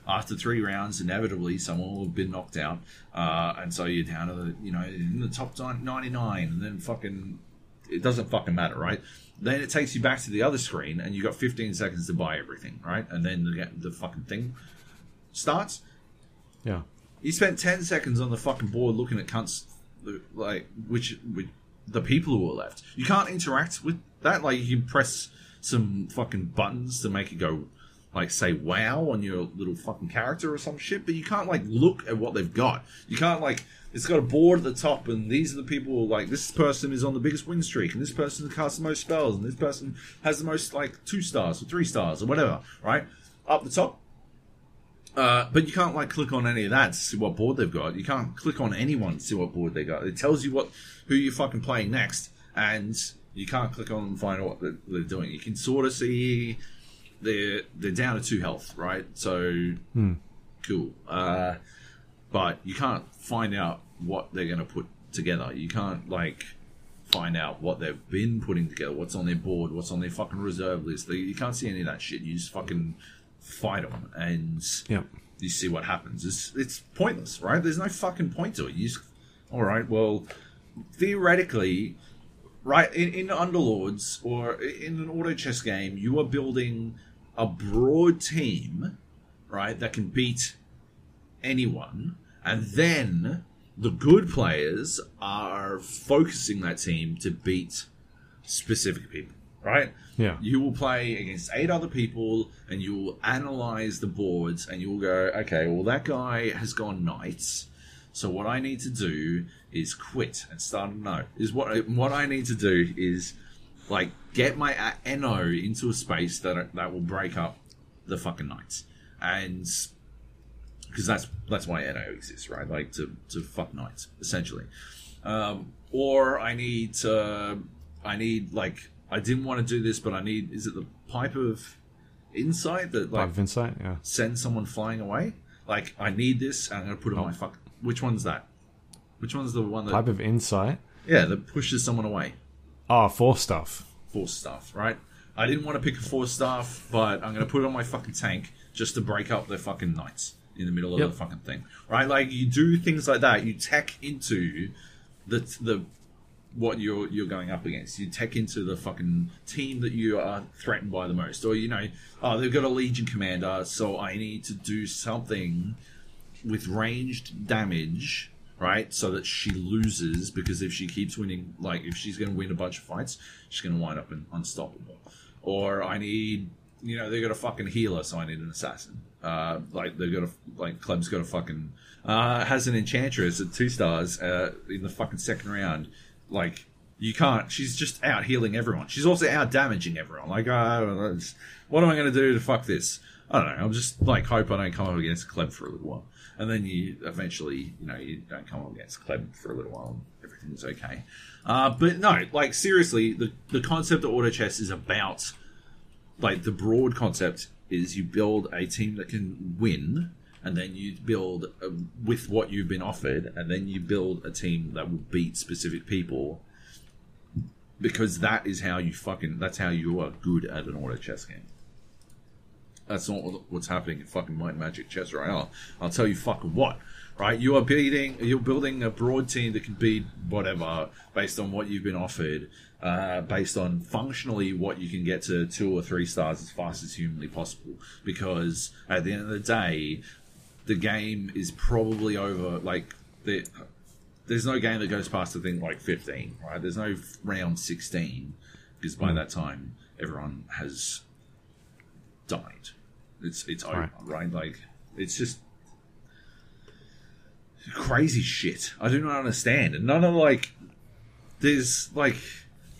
Speaker 2: after three rounds, inevitably someone will have been knocked out, uh, and so you're down to the you know in the top 99, and then fucking it doesn't fucking matter, right? Then it takes you back to the other screen, and you've got 15 seconds to buy everything, right? And then the, the fucking thing starts.
Speaker 1: Yeah.
Speaker 2: You spent 10 seconds on the fucking board looking at cunts, like which, which the people who are left. You can't interact with that. Like you can press some fucking buttons to make it go like say wow on your little fucking character or some shit, but you can't like look at what they've got. You can't like it's got a board at the top, and these are the people like this person is on the biggest win streak, and this person casts the most spells, and this person has the most like two stars or three stars or whatever, right? Up the top. Uh, but you can't like click on any of that to see what board they've got. You can't click on anyone to see what board they got. It tells you what who you're fucking playing next, and you can't click on and find out what they're, they're doing. You can sort of see they're they're down to two health, right? So
Speaker 1: hmm.
Speaker 2: cool. Uh, but you can't find out what they're going to put together. You can't like find out what they've been putting together, what's on their board, what's on their fucking reserve list. You can't see any of that shit. You just fucking fight them and
Speaker 1: Yeah.
Speaker 2: you see what happens. It's it's pointless, right? There's no fucking point to it. You just, all right, well, theoretically, right in, in Underlords or in an auto chess game, you are building a broad team, right, that can beat anyone, and then the good players are focusing that team to beat specific people, right?
Speaker 1: Yeah.
Speaker 2: You will play against eight other people and you will analyze the boards and you will go, okay, well, that guy has gone knights. So what I need to do is quit and start a no. Is what what I need to do is like get my NO into a space that that will break up the fucking knights, and because that's that's why NO exists, right? Like to to fuck knights essentially. Um, or I need to, I need like I didn't want to do this, but I need is it the pipe of insight that like
Speaker 1: Like Insight, yeah.
Speaker 2: send someone flying away? Like I need this, and I'm gonna put it on
Speaker 1: Oh.
Speaker 2: my fuck. Which one's that? Which one's the one that
Speaker 1: Pipe of Insight.
Speaker 2: yeah that pushes someone away?
Speaker 1: Ah, oh, force stuff.
Speaker 2: Force staff, right? I didn't want to pick a force staff, but I'm gonna put it on my fucking tank just to break up their fucking knights in the middle of
Speaker 1: Yep.
Speaker 2: the fucking thing, right? Like you do things like that. You tech into the the what you're you're going up against. You tech into the fucking team that you are threatened by the most, or you know, oh, they've got a legion commander, so I need to do something with ranged damage, right? So that she loses because if she keeps winning, like if she's going to win a bunch of fights, she's going to wind up in, unstoppable. Or I need, you know, they've got a fucking healer, so I need an assassin. Uh, like they've got a like club's got a fucking uh, has an enchantress at two stars uh, in the fucking second round. Like you can't. She's just out healing everyone. She's also out damaging everyone. Like, uh, what am I going to do to fuck this? I don't know. I'm just like hope I don't come up against Kleb for a little while, and then you eventually, you know, you don't come up against Kleb for a little while, and everything's okay. Uh, but no, like seriously, the the concept of auto chess is about like the broad concept is you build a team that can win and then you build uh, with what you've been offered and then you build a team that will beat specific people because that is how you fucking that's how you are good at an auto chess game that's not what's happening in fucking Might Magic Chess Royale. I'll tell you fucking what. Right, you are beating, you're building a broad team that can beat whatever based on what you've been offered, uh, based on functionally what you can get to two or three stars as fast as humanly possible. Because at the end of the day, the game is probably over. Like the, there's no game that goes past the thing like 15, right? There's no round 16 because by that time everyone has died. It's it's over,
Speaker 1: Right.
Speaker 2: right? Like it's just crazy shit. I do not understand. And none of like there's like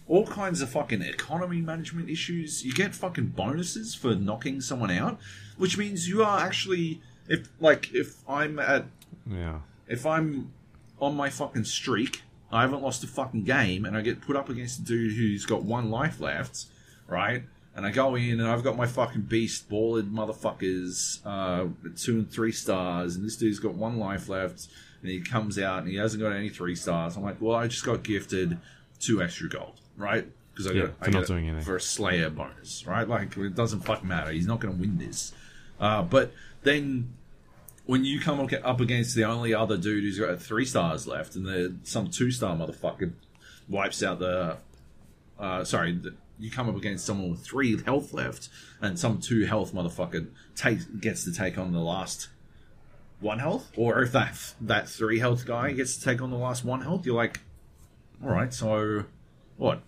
Speaker 2: all kinds of fucking economy management issues. You get fucking bonuses for knocking someone out, which means you are actually if like if I'm at
Speaker 1: Yeah.
Speaker 2: if I'm on my fucking streak, I haven't lost a fucking game, and I get put up against a dude who's got one life left, right? And I go in and I've got my fucking beast balled motherfuckers, uh, two and three stars, and this dude's got one life left, and he comes out and he hasn't got any three stars. I'm like, well, I just got gifted two extra gold, right? Because I
Speaker 1: Yeah,
Speaker 2: got, I
Speaker 1: not
Speaker 2: got
Speaker 1: doing anything.
Speaker 2: for a Slayer bonus, right? Like it doesn't fucking matter. He's not going to win this. Uh, but then when you come up against the only other dude who's got three stars left, and the some two star motherfucker wipes out the, uh, sorry, the, you come up against someone with three health left, and some two health motherfucker takes gets to take on the last one health, or if that that three health guy gets to take on the last one health, you're like, all right, so what?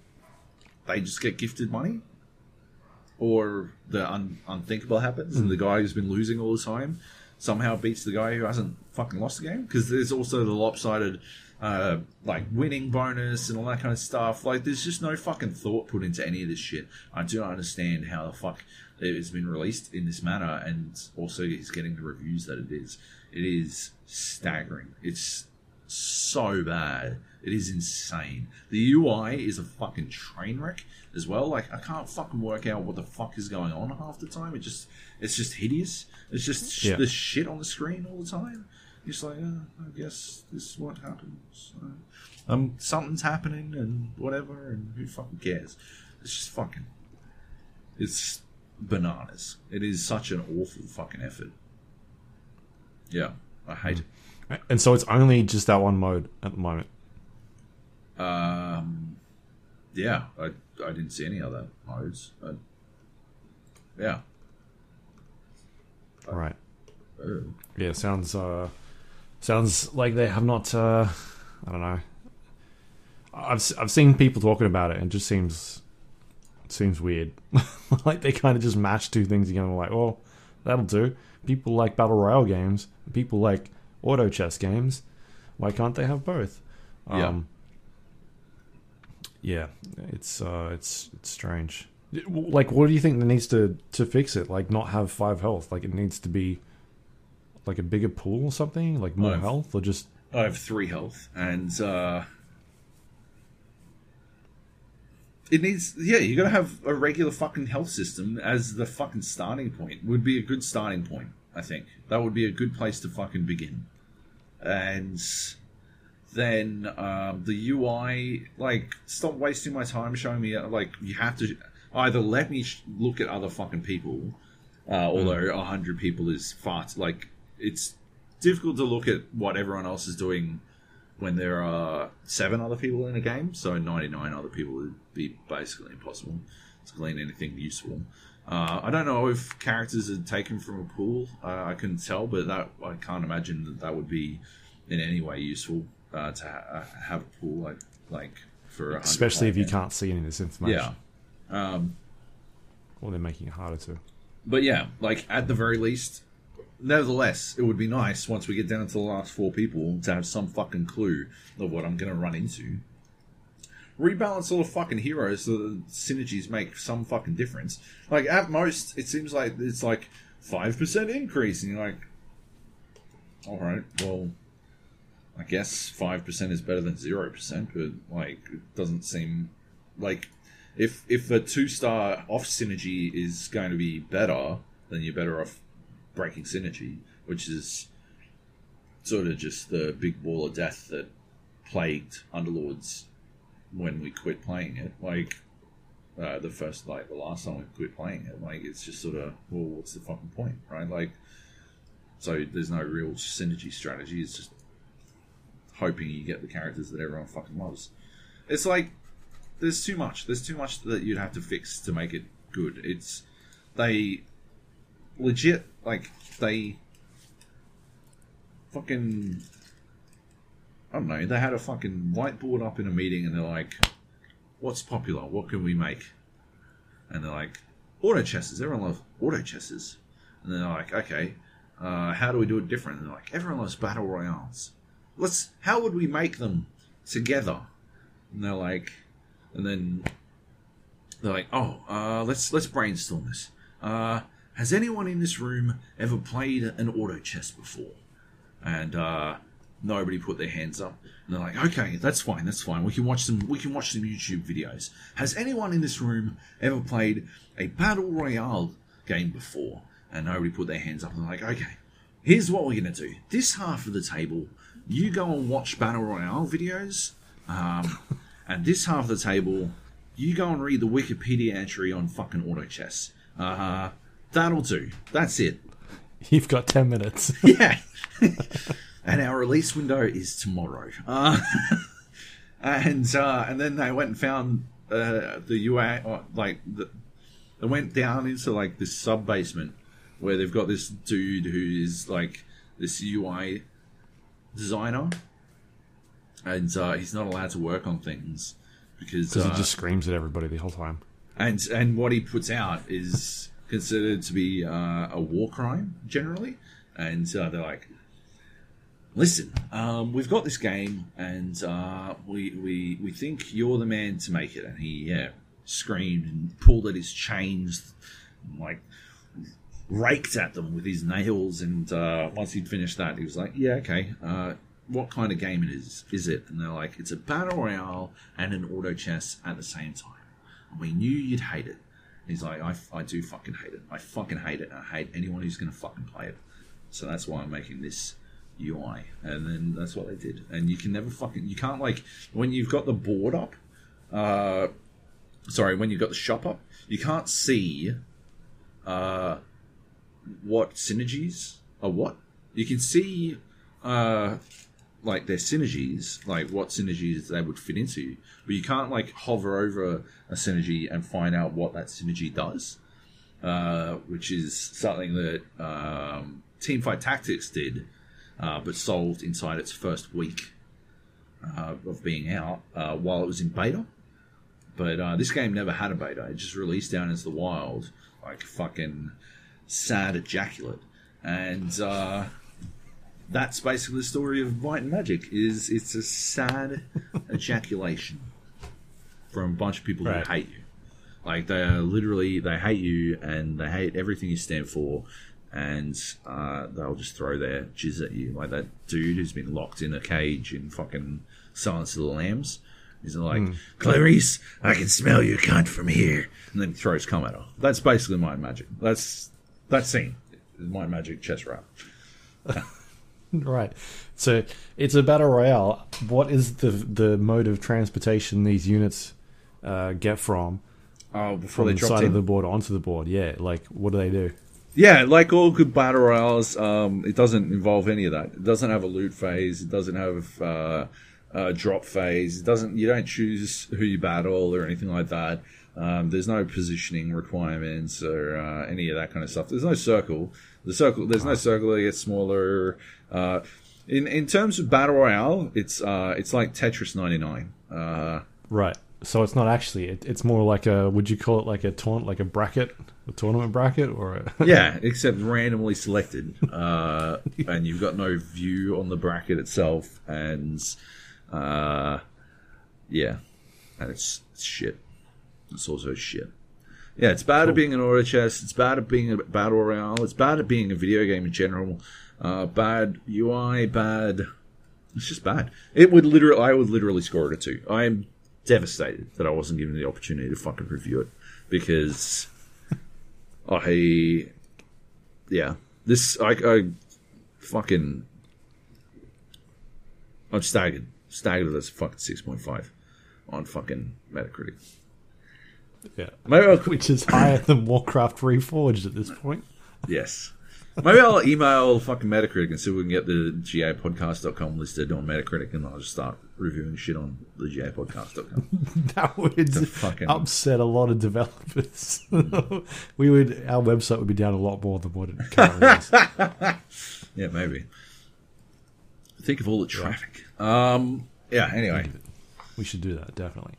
Speaker 2: They just get gifted money, or the un- unthinkable happens, and the guy who's been losing all the time somehow beats the guy who hasn't fucking lost the game. Because there's also the lopsided, uh, like winning bonus and all that kind of stuff. Like, there's just no fucking thought put into any of this shit. I do not understand how the fuck it's been released in this manner, and also is getting the reviews that it is. It is staggering. It's so bad. It is insane. The UI is a fucking train wreck as well. Like I can't fucking work out what the fuck is going on half the time. It just it's just hideous. It's just sh-
Speaker 1: Yeah.
Speaker 2: the shit on the screen all the time. It's like, uh, I guess this is what happens. Uh, Um, something's happening and whatever, and who fucking cares? It's just fucking. It's bananas. It is such an awful fucking effort. Yeah, I hate it.
Speaker 1: And so it's only just that one mode at the moment.
Speaker 2: Um, yeah, I I didn't see any other modes. Uh, yeah.
Speaker 1: Right. Yeah, sounds uh, sounds like they have not. Uh, I don't know. I've I've seen people talking about it, and it just seems seems weird. like they kind of just match two things together. Like, well, that'll do. People like battle royale games. People like auto chess games. Why can't they have both?
Speaker 2: Yeah.
Speaker 1: Um, yeah, it's uh, it's it's strange. Like, what do you think that needs to to fix it? Like, not have five health. Like, it needs to be like a bigger pool or something. Like more
Speaker 2: I've-
Speaker 1: health, or just
Speaker 2: I have three health, and uh, it needs. Yeah, you got to have a regular fucking health system as the fucking starting point. Would be a good starting point. I think that would be a good place to fucking begin, and then um, the UI. Like, stop wasting my time showing me. Like, you have to either let me sh- look at other fucking people, uh, although a hundred people is far. t- Like, it's difficult to look at what everyone else is doing when there are seven other people in a game. So 99 other people would be basically impossible to glean anything useful. Uh, I don't know if characters are taken from a pool. Uh, I couldn't tell, but that I can't imagine that that would be in any way useful uh, to ha- uh, have a pool like like for
Speaker 1: especially if you
Speaker 2: player
Speaker 1: can't see any of this information.
Speaker 2: Yeah. Um,
Speaker 1: or they're making it harder to.
Speaker 2: but yeah, like at the very least, nevertheless, it would be nice once we get down to the last four people to have some fucking clue of what I'm going to run into. Rebalance all the fucking heroes so the synergies make some fucking difference. Like at most, it seems like it's like five percent increase, and you're like, all right, well, I guess five percent is better than zero percent, but like it doesn't seem like if if a two star off synergy is going to be better, then you're better off breaking synergy, which is sort of just the big ball of death that plagued Underlords when we quit playing it. Like uh, the first, like the last time we quit playing it, like it's just sort of well, what's the fucking point, right? Like, so there's no real synergy strategy. It's just hoping you get the characters that everyone fucking loves. It's like there's too much. There's too much that you'd have to fix to make it good. It's they legit like they fucking I don't know. They had a fucking whiteboard up in a meeting, and they're like, "What's popular? What can we make?" And they're like, "Auto chesses. Everyone loves auto chesses." And they're like, "Okay, uh, how do we do it different?" And they're like, "Everyone loves battle royales. Let's. How would we make them together?" And they're like, and then they're like, "Oh, uh, let's let's brainstorm this. Uh, has anyone in this room ever played an auto chess before?" And uh, nobody put their hands up. And they're like, "Okay, that's fine. That's fine. We can watch some. We can watch some YouTube videos. Has anyone in this room ever played a battle royale game before?" And nobody put their hands up. And they're like, "Okay, here's what we're gonna do. This half of the table, you go and watch battle royale videos." Um, and this half of the table, you go and read the Wikipedia entry on fucking auto chess. Uh, that'll do. That's it.
Speaker 1: You've got ten minutes.
Speaker 2: Yeah. and our release window is tomorrow. Uh, and uh, and then they went and found uh, the UI, or, like the, they went down into like this sub basement where they've got this dude who is like this UI designer, and uh, he's not allowed to work on things because uh,
Speaker 1: he just screams at everybody the whole time.
Speaker 2: and and what he puts out is considered to be uh, a war crime generally, and uh, they're like, "Listen, um, we've got this game, and uh, we we we think you're the man to make it." And he yeah screamed and pulled at his chains, like raked at them with his nails. And uh, once he'd finished that, he was like, "Yeah, okay." What kind of game it is is it? And they're like, "It's a battle royale and an auto chess at the same time." And we knew you'd hate it. He's like, I, I do fucking hate it. I fucking hate it. I hate anyone who's going to fucking play it. So that's why I'm making this UI, and then that's what they did. And you can never fucking you can't like when you've got the board up. Uh, sorry, when you've got the shop up, you can't see uh, what synergies are what. You can see uh, like their synergies, like what synergies they would fit into, but you can't like hover over a synergy and find out what that synergy does, uh, which is something that um, Teamfight Tactics did, uh, but solved inside its first week uh, of being out uh, while it was in beta. But uh, this game never had a beta; it just released down into the wild, like fucking sad ejaculate, and uh, that's basically the story of Might and Magic. Is it's a sad ejaculation from a bunch of people
Speaker 1: Right.
Speaker 2: who hate you. Like they are literally they hate you and they hate everything you stand for, and uh, they'll just throw their jizz at you. Like that dude who's been locked in a cage in fucking Silence of the Lambs. He's like, Clarice, I can smell your cunt from here, and then throws cum at her. That's basically Might and Magic. That's that scene. Might and Magic chess rap.
Speaker 1: Right. So it's a battle royale. What is the the mode of transportation these units uh, get from
Speaker 2: Oh, before
Speaker 1: from
Speaker 2: they
Speaker 1: the side
Speaker 2: in.
Speaker 1: of the board onto the board? Yeah. Like, what do they do?
Speaker 2: Yeah, like all good battle royales, um, it doesn't involve any of that. It doesn't have a loot phase. It doesn't have uh, a drop phase. It doesn't. You don't choose who you battle or anything like that. Um, there's no positioning requirements or uh, any of that kind of stuff. There's no circle. The circle. There's no circle that gets smaller. Uh, in in terms of battle royale, it's uh, it's like Tetris 99. Uh,
Speaker 1: Right. So it's not actually. It, it's more like a. Would you call it like a taunt, like a bracket, a tournament bracket, or a,
Speaker 2: yeah, except randomly selected, uh, and you've got no view on the bracket itself, and uh, yeah, and it's, it's shit. It's also shit. Yeah, it's bad at being an auto chess. It's bad at being a battle royale. It's bad at being a video game in general. Uh, bad UI, bad. It's just bad. It would literally, I would literally score it a two. I am devastated that I wasn't given the opportunity to fucking review it because I, yeah, this I, I fucking, I'm staggered, staggered as fucking six point five on fucking Metacritic.
Speaker 1: Yeah,
Speaker 2: Maybe I'll,
Speaker 1: which is higher than Warcraft Reforged at this point.
Speaker 2: yes. Maybe I'll email fucking Metacritic and see if we can get the gapodcast.com listed on Metacritic and I'll just start reviewing shit on the gapodcast.com.
Speaker 1: That would
Speaker 2: fucking-
Speaker 1: upset a lot of developers. we would. Our website would be down a lot more than what it currently is.
Speaker 2: yeah, maybe. Think of all the traffic. Um, yeah, anyway.
Speaker 1: We should do that definitely.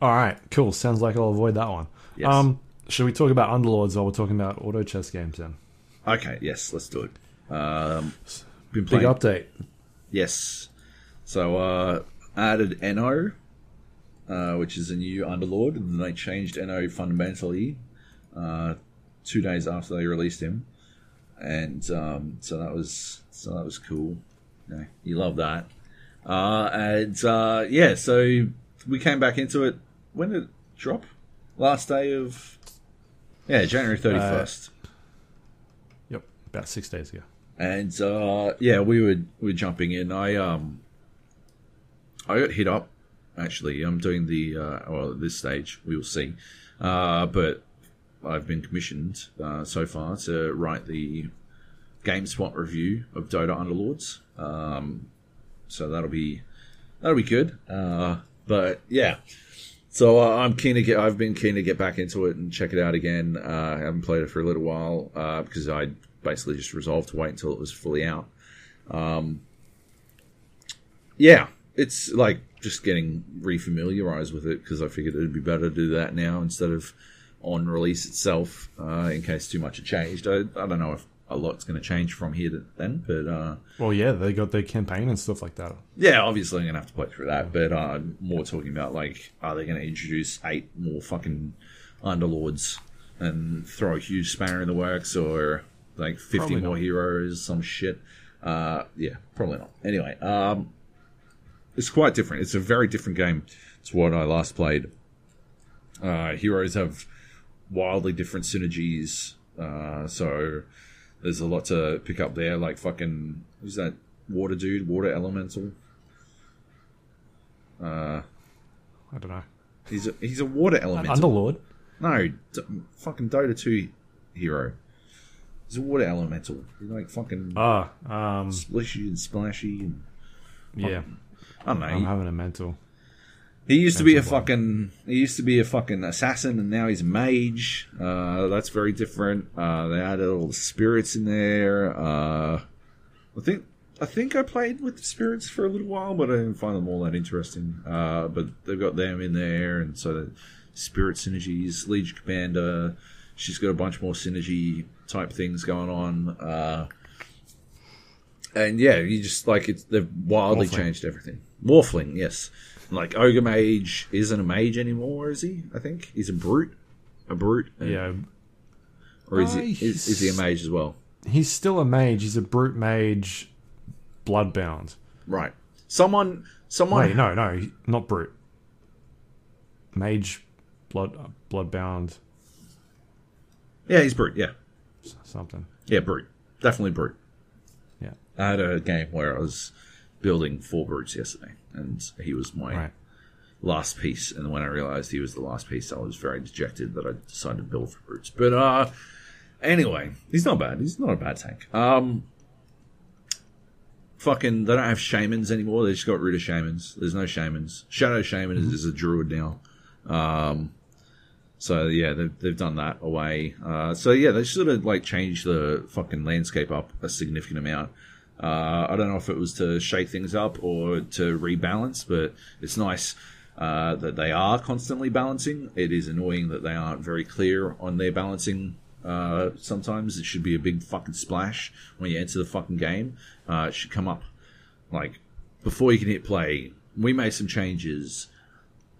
Speaker 1: All right, cool. Sounds like I'll avoid that one.
Speaker 2: Yes.
Speaker 1: Um, should we talk about Underlords while we're talking about auto chess games? Then
Speaker 2: Okay, yes, let's do it. Um, been
Speaker 1: big update.
Speaker 2: Yes. So, uh, added Enno, uh, which is a new Underlord, and they changed Enno fundamentally uh, two days after they released him, and um, so that was so that was cool. Yeah, you love that. Uh, and uh, yeah, so we came back into it. When did it drop? Last day of yeah, January thirty first.
Speaker 1: Yep, about six days ago.
Speaker 2: and uh, yeah, we were we were jumping in. I um, I got hit up. Actually, I'm doing the uh, well at this stage. We will see, uh, but I've been commissioned uh, so far to write the GameSpot review of Dota Underlords. Um, so that'll be that'll be good. Uh, but yeah, so uh, I'm keen to get. I've been keen to get back into it and check it out again. Uh, I haven't played it for a little while uh, because I basically just resolved to wait until it was fully out. Um, yeah, it's like just getting refamiliarized with it because I figured it'd be better to do that now instead of on release itself uh, in case too much had changed. I, I don't know if a lot's going to change from here to then, but uh,
Speaker 1: Well, yeah, they got their campaign and stuff like that.
Speaker 2: yeah, obviously I'm gonna have to play through that, but uh, more talking about like, are they gonna introduce eight more fucking underlords and throw a huge spanner in the works, or like fifty
Speaker 1: Probably
Speaker 2: more
Speaker 1: not.
Speaker 2: heroes, some shit? Uh, yeah, probably not. Anyway, um, it's quite different. It's a very different game to what I last played. Uh, heroes have wildly different synergies, uh, so there's a lot to pick up there. Like fucking who's that water dude, water elemental. Uh,
Speaker 1: I don't know.
Speaker 2: he's a he's a water elemental.
Speaker 1: Underlord.
Speaker 2: No, d- fucking Dota two hero. He's a water elemental. He's like fucking
Speaker 1: Ah, um,
Speaker 2: splishy and splashy. And,
Speaker 1: yeah.
Speaker 2: I don't know.
Speaker 1: I'm
Speaker 2: he-
Speaker 1: having a mental.
Speaker 2: He used to be a fucking. He used to be a fucking assassin, and now he's a mage. Uh, that's very different. Uh, they added all the spirits in there. Uh, I think. I think I played with the spirits for a little while, but I didn't find them all that interesting. Uh, but they've got them in there, and so the spirit synergies. Legion Commander, she's got a bunch more synergy type things going on. Uh, and yeah, you just like it's they've wildly
Speaker 1: Morphling.
Speaker 2: changed everything. Morphling, yes. Like Ogre Mage isn't a mage anymore, is he? I think he's a brute, a brute.
Speaker 1: Yeah.
Speaker 2: or is
Speaker 1: Uh,
Speaker 2: he is, is he a mage as well?
Speaker 1: He's still a mage. He's a brute mage, bloodbound.
Speaker 2: Right. Someone, someone.
Speaker 1: Wait, no, no, not brute. Mage, blood, uh, bloodbound,
Speaker 2: Yeah, he's brute. Yeah,
Speaker 1: something.
Speaker 2: yeah, brute. Definitely brute.
Speaker 1: Yeah.
Speaker 2: I had a game where I was building four brutes yesterday, and he was my
Speaker 1: Right.
Speaker 2: last piece. And when I realized he was the last piece, I was very dejected that I decided to build for brutes. But uh, anyway, he's not bad. He's not a bad tank. Um, fucking, they don't have shamans anymore. They just got rid of shamans. There's no shamans. Shadow shaman is, is a druid now. Um, so yeah, they've, they've done that away. Uh, so yeah, they sort of like changed the fucking landscape up a significant amount. Uh, I don't know if it was to shake things up or to rebalance, but it's nice uh, that they are constantly balancing. It is annoying that they aren't very clear on their balancing. Uh, sometimes it should be a big fucking splash when you enter the fucking game. Uh, it should come up like before you can hit play. We made some changes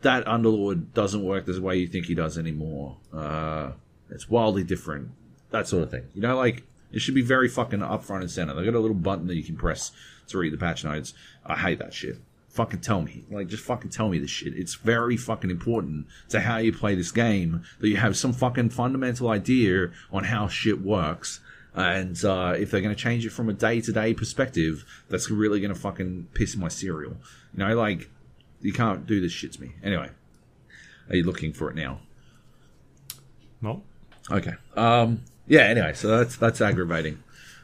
Speaker 2: that Underlord doesn't work the way you think he does anymore. Uh, it's wildly different. That sort of thing. You know, like, it should be very fucking up front and center. They got a little button that you can press to read the patch notes. I hate that shit. Fucking tell me. Like, just fucking tell me this shit. It's very fucking important to how you play this game that you have some fucking fundamental idea on how shit works. And uh, if they're going to change it from a day to day perspective, that's really going to fucking piss my cereal. You know, like, you can't do this shit to me. Anyway, are you looking for it now?
Speaker 1: No.
Speaker 2: Okay. Um. Yeah. Anyway, so that's that's aggravating.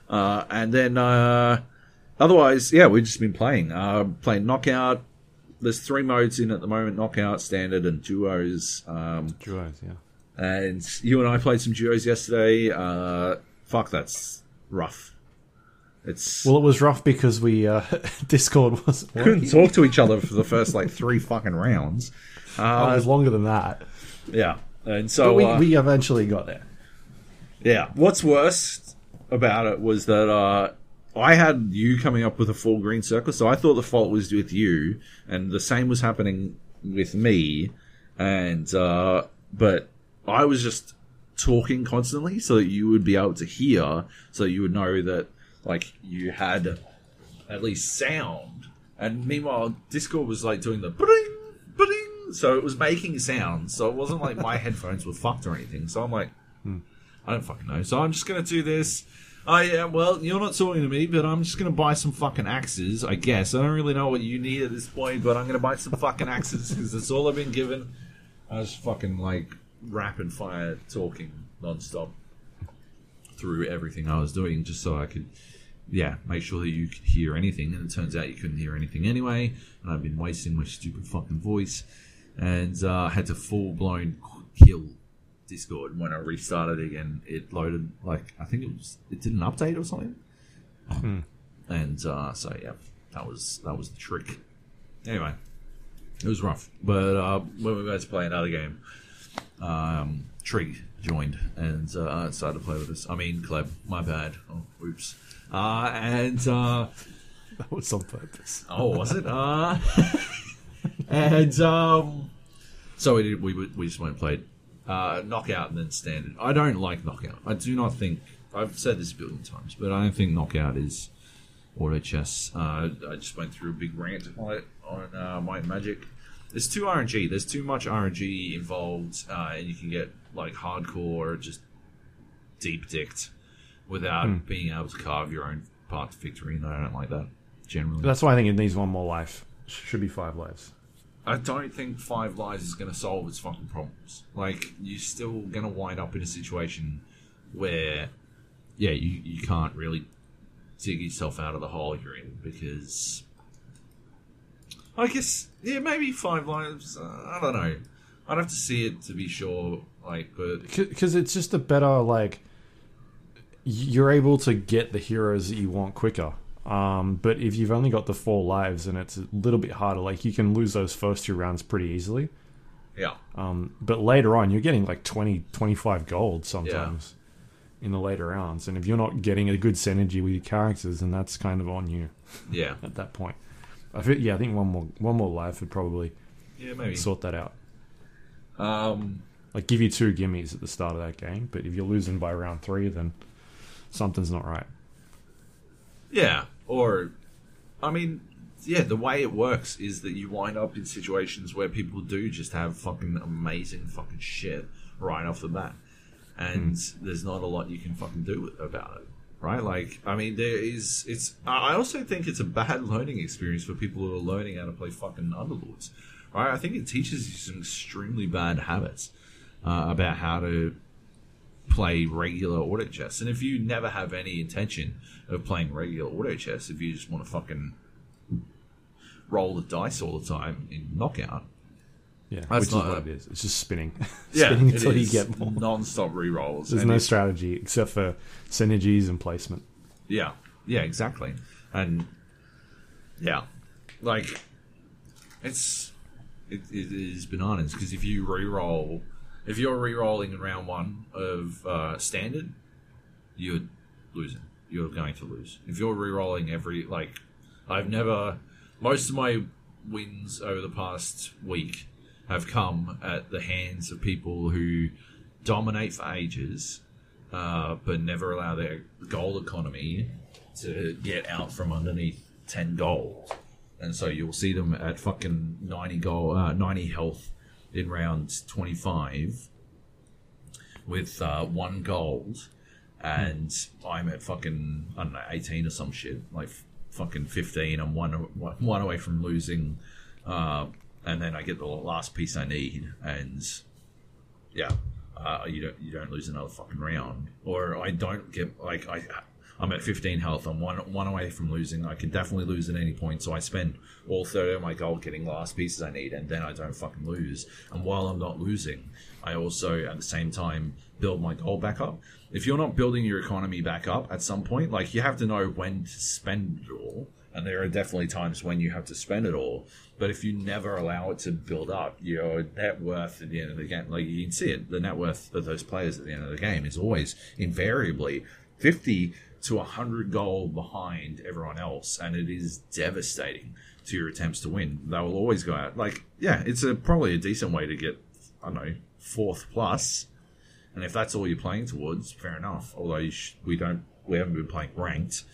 Speaker 2: Uh, and then uh, otherwise, yeah, we've just been playing. Uh, playing knockout. There's three modes in at the moment: knockout, standard, and duos. Um,
Speaker 1: Duos, yeah.
Speaker 2: and you and I played some duos yesterday. Uh, fuck, that's rough. It's
Speaker 1: Well, it was rough because we uh, Discord was
Speaker 2: couldn't talk to each other for the first like three fucking rounds.
Speaker 1: it
Speaker 2: Uh,
Speaker 1: was longer than that.
Speaker 2: yeah, and so
Speaker 1: But we, we eventually got there.
Speaker 2: Yeah. What's worst about it was that uh, I had you coming up with a full green circle, so I thought the fault was with you, and the same was happening with me, and uh, but I was just talking constantly so that you would be able to hear, so you would know that like you had at least sound, and meanwhile Discord was like doing the bring, so it was making sounds, so it wasn't like my headphones were fucked or anything. So I'm like. I don't fucking know. So I'm just gonna do this. Oh yeah, well, you're not talking to me, but I'm just gonna buy some fucking axes, I guess. I don't really know what you need at this point, but I'm gonna buy some fucking axes because that's all I've been given. I was fucking like rapid fire talking nonstop through everything I was doing, just so I could, yeah, make sure that you could hear anything. And it turns out you couldn't hear anything anyway, and I've been wasting my stupid fucking voice, and uh, had to full blown kill Discord when I restarted again. It loaded like I think it was it did an update or something, and uh, so yeah, that was that was the trick. Anyway, it was rough, but uh, when we went to play another game, um, Trig joined and uh, started to play with us. I mean, Kleb, my bad. Oh, oops. Uh, and uh,
Speaker 1: That was on purpose.
Speaker 2: Oh, was it? Uh, and um, so we did, we we just went and played uh, knockout and then standard. I don't like knockout. I do not think I've said this a billion times, but I don't think knockout is auto chess. Uh, I just went through a big rant on it on uh, Might Magic. There's too RNG. There's too much RNG involved, uh, and you can get like hardcore, just deep dicked without being able to carve your own path to victory. And I don't like that. generally.
Speaker 1: That's why I think it needs one more life. Should be five lives.
Speaker 2: I don't think Five Lives is going to solve its fucking problems. Like, you're still going to wind up in a situation where, yeah, you, you can't really dig yourself out of the hole you're in because. I guess, yeah, maybe Five Lives. Uh, I don't know. I'd have to see it to be sure. Like, but
Speaker 1: because it's just a better like you're able to get the heroes that you want quicker um, but if you've only got the four lives and it's a little bit harder. Like you can lose those first two rounds pretty easily.
Speaker 2: Yeah,
Speaker 1: um, but later on you're getting like 20 25 gold sometimes in the later rounds. And if you're not getting a good synergy with your characters then that's kind of on you
Speaker 2: yeah,
Speaker 1: at that point. I think yeah I think one more one more life would probably
Speaker 2: yeah, maybe.
Speaker 1: sort that out.
Speaker 2: Um,
Speaker 1: like give you two gimmies at the start of that game but if you're losing by round three then something's not right.
Speaker 2: Yeah, or I mean, yeah, the way it works is that you wind up in situations where people do just have fucking amazing fucking shit right off the bat, and there's not a lot you can fucking do about it. Right, like I mean, there is. It's. I also think it's a bad learning experience for people who are learning how to play fucking Underlords. Right, I think it teaches you some extremely bad habits uh, about how to play regular auto chess. And if you never have any intention of playing regular auto chess, if you just want to fucking roll the dice all the time in knockout,
Speaker 1: yeah
Speaker 2: That's
Speaker 1: which
Speaker 2: not
Speaker 1: is what
Speaker 2: a-
Speaker 1: it is it's just spinning
Speaker 2: yeah,
Speaker 1: spinning until you get more
Speaker 2: non-stop re-rolls.
Speaker 1: There's no strategy except for synergies and placement.
Speaker 2: Yeah, yeah, exactly. And yeah, like it's it, it is bananas because if you re-roll, if you're re-rolling in round one of uh, standard, you're losing. You're going to lose. If you're re-rolling every like, I've never. Most of my wins over the past week have come at the hands of people who dominate for ages uh, but never allow their gold economy to get out from underneath 10 gold. And so you'll see them at fucking 90 gold, uh, 90 health in round 25 with uh, one gold. And I'm at fucking, I don't know, 18 or some shit. Like f- fucking 15. I'm one, one away from losing. Uh, and then I get the last piece I need. And yeah, uh, you don't you don't lose another fucking round, or I don't get like I I'm at 15 health. I'm one one away from losing. I can definitely lose at any point, so I spend all third of my gold getting last pieces I need, and then I don't fucking lose. And while I'm not losing, I also at the same time build my gold back up. If you're not building your economy back up at some point, like you have to know when to spend it all. And there are definitely times when you have to spend it all. But if you never allow it to build up, your net worth at the end of the game, like you can see it, the net worth of those players at the end of the game is always invariably 50 to 100 goal behind everyone else. And it is devastating to your attempts to win. They will always go out. Like, yeah, it's a, probably a decent way to get, I don't know, fourth plus. And if that's all you're playing towards, fair enough. Although sh- we don't, we haven't been playing ranked.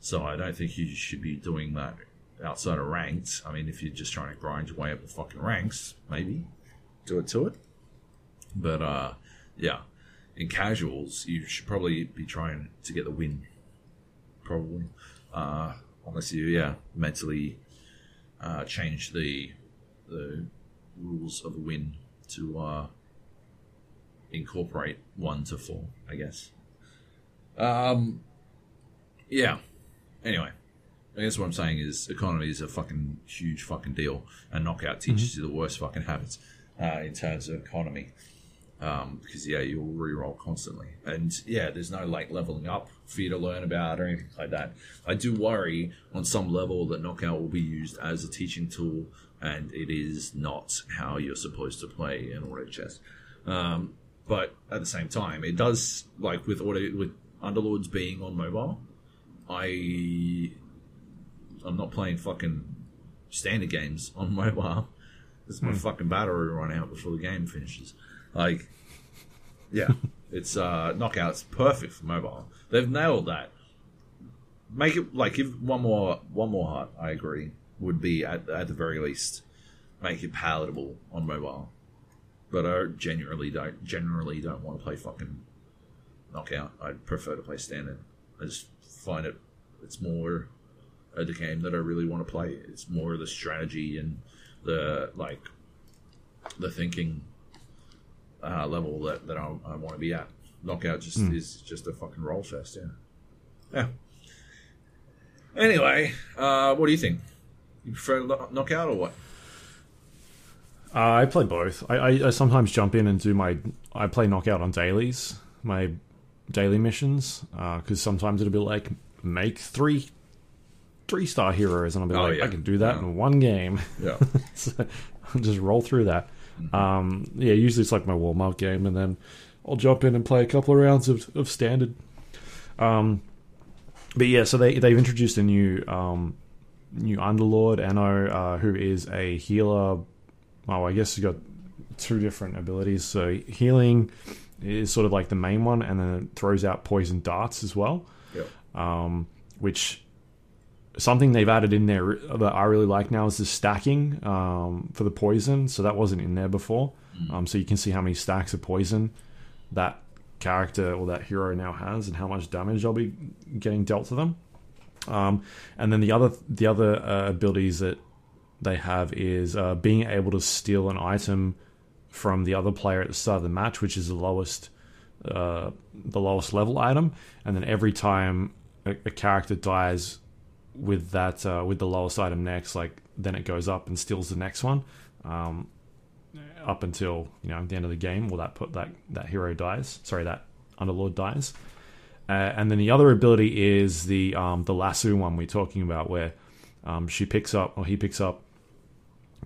Speaker 2: So I don't think you should be doing that outside of ranked. I mean, if you're just trying to grind your way up the fucking ranks, maybe do it to it. But uh, yeah, in casuals, you should probably be trying to get the win. Probably, uh, unless you yeah mentally uh, change the the rules of the win to uh, incorporate one to four, I guess. Um, yeah. Anyway, I guess what I'm saying is economy is a fucking huge fucking deal, and knockout teaches you the worst fucking habits uh, in terms of economy. Um, because yeah, you'll re-roll constantly, and yeah, there's no like leveling up for you to learn about or anything like that. I do worry on some level that knockout will be used as a teaching tool, and it is not how you're supposed to play an auto chess. Um, but at the same time, it does like with auto with Underlords being on mobile. I I'm not playing fucking standard games on mobile. This my fucking battery run out before the game finishes. Like, yeah, it's uh, knockouts perfect for mobile. They've nailed that. Make it like give one more one more heart. I agree would be at at the very least make it palatable on mobile. But I genuinely don't generally don't want to play fucking knockout. I prefer to play standard. I just find it it's more the game that I really want to play. It's more of the strategy and the like the thinking uh, level that, that I, I want to be at. Knockout just is just a fucking roll fest, yeah. Yeah. Anyway, uh, what do you think? You prefer lo- knockout or what?
Speaker 1: Uh, I play both. I, I, I sometimes jump in and do my. I play knockout on dailies, my daily missions, because sometimes it'll be like make three, three star heroes, and I'll be
Speaker 2: Oh,
Speaker 1: like,
Speaker 2: yeah.
Speaker 1: I can do that
Speaker 2: Yeah.
Speaker 1: in one game.
Speaker 2: Yeah.
Speaker 1: so I'll just roll through that. Um, yeah, usually it's like my warm up game, and then I'll jump in and play a couple of rounds of, of standard. Um, but yeah, so they they've introduced a new um, new underlord, Enno, uh, who is a healer. Oh, I guess he's got two different abilities. So healing is sort of like the main one, and then it throws out poison darts as well
Speaker 2: Yep.
Speaker 1: um, which something they've added in there that I really like now is the stacking um, for the poison. So that wasn't in there before. Um, so you can see how many stacks of poison that character or that hero now has, and how much damage they'll be getting dealt to them. Um, and then the other the other uh, abilities that they have is uh, being able to steal an item from the other player at the start of the match, which is the lowest uh, the lowest level item, and then every time a, a character dies with that uh, with the lowest item next, like then it goes up and steals the next one, um, up until you know the end of the game, or that put that that hero dies. Sorry, that underlord dies. Uh, and then the other ability is the um, the lasso one we're talking about, where um, she picks up or he picks up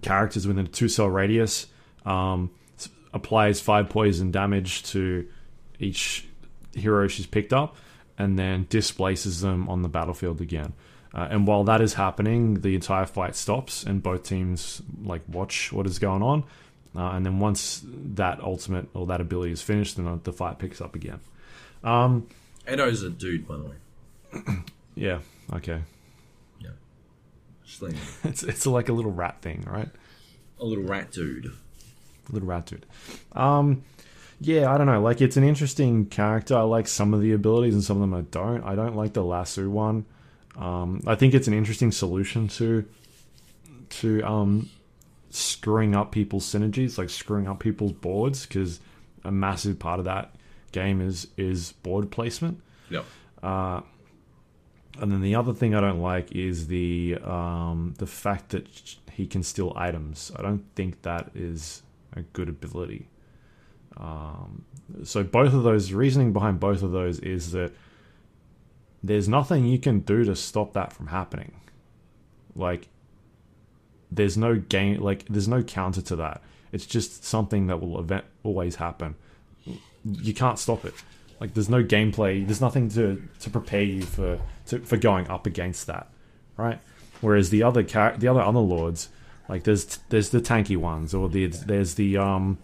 Speaker 1: characters within a two cell radius, um, applies five poison damage to each hero she's picked up, and then displaces them on the battlefield again. Uh, and while that is happening, the entire fight stops, and both teams like watch what is going on. Uh, and then once that ultimate or that ability is finished, then the fight picks up again. Um,
Speaker 2: Enno's a dude, by the way.
Speaker 1: yeah, okay.
Speaker 2: Yeah. Just letting you know.
Speaker 1: It's it's like a little rat thing, right?
Speaker 2: a little rat dude.
Speaker 1: A little rat dude. Um, yeah, I don't know. Like, it's an interesting character. I like some of the abilities, and some of them I don't. I don't like the lasso one. Um, I think it's an interesting solution to to um, screwing up people's synergies, like screwing up people's boards, because a massive part of that game is is board placement.
Speaker 2: Yep.
Speaker 1: Uh, and then the other thing I don't like is the um, the fact that he can steal items. I don't think that is a good ability. Um, so both of those reasoning behind both of those is that there's nothing you can do to stop that from happening. Like there's no game like there's no counter to that. It's just something that will event always happen. You can't stop it. Like there's no gameplay. There's nothing to to prepare you for to, for going up against that, right? Whereas the other char- the other underlords, like there's there's the tanky ones, or the there's the um,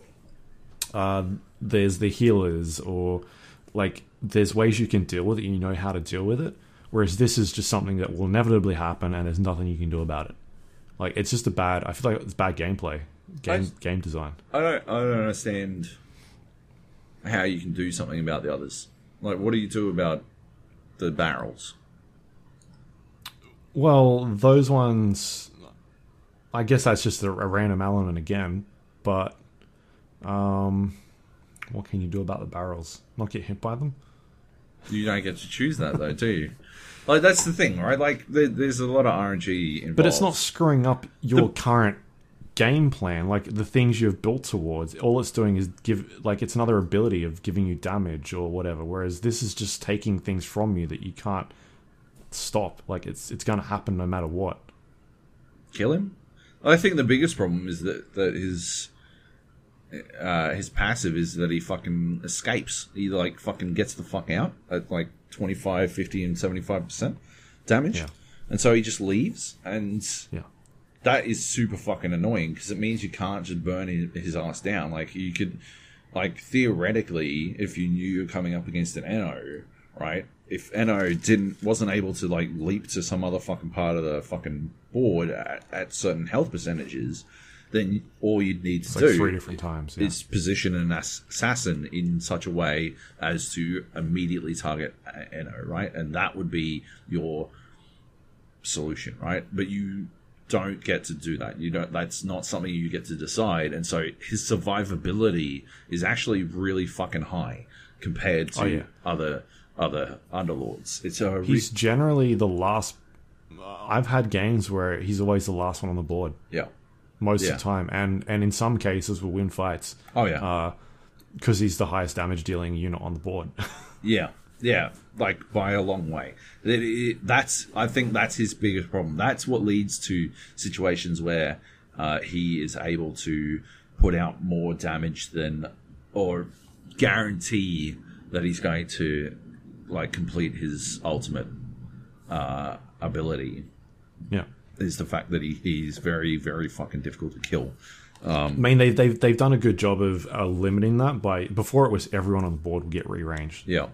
Speaker 1: uh, there's the healers, or like there's ways you can deal with it. You know how to deal with it. Whereas this is just something that will inevitably happen, and there's nothing you can do about it. Like it's just a bad. I feel like it's bad gameplay, game game design.
Speaker 2: I don't. I don't understand how you can do something about the others. Like, what do you do about the barrels?
Speaker 1: Well, those ones, I guess that's just a, a random element again. But, um, what can you do about the barrels? Not get hit by them?
Speaker 2: You don't get to choose that though, do you? Like that's the thing, right? Like there, there's a lot of RNG involved.
Speaker 1: But it's not screwing up your
Speaker 2: The-
Speaker 1: current game plan, like the things you've built towards. All it's doing is give, like, it's another ability of giving you damage or whatever. Whereas this is just taking things from you that you can't stop. Like, it's it's going to happen no matter what.
Speaker 2: kill him. I think the biggest problem is that that his uh, his passive is that he fucking escapes. He like fucking gets the fuck out at like 25, 50 and 75% damage.
Speaker 1: Yeah.
Speaker 2: And so he just leaves and
Speaker 1: Yeah.
Speaker 2: that is super fucking annoying because it means you can't just burn his, his ass down. Like you could, like theoretically, if you knew you're coming up against an Enno, right? If Enno didn't wasn't able to like leap to some other fucking part of the fucking board at, at certain health percentages, then all you'd need to
Speaker 1: like
Speaker 2: do
Speaker 1: three different times. Yeah.
Speaker 2: is position an assassin in such a way as to immediately target Enno, right? And that would be your solution, right? But you don't get to do that. You don't. That's not something you get to decide. And so his survivability is actually really fucking high compared to
Speaker 1: Oh, yeah.
Speaker 2: other other underlords. It's a re-
Speaker 1: He's generally the last. I've had games where he's always the last one on the board
Speaker 2: yeah.
Speaker 1: Most
Speaker 2: Yeah.
Speaker 1: of the time, and and in some cases will win fights
Speaker 2: Oh yeah.
Speaker 1: because he's the highest damage dealing unit on the board.
Speaker 2: Yeah, yeah, like by a long way. It- it- that's I think that's his biggest problem. That's what leads to situations where uh, he is able to put out more damage than, or guarantee that he's going to like complete his ultimate uh, ability.
Speaker 1: yeah.
Speaker 2: Is the fact that he, he's very very fucking difficult to kill.
Speaker 1: I mean, they, they've they've done a good job of uh, limiting that by before it was everyone on the board would get rearranged.
Speaker 2: Yeah,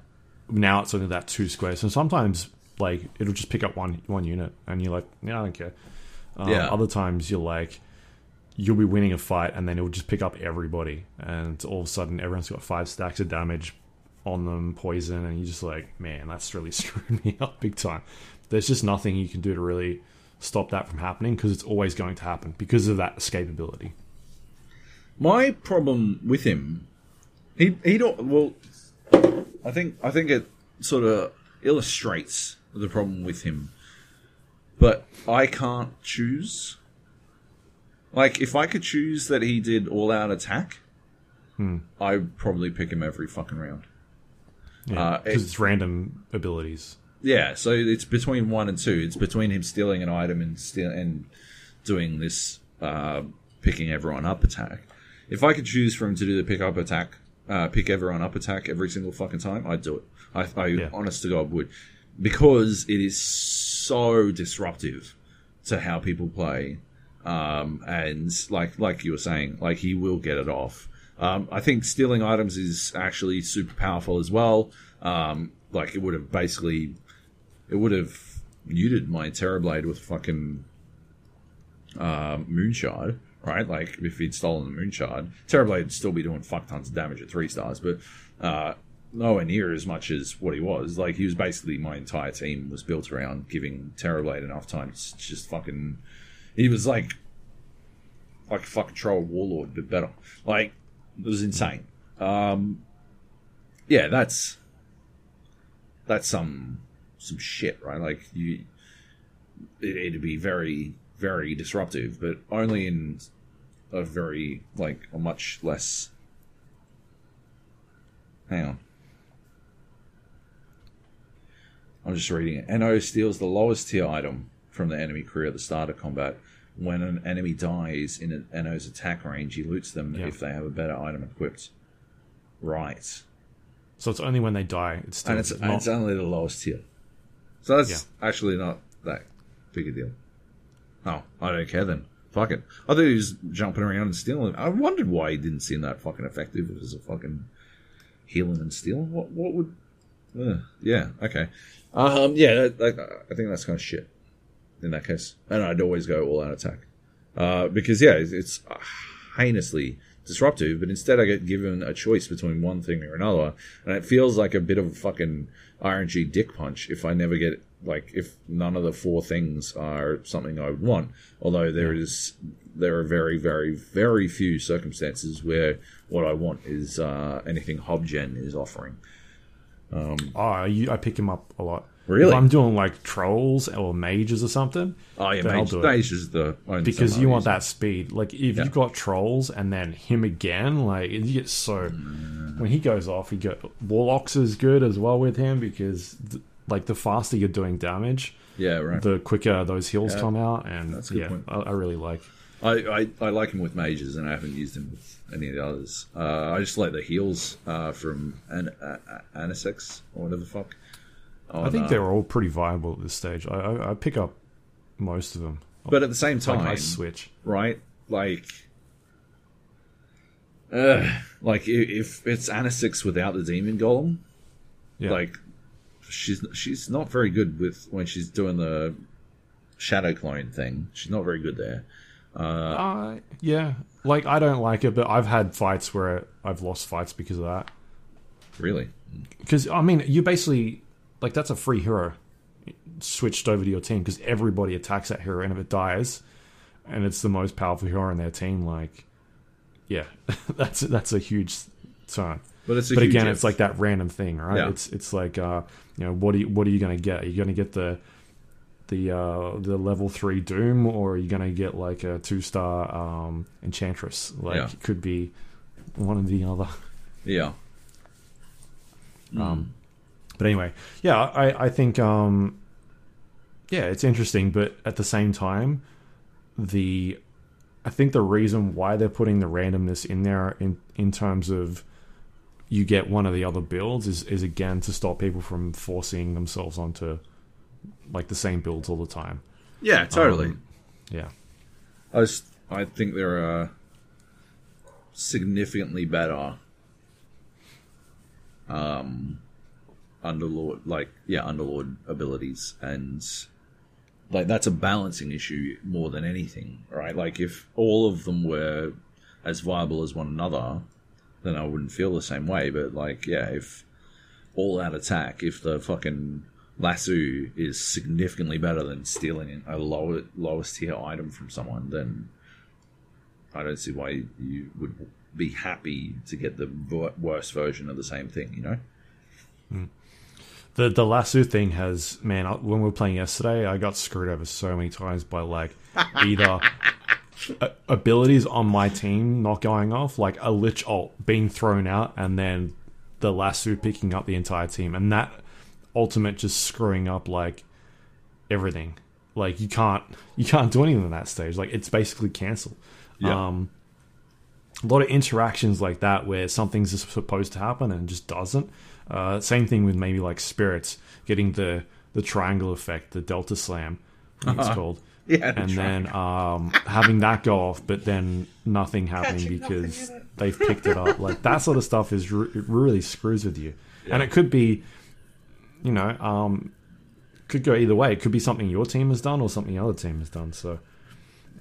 Speaker 1: Now it's only that two squares, and sometimes like it'll just pick up one one unit, and you're like, yeah, I don't care. Um,
Speaker 2: Yeah.
Speaker 1: Other times you're like, you'll be winning a fight, and then it'll just pick up everybody, and all of a sudden everyone's got five stacks of damage on them, poison, and you're just like, man, that's really screwed me up big time. There's just nothing you can do to really stop that from happening because it's always going to happen because of that escapability.
Speaker 2: My problem with him, he he don't well. I think I think it sort of illustrates the problem with him, but I can't choose. Like if I could choose that he did all out attack, I'd probably pick him every fucking round.
Speaker 1: Yeah,
Speaker 2: Uh,
Speaker 1: because
Speaker 2: it-
Speaker 1: it's random abilities.
Speaker 2: Yeah, so it's between one and two. It's between him stealing an item and steal and doing this uh, picking everyone up attack. If I could choose for him to do the pick up attack, uh, pick everyone up attack every single fucking time, I'd do it. I, I
Speaker 1: Yeah.
Speaker 2: honest to God would, because it is so disruptive to how people play. Um, and like like you were saying, like he will get it off. Um, I think stealing items is actually super powerful as well. Um, like it would have basically, it would have muted my Terrorblade with fucking um, Moonshard, right? Like if he'd stolen the Moonshard, Terrorblade would still be doing fuck tons of damage at three stars, but uh, nowhere near as much as what he was. Like he was basically my entire team was built around giving Terrorblade enough time to just fucking. He was like like a fucking troll warlord, but better. Like it was insane. Um, yeah, that's that's some some shit, right? Like you, it, it'd be very very disruptive, but only in a very like a much less. Hang on. I'm just reading it. Enno steals the lowest tier item from the enemy crew at the start of combat. When an enemy dies in an Enno's attack range, he loots them
Speaker 1: Yeah.
Speaker 2: if they have a better item equipped. Right.
Speaker 1: So it's only when they die. It's still
Speaker 2: And it's,
Speaker 1: not,
Speaker 2: and it's only the lowest tier. So that's actually not that big a deal. Oh, I don't care then. Fuck it. I thought he was jumping around and stealing. I wondered why he didn't seem that fucking effective as a fucking healing and stealing. What what would? Uh, yeah. Okay. Um. Yeah. That, that, I think that's kind of shit. In that case, and I'd always go all out attack, uh, because yeah, it's, it's heinously disruptive. But instead, I get given a choice between one thing or another, and it feels like a bit of a fucking RNG dick punch if I never get like if none of the four things are something I would want. Although there is there are very very very few circumstances where what I want is uh, anything Hobgen is offering.
Speaker 1: Oh, I, I pick him up a lot.
Speaker 2: Really?
Speaker 1: If I'm doing like trolls or mages or something.
Speaker 2: Oh yeah, mage, mage is the only
Speaker 1: because you want that speed. Like if
Speaker 2: Yeah.
Speaker 1: you've got trolls and then him again, like you get so when he goes off, you get warlocks is good as well with him because th- like the faster you're doing damage,
Speaker 2: Yeah, right.
Speaker 1: the quicker those heals
Speaker 2: Yeah.
Speaker 1: come out, and
Speaker 2: That's a good
Speaker 1: yeah,
Speaker 2: point.
Speaker 1: I, I really like.
Speaker 2: I, I, I like him with mages, and I haven't used him with any of the others. Uh, I just like the heals uh, from An- uh, Anessix or whatever the fuck.
Speaker 1: I think they're all pretty viable at this stage. I, I, I pick up most of them.
Speaker 2: But at the same
Speaker 1: Like
Speaker 2: time,
Speaker 1: I switch.
Speaker 2: right? Like, uh, like if it's Anessix without the demon golem,
Speaker 1: Yeah.
Speaker 2: like she's she's not very good with when she's doing the shadow clone thing. She's not very good there.
Speaker 1: Uh, yeah, like I don't like it, but I've had fights where I've lost fights because of that.
Speaker 2: Really,
Speaker 1: Because I mean, you basically like that's a free hero. switched over to your team because everybody attacks that hero, and if it dies, and it's the most powerful hero in their team, like, yeah, that's that's a huge turn.
Speaker 2: But it's a
Speaker 1: But again,
Speaker 2: if.
Speaker 1: it's like that random thing, right?
Speaker 2: Yeah.
Speaker 1: It's it's like uh, you know, what are you what are you going to get? Are you going to get the the uh, the level three Doom, or are you going to get like a two star um, Enchantress? Like,
Speaker 2: Yeah.
Speaker 1: it could be one or the other.
Speaker 2: yeah.
Speaker 1: Um, but anyway, yeah, I, I think, um, yeah, it's interesting, but at the same time, the, I think the reason why they're putting the randomness in there in, in terms of you get one of the other builds is, is again to stop people from forcing themselves onto like the same builds all the time.
Speaker 2: Yeah, totally.
Speaker 1: Um, Yeah.
Speaker 2: I just, I think there are significantly better um underlord like yeah underlord abilities. And like that's a balancing issue more than anything right? Like if all of them were as viable as one another then i wouldn't feel the same way. But like yeah if all out attack if the fucking lasso is significantly better than stealing a lower lowest tier item from someone then I don't see why you would be happy to get the worst version of the same thing, you know? Hmm.
Speaker 1: The the lasso thing has man. When we were playing yesterday, I got screwed over so many times by like either abilities on my team not going off, like a lich ult being thrown out, and then the lasso picking up the entire team, and that ultimate just screwing up like everything. Like you can't you can't do anything in that stage. Like it's basically cancelled.
Speaker 2: Yeah.
Speaker 1: Um, a lot of interactions like that where something's supposed to happen and just doesn't. Uh, same thing with maybe like spirits getting the the triangle effect, the delta slam, I think it's called.
Speaker 2: Yeah, the
Speaker 1: and then um, having that go off, but then nothing happening
Speaker 2: Catching
Speaker 1: because
Speaker 2: in it.
Speaker 1: they've picked it up. Like that sort of stuff is re- it really screws with you, and it could be, you know, um, could go either way. It could be something your team has done or something the other team has done. So,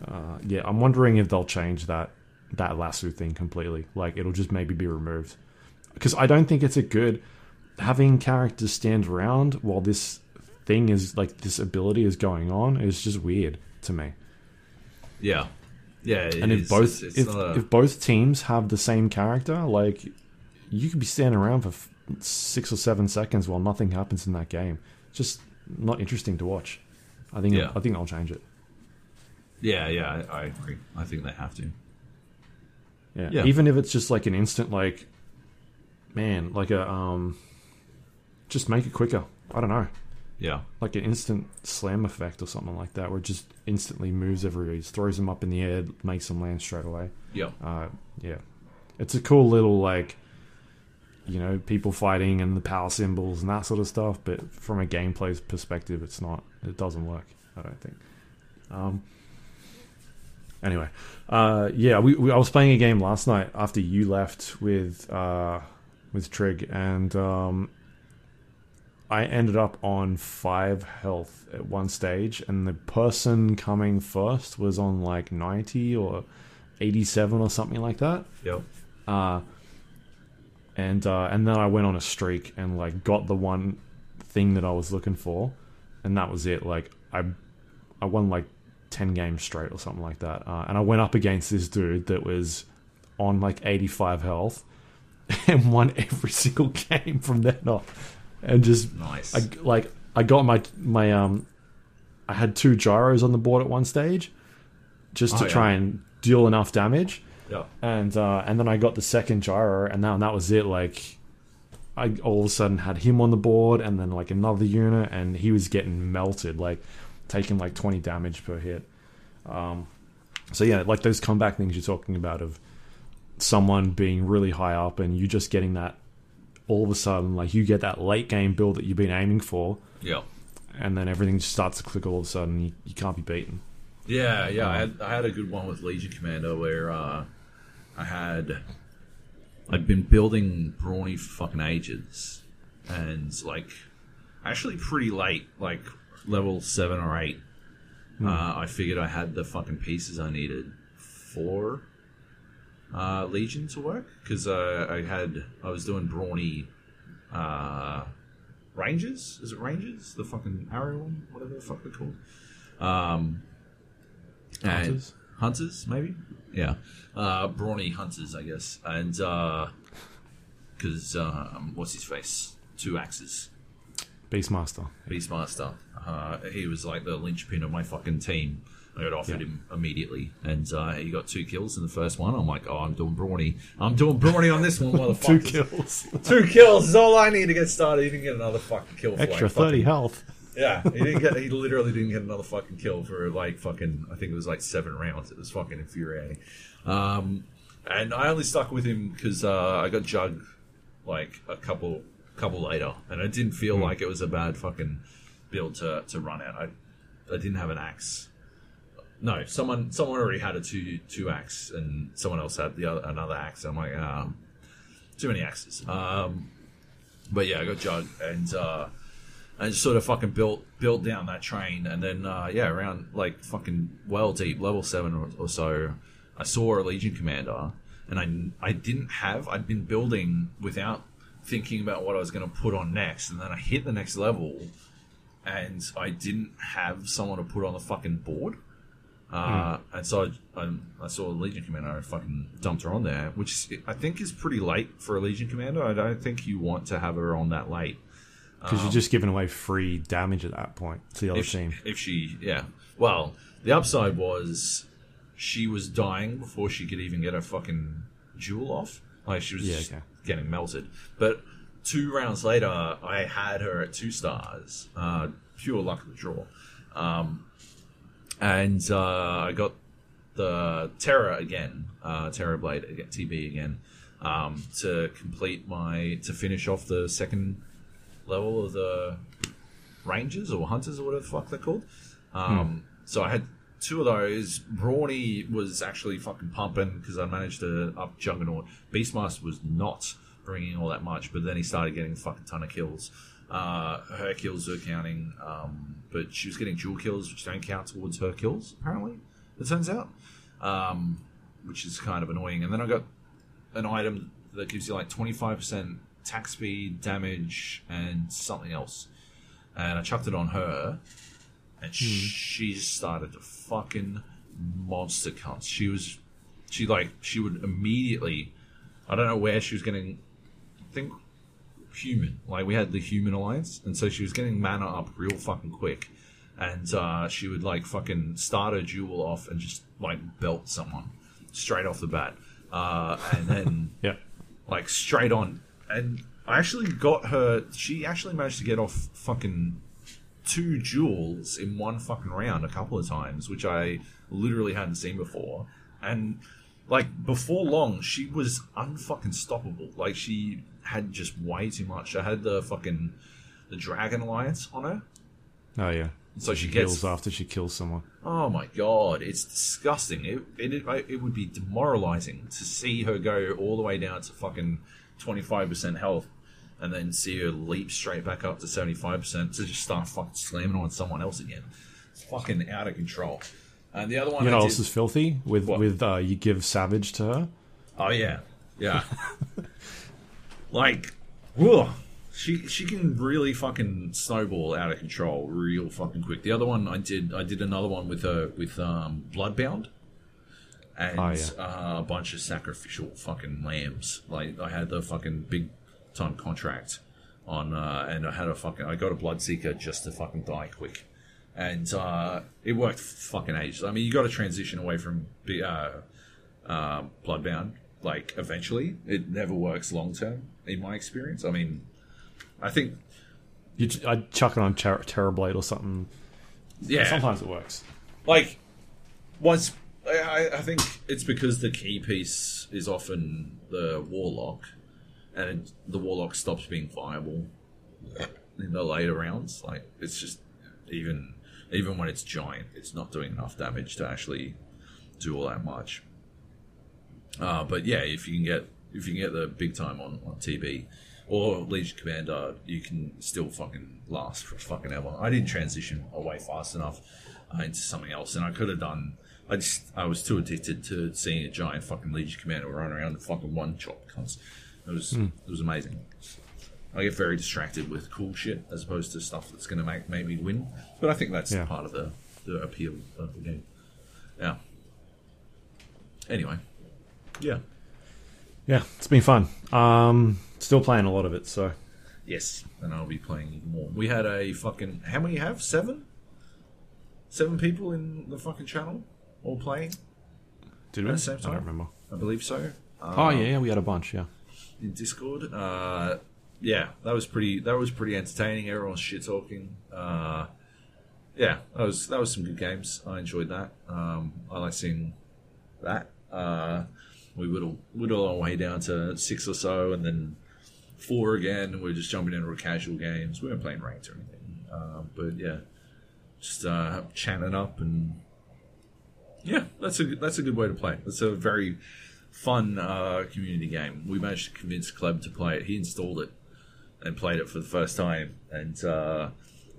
Speaker 1: uh, yeah, I'm wondering if they'll change that that lasso thing completely. Like it'll just maybe be removed because I don't think it's a good having characters stand around while this thing is like this ability is going on is just weird to me.
Speaker 2: Yeah. Yeah.
Speaker 1: And if both if, if both teams have the same character, like you could be standing around for f- six or seven seconds while nothing happens in that game. It's just not interesting to watch. I think
Speaker 2: Yeah.
Speaker 1: I think I'll change it.
Speaker 2: yeah, yeah, I, I agree. I think they have to.
Speaker 1: Yeah.
Speaker 2: Yeah.
Speaker 1: Even if it's just like an instant like man, like a um just make it quicker. I don't know.
Speaker 2: Yeah.
Speaker 1: Like an instant slam effect or something like that where it just instantly moves everybody, just throws them up in the air, makes them land straight away.
Speaker 2: Yeah.
Speaker 1: Uh yeah. It's a cool little like you know, people fighting and the power symbols and that sort of stuff, but from a gameplay perspective it's not it doesn't work, I don't think. Um Anyway, uh, yeah, we, we I was playing a game last night after you left with uh, with Trig, and um, I ended up on five health at one stage, and the person coming first was on like ninety or eighty seven or something like that.
Speaker 2: Yep.
Speaker 1: Uh, and uh, and then I went on a streak and like got the one thing that I was looking for, and that was it. Like I I won like ten games straight or something like that, uh, and I went up against this dude that was on like eighty five health and won every single game from then on, and just
Speaker 2: Nice.
Speaker 1: I like I got my my um I had two gyros on the board at one stage just to
Speaker 2: Oh, yeah.
Speaker 1: try and deal enough damage
Speaker 2: yeah.
Speaker 1: and uh, and then I got the second gyro, and that, and that was it. Like, I all of a sudden had him on the board, and then like another unit, and he was getting melted, like taking like twenty damage per hit. Um, so yeah, like those comeback things you're talking about of someone being really high up, and you just getting that all of a sudden, like you get that late game build that you've been aiming for,
Speaker 2: Yeah.
Speaker 1: and then everything just starts to click all of a sudden. You, you can't be beaten.
Speaker 2: Yeah, yeah. I had I had a good one with Legion Commander where uh, I had I'd been building brawny for fucking ages, and like actually pretty late, like level seven or eight. Uh, I figured I had the fucking pieces I needed for uh, Legion to work because uh, I had I was doing brawny uh, Rangers. Is it Rangers? The fucking arrow one, whatever the fuck they're called. Um,
Speaker 1: Hunters?
Speaker 2: hunters, maybe. Yeah, uh, brawny hunters, I guess, and because um, what's his face? Two axes.
Speaker 1: Beastmaster.
Speaker 2: Beastmaster. Uh, he was like the linchpin of my fucking team. I got offered
Speaker 1: Yeah.
Speaker 2: him immediately, and uh, he got two kills in the first one. I'm like, oh, I'm doing brawny. I'm doing brawny on this one,
Speaker 1: Two kills.
Speaker 2: Two kills is all I need to get started. He didn't get another fucking kill. For
Speaker 1: Extra
Speaker 2: like fucking-
Speaker 1: 30 health.
Speaker 2: Yeah, he didn't get. He literally didn't get another fucking kill for like fucking. I think it was like seven rounds. It was fucking infuriating. Um, and I only stuck with him because uh, I got Jug like a couple couple later, and it didn't feel like it was a bad fucking build to to run out. I I didn't have an axe. No, someone someone already had a two two axe, and someone else had the other another axe. I'm like, um, too many axes. Um, but yeah, I got Jug, and uh, I just sort of fucking built built down that train, and then uh, yeah, around like fucking well deep, level seven or, or so, I saw a Legion commander, and I I didn't have I'd been building without thinking about what I was going to put on next, and then I hit the next level, and I didn't have someone to put on the fucking board. Uh, And so I, I, I saw a Legion Commander. I fucking dumped her on there, which I think is pretty late for a Legion Commander. I don't think you want to have her on that late.
Speaker 1: Because you're just giving away free damage at that point to the other
Speaker 2: if she,
Speaker 1: team.
Speaker 2: if she, yeah. Well, the upside was she was dying before she could even get her fucking duel off. Like she was
Speaker 1: Yeah, okay.
Speaker 2: getting melted. But two rounds later, I had her at two stars. Uh, pure luck of the draw. Um, and uh, I got the Terra again, uh, Terrorblade again, TB again, um, to complete my to finish off the second level of the Rangers or Hunters or whatever the fuck they're called. Um, So I had two of those. Brawny was actually fucking pumping because I managed to up Juggernaut. Beastmaster was not bringing all that much, but then he started getting a fucking ton of kills. Uh, her kills are counting, um, but she was getting duel kills, which don't count towards her kills, apparently, it turns out, um, which is kind of annoying. And then I got an item that gives you like 25% attack speed, damage, and something else. And I chucked it on her, and she started to fucking monster cunts. She was, she like, she would immediately, I don't know where she was getting, I think human. Like we had the human alliance, and so she was getting mana up real fucking quick. And uh, she would like fucking start her duel off and just like belt someone straight off the bat. Uh, and then
Speaker 1: Yeah.
Speaker 2: like straight on. And I actually got her. She actually managed to get off fucking two duels in one fucking round a couple of times, which I literally hadn't seen before. And like before long, she was unfucking stoppable. Like she had just way too much. I had the fucking the Dragon Alliance on her,
Speaker 1: Oh, yeah.
Speaker 2: so she
Speaker 1: Kills
Speaker 2: gets
Speaker 1: after she kills someone.
Speaker 2: Oh my god, it's disgusting. It, it it would be demoralizing to see her go all the way down to fucking twenty five percent health, and then see her leap straight back up to seventy five percent to just start fucking slamming on someone else again. It's fucking out of control. And the other one,
Speaker 1: You know
Speaker 2: I
Speaker 1: what
Speaker 2: did-
Speaker 1: else is filthy? With,
Speaker 2: What?
Speaker 1: with uh, you give Savage to her.
Speaker 2: Oh yeah, yeah. like, whoa. She she can really fucking snowball out of control real fucking quick. The other one I did I did another one with her with um, Bloodbound, and
Speaker 1: Oh, yeah.
Speaker 2: uh, a bunch of sacrificial fucking lambs. Like I had the fucking big time contract on, uh, and I had a fucking I got a Bloodseeker just to fucking die quick. And uh, it worked fucking ages. I mean, you got to transition away from uh, uh, Bloodbound, like eventually. It never works long term, in my experience. I mean, I think
Speaker 1: You, I'd chuck it on Ter- Terrorblade or something.
Speaker 2: yeah,
Speaker 1: Sometimes it works.
Speaker 2: like once I, I think it's because the key piece is often the warlock, and the warlock stops being viable in the later rounds. Like it's just even even when it's giant, it's not doing enough damage to actually do all that much. Uh, but yeah, if you can get if you can get the big time on, on TB or Legion Commander, you can still fucking last for fucking ever. I didn't transition away fast enough uh, into something else, and I could have done. I just I was too addicted to seeing a giant fucking Legion Commander run around and fucking one chop cunts. It was it was amazing. I get very distracted with cool shit as opposed to stuff that's going to make, make me win. But I think that's
Speaker 1: Yeah.
Speaker 2: part of the, the appeal of the game. Yeah. Anyway. Yeah.
Speaker 1: Yeah, it's been fun. Um, still playing a lot of it, so
Speaker 2: Yes. And I'll be playing even more. We had a fucking. How many have? Seven? Seven people in the fucking channel all playing?
Speaker 1: did we?
Speaker 2: At the same
Speaker 1: I
Speaker 2: time?
Speaker 1: don't remember.
Speaker 2: I believe so.
Speaker 1: oh yeah, yeah, we had a bunch. Yeah,
Speaker 2: in Discord. Uh, yeah, that was pretty. That was pretty entertaining. Everyone's shit talking. Uh, yeah, that was that was some good games. I enjoyed that. Um, I like seeing that. Uh, we whittle whittle our way down to six or so, and then four again. And we're just jumping into casual games. We weren't playing ranked or anything, uh, but yeah, just uh, chatting up and yeah, that's a that's a good way to play. It's a very fun uh, community game. We managed to convince Kleb to play it. He installed it and played it for the first time, and uh,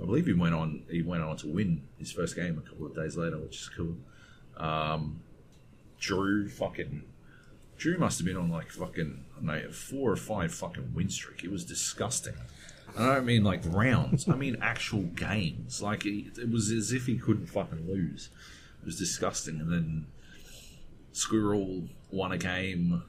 Speaker 2: I believe he went on. He went on to win his first game a couple of days later, which is cool. Um, Drew fucking Drew must have been on like fucking I don't know, a four or five fucking win streak. It was disgusting. And I don't mean like rounds. I mean actual games. Like it, it was as if he couldn't fucking lose. It was disgusting. And then Squirrel won a game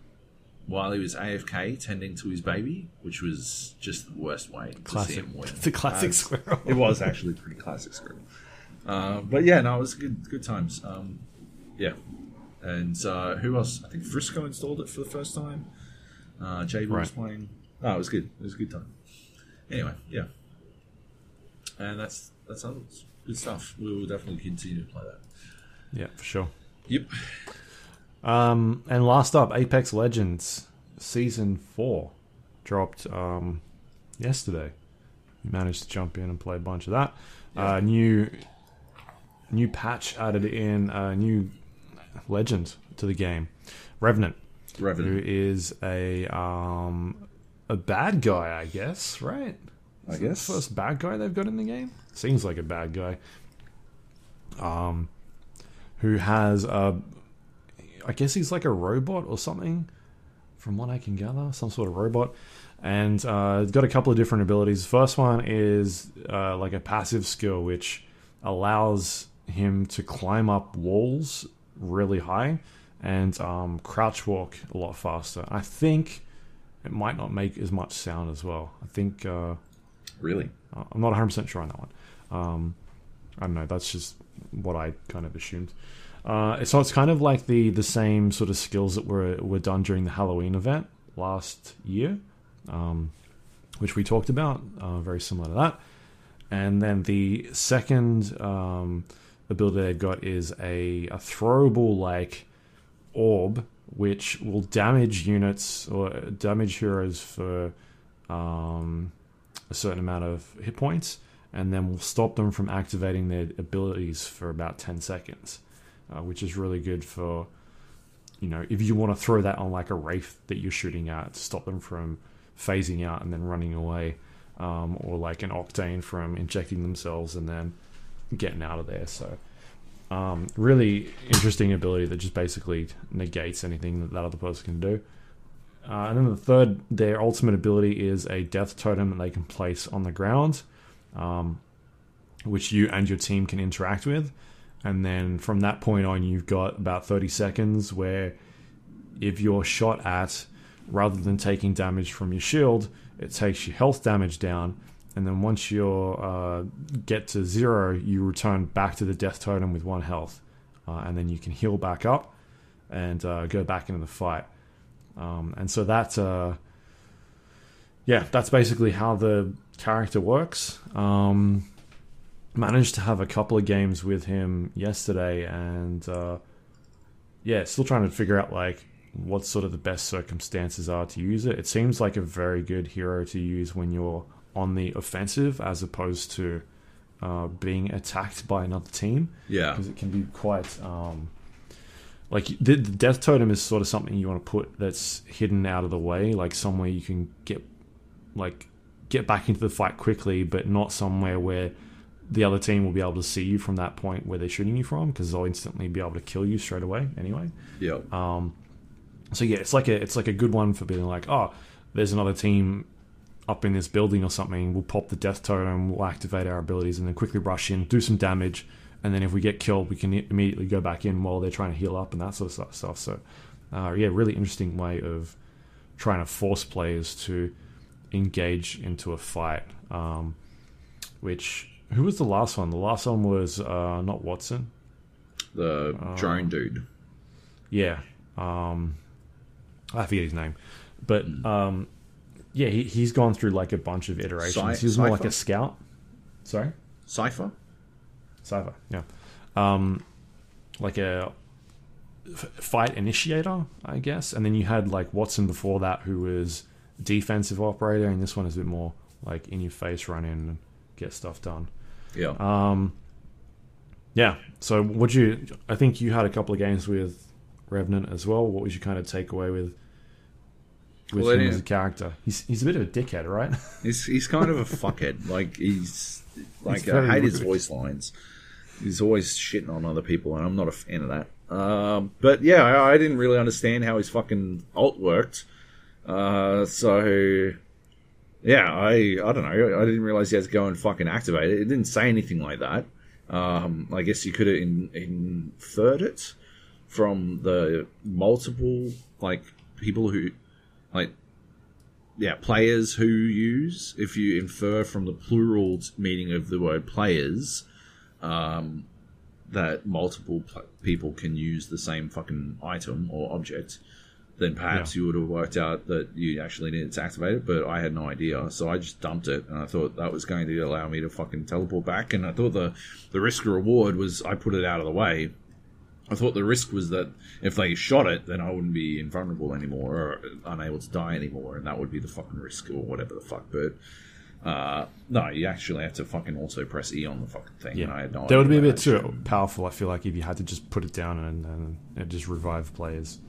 Speaker 2: while he was AFK tending to his baby, which was just the worst way to see
Speaker 1: classic.
Speaker 2: him win.
Speaker 1: It's a classic
Speaker 2: Uh,
Speaker 1: squirrel.
Speaker 2: it was actually pretty classic Squirrel. Uh, but yeah, no, it was good good times. Um, yeah. And uh, who else? I think Frisco installed it for the first time. Uh, Jay was
Speaker 1: Right.
Speaker 2: playing. Oh, it was good. It was a good time. Anyway, yeah. And that's that's others. Good stuff. We will definitely continue to play that.
Speaker 1: Yeah, for sure.
Speaker 2: Yep.
Speaker 1: Um, and last up, Apex Legends Season 4 dropped um, yesterday. You managed to jump in and play a bunch of that.
Speaker 2: Yeah.
Speaker 1: Uh, new new patch added in a new legend to the game, Revenant, who
Speaker 2: Revenant,
Speaker 1: is a um, a bad guy, I guess, right?
Speaker 2: I
Speaker 1: Is it
Speaker 2: guess.
Speaker 1: the first bad guy they've got in the game. Seems like a bad guy. Um, who has a, I guess he's like a robot or something, from what I can gather, some sort of robot, and uh, got a couple of different abilities. First one is uh, like a passive skill which allows him to climb up walls really high and um, crouch walk a lot faster. I think it might not make as much sound as well. I think. Uh,
Speaker 2: Really?
Speaker 1: uh, I'm not 100% sure on that one. Um, I don't know. That's just what I kind of assumed. Uh, so it's kind of like the, the same sort of skills that were were done during the Halloween event last year, um, which we talked about. Uh, very similar to that. And then the second um, ability they've got is a, a throwable like orb, which will damage units or damage heroes for um, a certain amount of hit points, and then will stop them from activating their abilities for about 10 seconds, uh, which is really good for, you know, if you want to throw that on like a Wraith that you're shooting at to stop them from phasing out and then running away, um, or like an Octane from injecting themselves and then getting out of there. So, um, really interesting ability that just basically negates anything that that other person can do. Uh, and then the third, their ultimate ability is a death totem that they can place on the ground, um, which you and your team can interact with. And then from that point on, you've got about 30 seconds where if you're shot at, rather than taking damage from your shield, it takes your health damage down. And then once you uh, get to zero, you return back to the death totem with one health. Uh, and then you can heal back up and uh, go back into the fight. Um, and so that, uh, yeah, that's basically how the character works. Um, managed to have a couple of games with him yesterday, and uh, yeah, still trying to figure out like what sort of the best circumstances are to use it. It seems like a very good hero to use when you're on the offensive as opposed to uh, being attacked by another team
Speaker 2: Yeah.
Speaker 1: because it can be quite um, like the, the death totem is sort of something you want to put that's hidden out of the way, like somewhere you can get like get back into the fight quickly, but not somewhere where the other team will be able to see you from that point where they're shooting you from because they'll instantly be able to kill you straight away anyway.
Speaker 2: Yeah.
Speaker 1: Um, so yeah, it's like a it's like a good one for being like, oh, there's another team up in this building or something, we'll pop the death totem, we'll activate our abilities, and then quickly rush in, do some damage, and then if we get killed, we can immediately go back in while they're trying to heal up and that sort of stuff. So, uh, yeah, really interesting way of trying to force players to engage into a fight. Um, which who was the last one? The last one was uh, not Wattson,
Speaker 2: The drone dude.
Speaker 1: Yeah, um, I forget his name, but um, yeah, he, he's gone through like a bunch of iterations.
Speaker 2: Cy-
Speaker 1: he was more like a scout. Sorry,
Speaker 2: Cipher?
Speaker 1: Cypher. Yeah, um, like a f- fight initiator, I guess. And then you had like Wattson before that, who was defensive operator, and this one is a bit more like in your face, run in and get stuff done.
Speaker 2: Yeah.
Speaker 1: Um, yeah. So, would you? I think you had a couple of games with Revenant as well. What was your kind of takeaway with with
Speaker 2: Well,
Speaker 1: him as a character? He's he's a bit of a dickhead, right?
Speaker 2: He's he's kind of a fuckhead. Like he's like
Speaker 1: He's
Speaker 2: I hate his voice lines. He's always shitting on other people, and I'm not a fan of that. Um, but yeah, I, I didn't really understand how his fucking alt worked. Uh, so yeah, I I don't know. I didn't realize he had to go and fucking activate it. It didn't say anything like that. Um, I guess you could have in, inferred it from the multiple like people who like yeah, players who use. If you infer from the plural meaning of the word players, um, that multiple pl- people can use the same fucking item or object, then perhaps
Speaker 1: Yeah.
Speaker 2: you would have worked out that you actually needed to activate it. But I had no idea, so I just dumped it, and I thought that was going to allow me to fucking teleport back. And I thought the the risk reward was I put it out of the way. I thought the risk was that if they shot it, then I wouldn't be invulnerable anymore or unable to die anymore, and that would be the fucking risk or whatever the fuck. But uh, no, you actually have to fucking also press E on the fucking thing. and I had no
Speaker 1: that would be a bit too powerful. I feel like if you had to just put it down and, and it just revive players.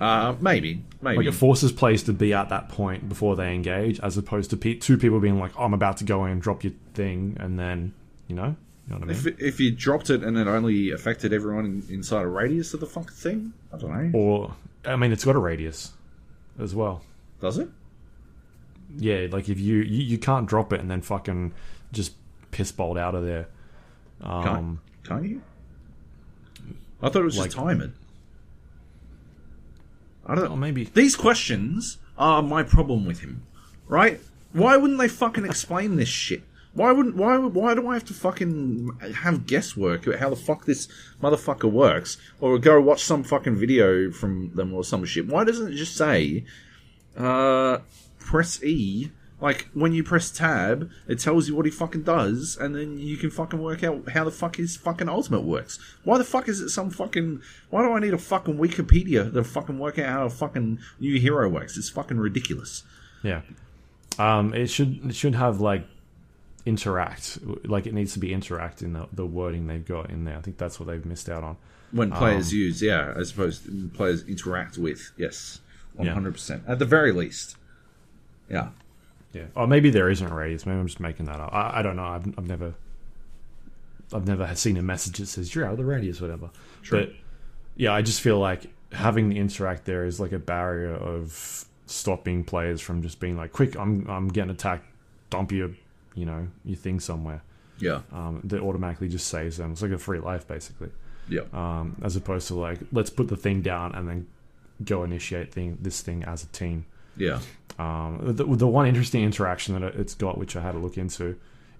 Speaker 2: Uh, maybe, maybe.
Speaker 1: Like it forces players to be at that point before they engage, as opposed to pe- two people being like, oh, "I'm about to go in and drop your thing," and then you know, you know what I mean?
Speaker 2: if, if you dropped it and it only affected everyone in, inside a radius of the fucking thing, I don't know.
Speaker 1: or I mean, it's got a radius as well.
Speaker 2: Does it?
Speaker 1: Yeah, like if you you, you can't drop it and then fucking just piss bolt out of there.
Speaker 2: Can't,
Speaker 1: Um,
Speaker 2: can't you? I thought it was
Speaker 1: like-
Speaker 2: just timing. I don't
Speaker 1: know. maybe
Speaker 2: These questions are my problem with him, right? Why wouldn't they fucking explain this shit? Why wouldn't why why do I have to fucking have guesswork about how the fuck this motherfucker works, or go watch some fucking video from them or some shit? Why doesn't it just say, uh, press E? Like when you press tab, it tells you what he fucking does, and then you can fucking work out how the fuck his fucking ultimate works. Why the fuck is it some fucking? Why do I need a fucking Wikipedia to fucking work out how a fucking new hero works? It's fucking ridiculous.
Speaker 1: yeah. Um, it should it should have like interact like it needs to be interact in the, the wording they've got in there. I think that's what they've missed out on.
Speaker 2: When players um, use, yeah, as opposed to players interact with, yes, hundred percent at the very least. Yeah,
Speaker 1: Yeah. Or maybe there isn't a radius. Maybe I'm just making that up. I, I don't know. I've, I've never, I've never seen a message that says you're out of the radius, whatever.
Speaker 2: True.
Speaker 1: But yeah, I just feel like having the interact there is like a barrier of stopping players from just being like, quick, I'm I'm getting attacked. Dump your, you know, your thing somewhere.
Speaker 2: yeah,
Speaker 1: Um, that automatically just saves them. It's like a free life, basically.
Speaker 2: yeah,
Speaker 1: Um, as opposed to like, let's put the thing down and then go initiate thing this thing as a team.
Speaker 2: yeah.
Speaker 1: Um, the, the one interesting interaction that it's got, which I had to look into,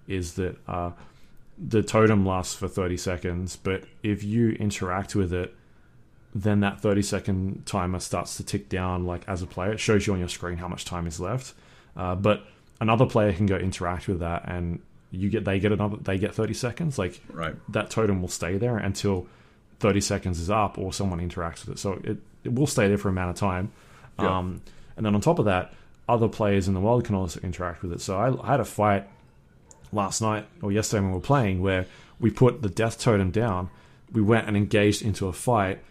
Speaker 1: is that uh, the totem lasts for 30 seconds, but if you interact with it, then that 30 second timer starts to tick down like as a player. It shows you on your screen how much time is left. Uh, but another player can go interact with that and you get they get another they get 30 seconds. Like
Speaker 2: Right.
Speaker 1: that totem will stay there until 30 seconds is up or someone interacts with it. So it, it will stay there for a amount of time.
Speaker 2: Yeah.
Speaker 1: Um, and then on top of that, other players in the world can also interact with it. So I, I had a fight last night or yesterday when we were playing where we put the death totem down. We went and engaged into a fight,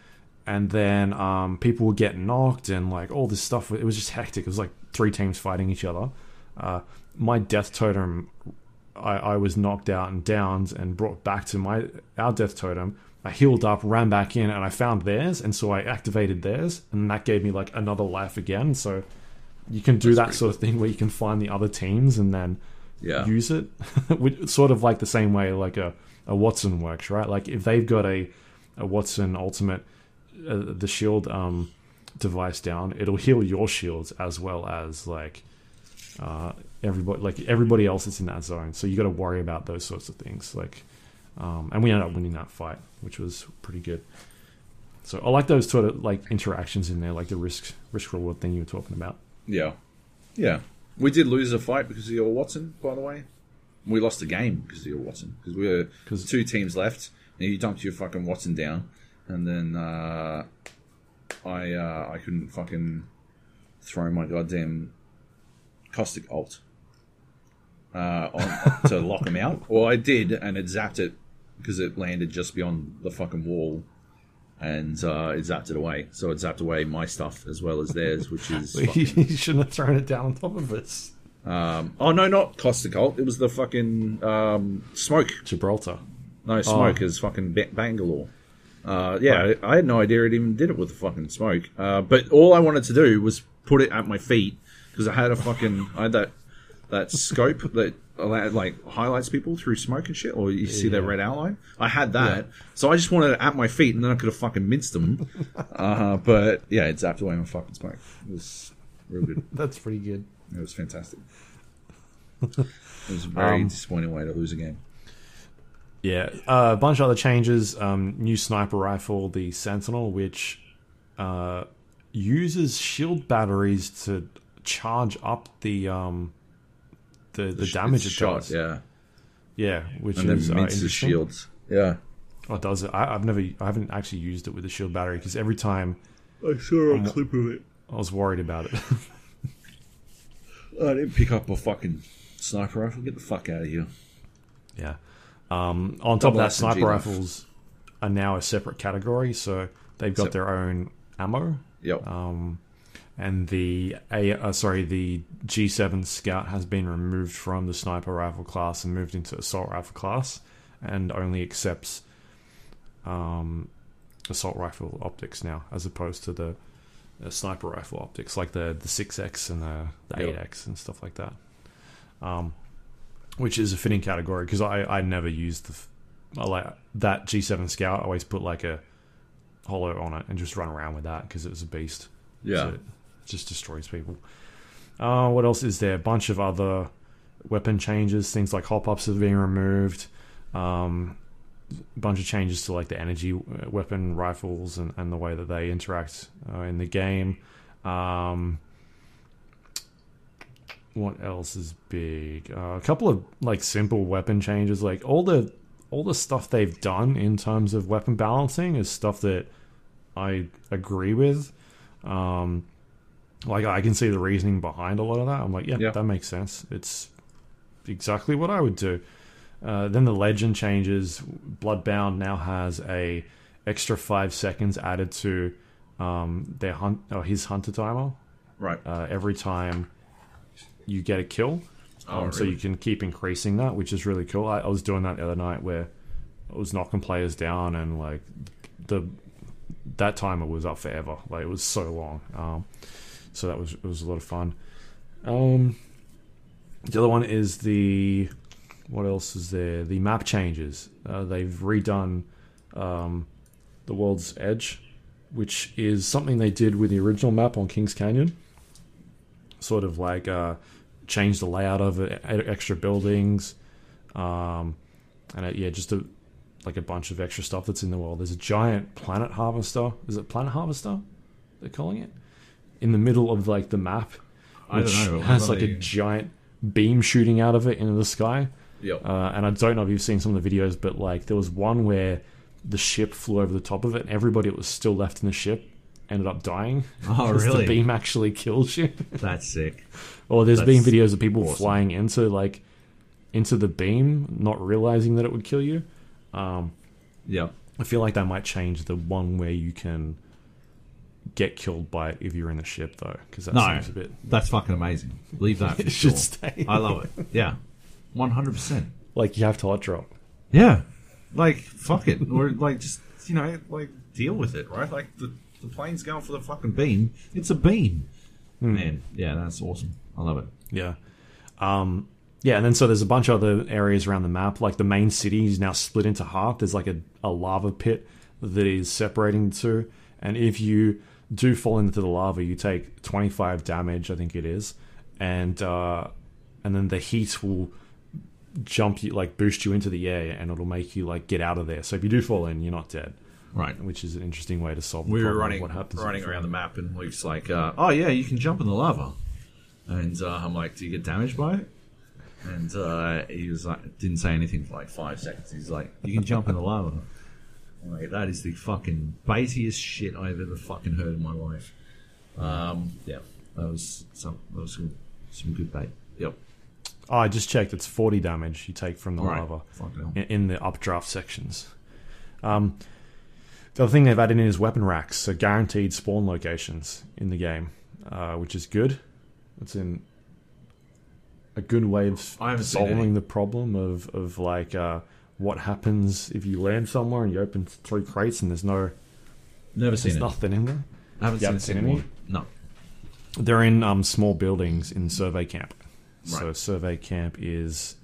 Speaker 1: and then um, people were getting knocked and like all this stuff. It was just hectic. It was like three teams fighting each other. Uh, my death totem, I, I was knocked out and downed and brought back to my our death totem. I healed up, ran back in, and I found theirs, and so I activated theirs, and that gave me like another life again. So you can do
Speaker 2: That's
Speaker 1: that sort of thing where you can find the other teams and then
Speaker 2: Yeah.
Speaker 1: use it. Sort of like the same way like a, a Wattson works, right? Like if they've got a, a Wattson Ultimate, uh, the shield um, device down, it'll heal your shields as well as like uh, everybody, like everybody else that's in that zone. So you got to worry about those sorts of things. Like, um, and we ended up winning that fight, which was pretty good. So I like those sort of like interactions in there, like the risk risk reward thing you were talking about.
Speaker 2: Yeah. Yeah. We did lose a fight because of your Wattson, by the way. We lost a game because of your Wattson. Because we were
Speaker 1: 'Cause-
Speaker 2: two teams left, and you dumped your fucking Wattson down, and then uh, I uh, I couldn't fucking throw my goddamn caustic alt uh, on to lock him out. Well, I did, and it zapped it because it landed just beyond the fucking wall. And uh, it zapped it away. So it zapped away my stuff as well as theirs, which is fucking-
Speaker 1: you shouldn't have thrown it down on top of us.
Speaker 2: um, oh no, not Caustic alt. It was the fucking um, smoke.
Speaker 1: Gibraltar.
Speaker 2: No, smoke is fucking ba- Bangalore. Uh, yeah, I, I had no idea it even did it with the fucking smoke. Uh, but all I wanted to do was put it at my feet because I had a fucking I had that that scope that allowed, like highlights people through smoke and shit, or you see their red outline. I had that, so I just wanted it at my feet, and then I could have fucking minced them. uh, but yeah, it zapped away my fucking smoke. It was real good.
Speaker 1: That's pretty good.
Speaker 2: It was fantastic. It was a very
Speaker 1: Um,
Speaker 2: disappointing way to lose a game.
Speaker 1: Yeah, uh, a bunch of other changes. Um, new sniper rifle, the Sentinel, which uh, uses shield batteries to charge up the um, the, the,
Speaker 2: sh-
Speaker 1: damage it
Speaker 2: shot,
Speaker 1: does.
Speaker 2: yeah,
Speaker 1: Yeah, which
Speaker 2: and then
Speaker 1: is uh,
Speaker 2: minces
Speaker 1: interesting.
Speaker 2: shields. Yeah,
Speaker 1: Oh, does it? I, I've never, I haven't actually used it with the shield battery because every time
Speaker 2: I saw a clip of it.
Speaker 1: I was worried about it.
Speaker 2: I didn't pick up a fucking sniper rifle. Get the fuck out of here.
Speaker 1: yeah. Um, on top
Speaker 2: Double
Speaker 1: of that,
Speaker 2: SMG
Speaker 1: sniper
Speaker 2: life.
Speaker 1: rifles are now a separate category, so they've got
Speaker 2: Sep-
Speaker 1: their own ammo.
Speaker 2: Yep.
Speaker 1: Um, and the a uh, sorry the G7 Scout has been removed from the sniper rifle class and moved into assault rifle class, and only accepts um, assault rifle optics now, as opposed to the, the sniper rifle optics like the the six X and the eight X and stuff like that. Um, which is a fitting category because I I never used the I like that G7 Scout. I always put like a holo on it and just run around with that because it was a beast.
Speaker 2: yeah.
Speaker 1: So just destroys people. Uh, what else is there? A bunch of other weapon changes. Things like hop ups have been removed. Um, a bunch of changes to like the energy uh, weapon rifles and, and the way that they interact uh, in the game. Um, what else is big? Uh, a couple of like simple weapon changes. Like all the all the stuff they've done in terms of weapon balancing is stuff that I agree with. Um, like I can see the reasoning behind a lot of that. I'm like, yeah,
Speaker 2: Yeah.
Speaker 1: that makes sense. It's exactly what I would do. Uh, then the legend changes. Bloodhound now has a extra five seconds added to um, their hunt or his hunter timer
Speaker 2: Right.
Speaker 1: uh, every time you get a kill.
Speaker 2: Oh,
Speaker 1: Um, So you can keep increasing that, which is really cool. I, I was doing that the other night where I was knocking players down and like the that timer was up forever. Like it was so long. Um, so that was it was a lot of fun. Um, the other one is the what else is there? The map changes. Uh, they've redone um, the world's edge, which is something they did with the original map on Kings Canyon. Sort of like uh, change the layout of it, extra buildings, um, and uh, yeah, just a like a bunch of extra stuff that's in the world. There's a giant planet harvester. Is it planet harvester? They're calling it in the middle of like the map,
Speaker 3: I
Speaker 1: which
Speaker 3: don't know.
Speaker 1: has like a giant beam shooting out of it into the sky.
Speaker 2: Yep.
Speaker 1: Uh, and I don't know if you've seen some of the videos, but like there was one where the ship flew over the top of it, and everybody that was still left in the ship ended up dying.
Speaker 3: Oh, really?
Speaker 1: The beam actually kills you.
Speaker 3: That's sick.
Speaker 1: or there's been videos of people
Speaker 3: awesome.
Speaker 1: flying into like into the beam, not realizing that it would kill you. Um,
Speaker 3: Yep.
Speaker 1: I feel like that might change the one where you can get killed by it if you're in the ship, though, because that
Speaker 3: No,
Speaker 1: seems a bit.
Speaker 3: that's fucking amazing. Leave that. For
Speaker 1: It
Speaker 3: sure.
Speaker 1: should stay.
Speaker 3: I love it. Yeah, one hundred percent.
Speaker 1: Like you have to hot drop.
Speaker 3: Yeah, like fuck it, or like just you know like deal with it, right? Like the the plane's going for the fucking beam. It's a beam. Man, yeah, that's awesome. I love it.
Speaker 1: Yeah. Um, yeah, and then so there's a bunch of other areas around the map. Like the main city is now split into half. There's like a, a lava pit that is separating the two. And if you do fall into the lava, you take 25 damage, I think it is. And uh, and then the heat will jump you, like boost you into the air, and it'll make you like get out of there. So if you do fall in, you're not dead,
Speaker 3: Right.
Speaker 1: which is an interesting way to solve the
Speaker 3: we were running
Speaker 1: what happens.
Speaker 3: running around the map, and Luke's like, uh, "Oh yeah, you can jump in the lava." And uh, I'm like, "Do you get damaged by it?" And uh, he was like, didn't say anything for like five seconds. He's like, "You can jump in the lava." Like, that is the fucking baitiest shit I've ever fucking heard in my life. Um, yeah, that was some that was some, some good bait. Yep.
Speaker 1: Oh, I just checked. It's 40 damage you take from the
Speaker 3: Right.
Speaker 1: lava. In, in the updraft sections. Um, the other thing they've added in is weapon racks, so guaranteed spawn locations in the game, uh, which is good. It's in a good way of
Speaker 3: I haven't seen any.
Speaker 1: solving the problem of of like uh, what happens if you land somewhere and you open three crates and there's no
Speaker 3: Never seen
Speaker 1: there's
Speaker 3: it.
Speaker 1: nothing in there.
Speaker 3: I haven't
Speaker 1: You
Speaker 3: seen,
Speaker 1: haven't seen any?
Speaker 3: No.
Speaker 1: They're in um, small buildings in survey camp.
Speaker 3: Right.
Speaker 1: So survey camp is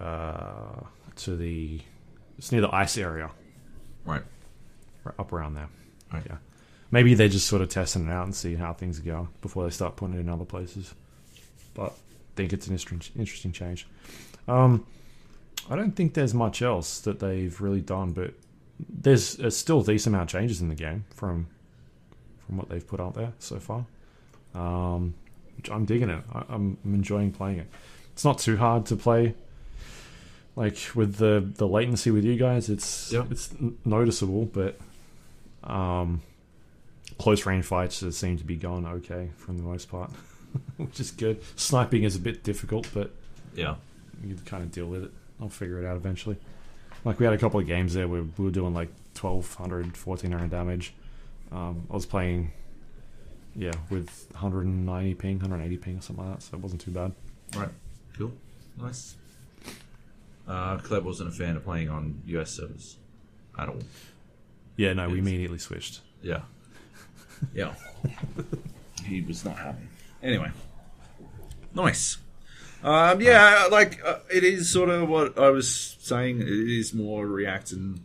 Speaker 1: uh, to the it's near the ice area,
Speaker 3: Right.
Speaker 1: right up around there.
Speaker 3: Right.
Speaker 1: Yeah, maybe they're just sort of testing it out and see how things go before they start putting it in other places. But I think it's an interesting, interesting change. Um, I don't think there's much else that they've really done, but there's a still decent amount of changes in the game from from what they've put out there so far. Um, which I'm digging it. I, I'm, I'm enjoying playing it. It's not too hard to play. Like with the the latency with you guys, it's
Speaker 3: Yeah.
Speaker 1: it's noticeable, but um, close range fights just seem to be going okay for the most part, which is good. Sniping is a bit difficult, but
Speaker 3: Yeah.
Speaker 1: you kind of deal with it. I'll figure it out eventually. Like we had a couple of games there where we were doing like 1200, 1400 damage. Um, I was playing, yeah, with 190 ping, 180 ping, or something like that. So it wasn't too bad.
Speaker 3: Right. Cool. Nice. Uh, Cleb wasn't a fan of playing on US servers at all.
Speaker 1: Yeah, no, we
Speaker 3: Yes.
Speaker 1: immediately switched.
Speaker 3: Yeah.
Speaker 2: Yeah. he was not happy. Anyway. Nice. Um, yeah, like, uh, it is sort of what I was saying. It is more react and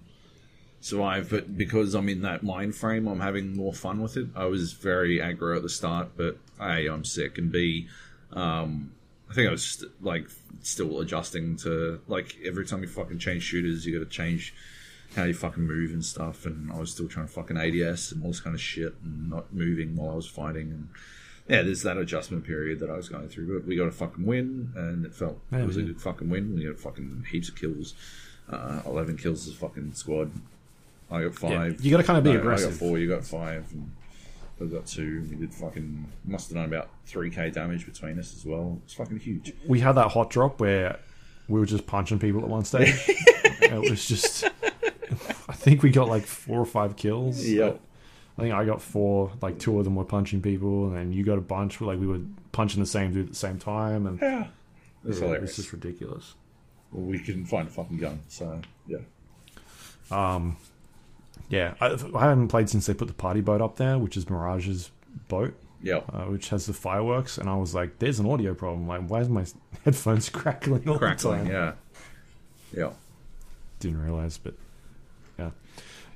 Speaker 2: survive, but because I'm in that mind frame, I'm having more fun with it. I was very aggro at the start, but A, I'm sick, and B, um, I think I was just, like still adjusting to like every time you fucking change shooters, you got to change how you fucking move and stuff. And I was still trying to fucking ADS and all this kind of shit and not moving while I was fighting. And yeah, there's that adjustment period that I was going through. But we got a fucking win, and it felt
Speaker 1: Yeah,
Speaker 2: it was a good fucking win. We got fucking heaps of kills, uh, eleven kills as a fucking squad. I got five.
Speaker 1: you gotta kinda be
Speaker 2: No,
Speaker 1: aggressive.
Speaker 2: I got four. You got five. And I got two. We did fucking must have done about three k damage between us as well. It's fucking huge.
Speaker 1: We had that hot drop where we were just punching people at one stage. it was just, I think we got like four or five kills.
Speaker 2: Yep.
Speaker 1: I think I got four. Like two of them were punching people, and then you got a bunch. Like we were punching the same dude at the same time, and
Speaker 2: Yeah, it's
Speaker 1: yeah, it
Speaker 2: hilarious.
Speaker 1: was just ridiculous.
Speaker 2: well, we couldn't find a fucking gun, so yeah.
Speaker 1: Um, Yeah, I, I haven't played since they put the party boat up there, which is Mirage's boat,
Speaker 2: Yeah.
Speaker 1: uh, which has the fireworks. And I was like, "There's an audio problem. Like, why is my headphones crackling all
Speaker 2: Crackling,
Speaker 1: the time?"
Speaker 2: yeah. Yeah.
Speaker 1: Didn't realize, but yeah,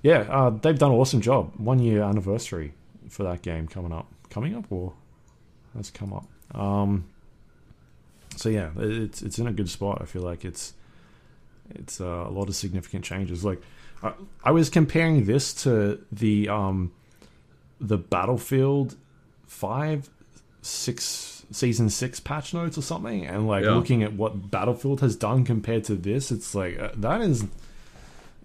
Speaker 1: yeah. Uh, they've done an awesome job. One year anniversary for that game coming up. Coming up, or has come up. Um, so yeah, it's it's in a good spot. I feel like it's it's uh, a lot of significant changes. Like I, I was comparing this to the um the Battlefield five six season six patch notes or something, and like
Speaker 2: Yeah.
Speaker 1: looking at what Battlefield has done compared to this, it's like uh, that is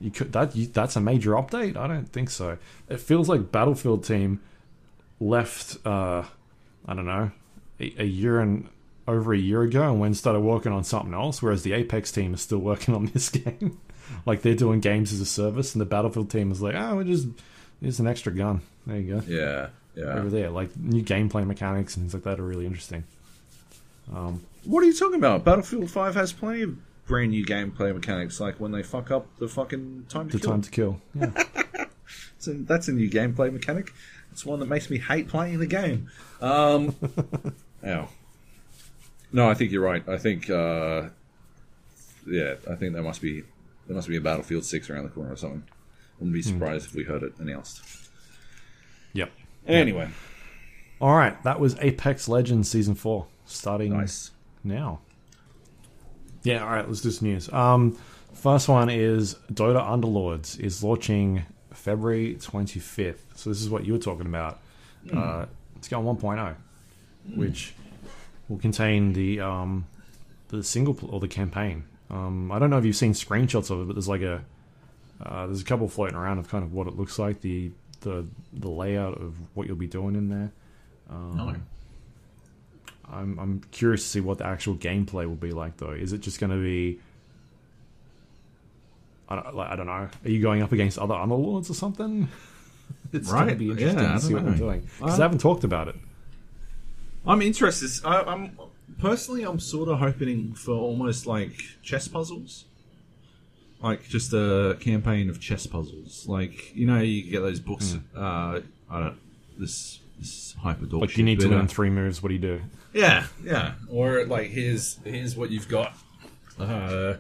Speaker 1: you could that you, that's a major update. I don't think so. It feels like Battlefield team left. uh I don't know a, a year and over a year ago, and when started working on something else. Whereas the Apex team is still working on this game. like they're doing games as a service, and the Battlefield team is like, oh, we just here's an extra gun. There you go
Speaker 2: Yeah. Yeah.
Speaker 1: over there. Like new gameplay mechanics and things like that are really interesting.
Speaker 2: Um, What are you talking about? Battlefield 5 has plenty of brand new gameplay mechanics, like when they fuck up the fucking time to
Speaker 1: The
Speaker 2: kill.
Speaker 1: time to kill. Yeah.
Speaker 2: It's That's a, new gameplay mechanic. It's one that makes me hate playing the game. Um, ow. No, I think you're right. I think, uh, yeah, I think there must be there must be a Battlefield Six around the corner or something. Wouldn't be surprised if we heard it announced.
Speaker 1: Yep.
Speaker 2: Anyway,
Speaker 1: All right, that was Apex Legends season four starting
Speaker 2: nice.
Speaker 1: now. Yeah, all right, let's do some news. Um, first one is Dota Underlords is launching February 25th. So this is what you were talking about. Uh, it's going 1.0, which will contain the um, the single pl- or the campaign. Um, I don't know if you've seen screenshots of it, but there's like a uh, there's a couple floating around of kind of what it looks like, the the the layout of what you'll be doing in there. Um, I'm I'm curious to see what the actual gameplay will be like, though. Is it just going to be? I don't, like, I don't know. Are you going up against other Underlords or something? It's going to be interesting
Speaker 2: yeah, I
Speaker 1: to see what they're doing because
Speaker 2: Uh,
Speaker 1: they haven't talked about it.
Speaker 2: I'm interested. I, I'm personally, I'm sort of hoping for almost like chess puzzles, like just a campaign of chess puzzles. Like you know, you get those books. Uh, I don't. This hyper dog
Speaker 1: Like
Speaker 2: shit,
Speaker 1: you need to
Speaker 2: but, uh,
Speaker 1: learn three moves. What do you do?
Speaker 2: Yeah, yeah. Or like here's here's what you've got, uh,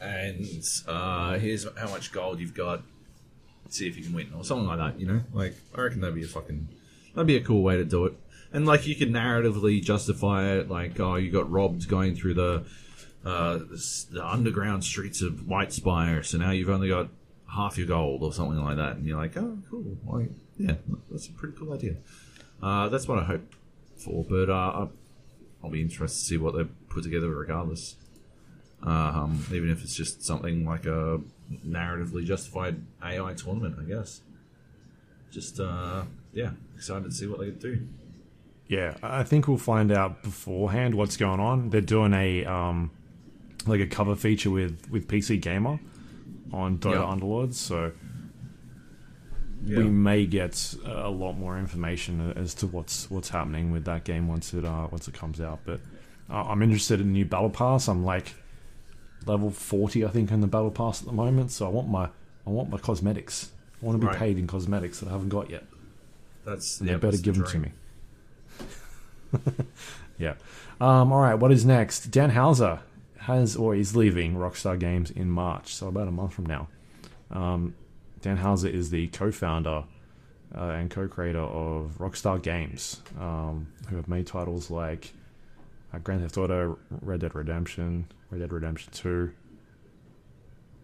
Speaker 2: and uh, here's how much gold you've got. See if you can win, or something like that. You know, like I reckon that'd be a fucking that'd be a cool way to do it. And like you could narratively justify it, like oh, you got robbed going through the uh, the, the underground streets of White Spire, so now you've only got half your gold or something like that, and you're like, oh, cool, like yeah, that's a pretty cool idea. Uh, that's what I hope for, but uh, I'll- be interested to see what they put together regardless. Um, even if it's just something like a narratively justified AI tournament, I guess. Just uh, yeah, excited to see what they do.
Speaker 1: Yeah, I think we'll find out beforehand what's going on. They're doing a um, like a cover feature with with PC Gamer on Dota
Speaker 2: Yeah.
Speaker 1: Underlords, so
Speaker 2: Yeah.
Speaker 1: we may get a lot more information as to what's what's happening with that game once it uh, once it comes out. But uh, I'm interested in the new battle pass. I'm like level 40, I think, in the battle pass at the moment. So I want my I want my cosmetics. I want to be
Speaker 2: Right.
Speaker 1: paid in cosmetics that I haven't got yet.
Speaker 2: That's
Speaker 1: And
Speaker 2: yeah,
Speaker 1: they better
Speaker 2: that's the
Speaker 1: give them to me. yeah. Um, all right. What is next? Dan Houser has or is leaving Rockstar Games in March, so about a month from now. Um, Dan Houser is the co-founder uh, and co-creator of Rockstar Games, um, who have made titles like uh, Grand Theft Auto, Red Dead Redemption, Red Dead Redemption Two,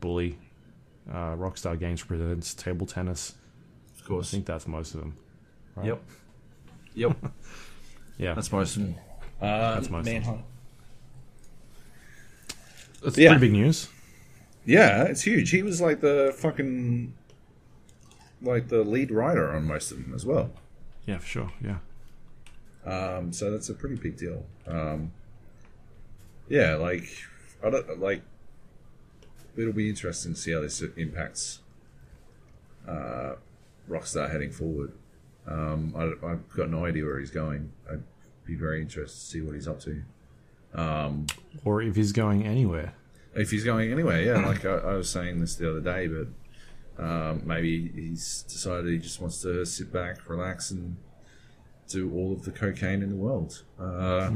Speaker 1: Bully. Uh, Rockstar Games presents table tennis.
Speaker 2: Of course, I
Speaker 1: think that's most of them. right?
Speaker 2: Yep. Yep.
Speaker 1: Yeah.
Speaker 2: That's most of them. Uh,
Speaker 1: That's most of them.
Speaker 2: Manhunt.
Speaker 1: It's
Speaker 2: Yeah.
Speaker 1: pretty big news.
Speaker 2: Yeah, it's huge. He was like the fucking like the lead writer on most of them as well.
Speaker 1: Yeah, for sure. Yeah.
Speaker 2: Um, so that's a pretty big deal. Um, yeah, like I don't like. It'll be interesting to see how this impacts uh, Rockstar heading forward. Um, I, I've got no idea where he's going. I'd be very interested to see what he's up to. Um,
Speaker 1: Or if he's going anywhere.
Speaker 2: if he's going anywhere, yeah. Like I, I was saying this the other day, but um, maybe he's decided he just wants to sit back, relax, and do all of the cocaine in the world. Uh,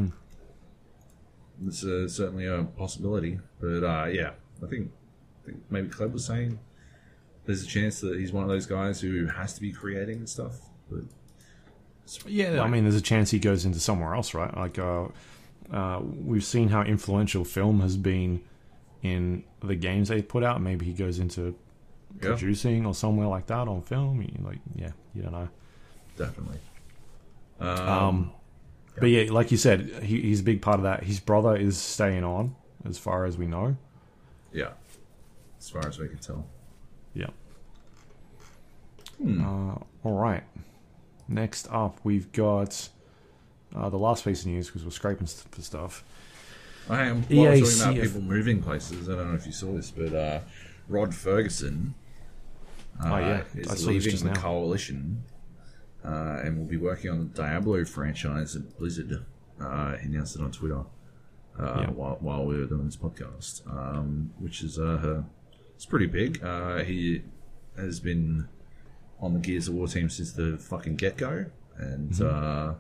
Speaker 2: It's uh, certainly a possibility, but uh, yeah, I think, I think maybe Cleb was saying there's a chance that he's one of those guys who has to be creating and stuff. But
Speaker 1: Yeah, I mean, there's a chance he goes into somewhere else, right? Like, uh, uh, we've seen how influential film has been in the games they put out. Maybe he goes into
Speaker 2: yeah,
Speaker 1: producing or somewhere like that on film. You- Like, yeah, you don't know.
Speaker 2: definitely. Um,
Speaker 1: Um, But yeah, like you said, he, he's a big part of that. His brother is staying on, as far as we know.
Speaker 2: yeah, as far as we can tell.
Speaker 1: Yeah.
Speaker 2: Hmm.
Speaker 1: Uh, all right. Next up, we've got uh, the last piece of news because we're scraping st- for stuff.
Speaker 2: I am. While we're talking about people moving places, I don't know if you saw this, but uh, Rod Fergusson
Speaker 1: Oh, yeah. I
Speaker 2: is leaving the
Speaker 1: now.
Speaker 2: coalition uh, and will be working on the Diablo franchise at Blizzard. Uh, he announced it on Twitter uh,
Speaker 1: Yeah.
Speaker 2: while, while we were doing this podcast, um, which is uh, it's pretty big. Uh, he has been on the Gears of War team since the fucking get go, and uh,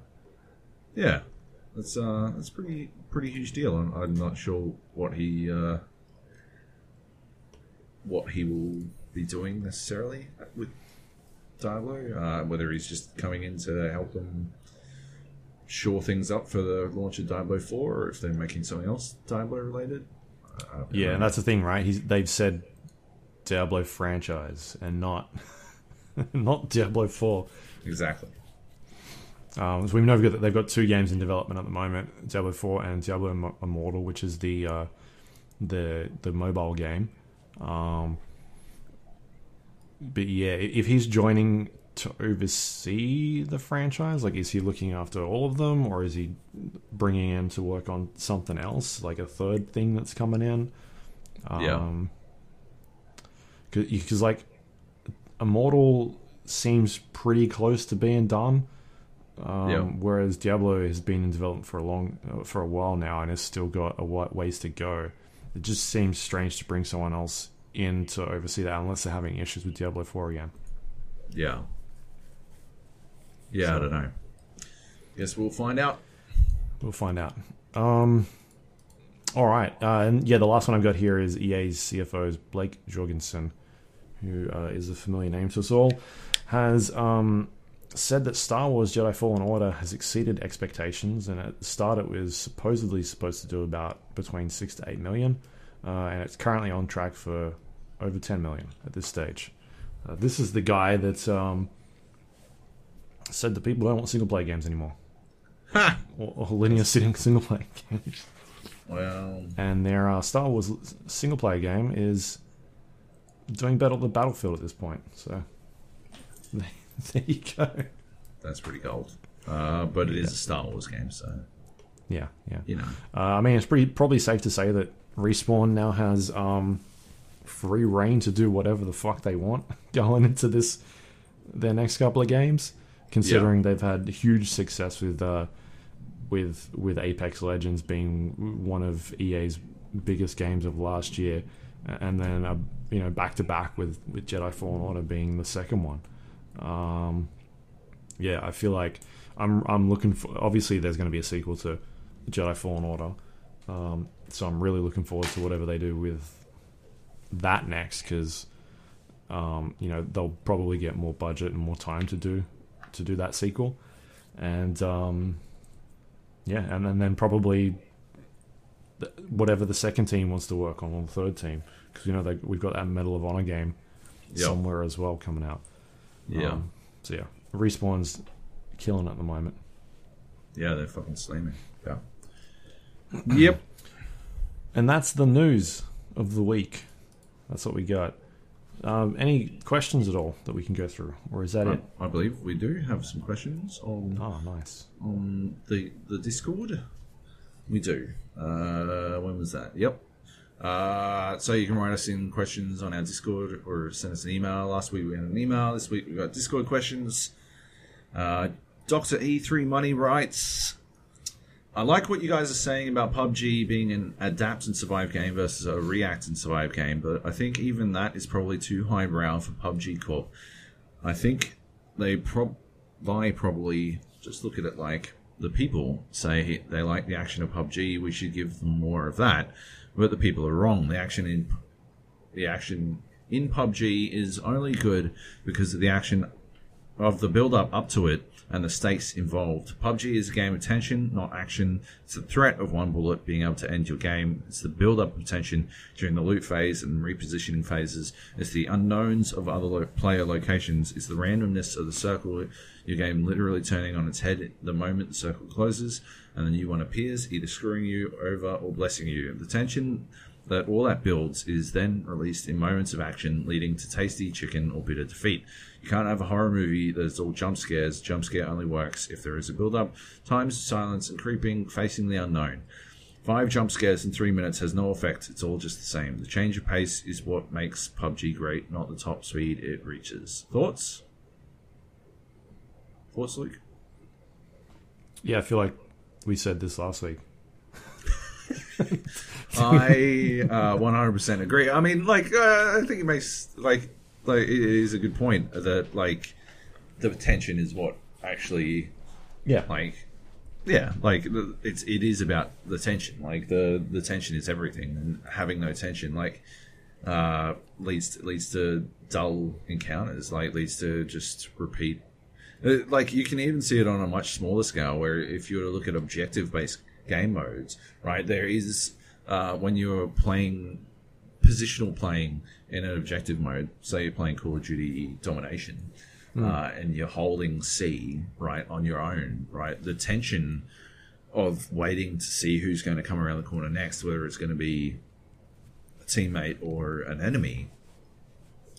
Speaker 2: yeah, that's uh, that's pretty pretty huge deal. I'm, I'm not sure what he uh, what he will be doing necessarily with Diablo. Uh, whether he's just coming in to help them shore things up for the launch of Diablo Four, or if they're making something else Diablo related. Uh,
Speaker 1: Yeah, and that's the thing, right? He's, they've said Diablo franchise and not not Diablo Four.
Speaker 2: exactly.
Speaker 1: Um, so we know they've they've got two games in development at the moment: Diablo Four and Diablo Immortal, which is the uh, the the mobile game. Um, but yeah, if he's joining to oversee the franchise, like is he looking after all of them, or is he bringing in to work on something else, like a third thing that's coming in?
Speaker 2: Yeah.
Speaker 1: Um, because like Immortal seems pretty close to being done. Um,
Speaker 2: Yeah.
Speaker 1: Whereas Diablo has been in development for a long, uh, for a while now, and has still got a wa- ways to go. It just seems strange to bring someone else in to oversee that, unless they're having issues with Diablo Four again.
Speaker 2: Yeah. Yeah, I don't know. Guess we'll find out.
Speaker 1: We'll find out. Um, all right, uh, and yeah, the last one I've got here is EA's CFO's Blake Jorgensen, who uh, is a familiar name to us all, has um, said that Star Wars Jedi Fallen Order has exceeded expectations, and at the start it was supposedly supposed to do about between six to eight million, uh, and it's currently on track for over ten million at this stage. Uh, this is the guy that um, said that people don't want single player games anymore
Speaker 2: Ha!
Speaker 1: or, or linear sitting single player games.
Speaker 2: Well,
Speaker 1: And their uh, Star Wars single player game is doing better than Battlefield at this point. So there you go.
Speaker 2: that's pretty gold. Uh, but it is a Star Wars game, so
Speaker 1: Yeah, yeah.
Speaker 2: you know.
Speaker 1: Uh, I mean, it's pretty probably safe to say that Respawn now has um, free reign to do whatever the fuck they want going into this their next couple of games. Considering they've had huge success with uh, with with Apex Legends being one of EA's biggest games of last year, and then uh, you know back to back with with Jedi Fallen Order being the second one. Um, yeah, I feel like I'm I'm looking for. Obviously, there's going to be a sequel to Jedi Fallen Order, um, so I'm really looking forward to whatever they do with that next because um, you know they'll probably get more budget and more time to do to do that sequel, and um, yeah, and, and then probably whatever the second team wants to work on, or the third team, because you know they, we've got that Medal of Honor game
Speaker 2: Yep.
Speaker 1: somewhere as well coming out.
Speaker 2: Yeah.
Speaker 1: Um, so yeah, respawn's killing at the moment.
Speaker 2: yeah, they're fucking slamming. Yeah. yep.
Speaker 1: And that's the news of the week. That's what we got. Um, any questions at all that we can go through, or is that
Speaker 2: I,
Speaker 1: it?
Speaker 2: I believe we do have some questions on
Speaker 1: Oh, nice.
Speaker 2: on the the Discord. We do. Uh, when was that? Yep. Uh, so you can write us in questions on our Discord or send us an email. Last week we had an email. This week we got Discord questions. Uh, Doctor E3 Money writes. I like what you guys are saying about PUBG being an adapt and survive game versus a react and survive game, but I think even that is probably too highbrow for PUBG Corp. I think they prob probably just look at it like the people say they like the action of PUBG. We should give them more of that, but the people are wrong. The action in the action in PUBG is only good because of the action of the build up up to it and the stakes involved. PUBG is a game of tension, not action. It's the threat of one bullet being able to end your game. It's the build up of tension during the loot phase and repositioning phases. It's the unknowns of other lo- player locations. It's the randomness of the circle, your game literally turning on its head the moment the circle closes and the new one appears, either screwing you over or blessing you. The tension that all that builds is then released in moments of action, leading to tasty chicken or bitter defeat. You can't have a horror movie that's all jump scares. Jump scare only works if there is a build up, times, silence, and creeping, facing the unknown. Five jump scares in three minutes has no effect. It's all just the same. The change of pace is what makes PUBG great, not the top speed it reaches. Thoughts? Thoughts, Luke?
Speaker 1: Yeah, I feel like we said this last week.
Speaker 2: I uh, 100% agree. I mean, like, uh, I think it makes like like it is a good point that like the tension is what actually
Speaker 1: Yeah.
Speaker 2: like yeah like it's it is about the tension like the the tension is everything and having no tension like uh leads leads to dull encounters like leads to just repeat Uh, like you can even see it on a much smaller scale where if you were to look at objective based game modes right there is uh when you're playing positional playing in an objective mode say you're playing call of duty domination uh, and you're holding C right on your own, right? The tension of waiting to see who's going to come around the corner next, whether it's going to be a teammate or an enemy,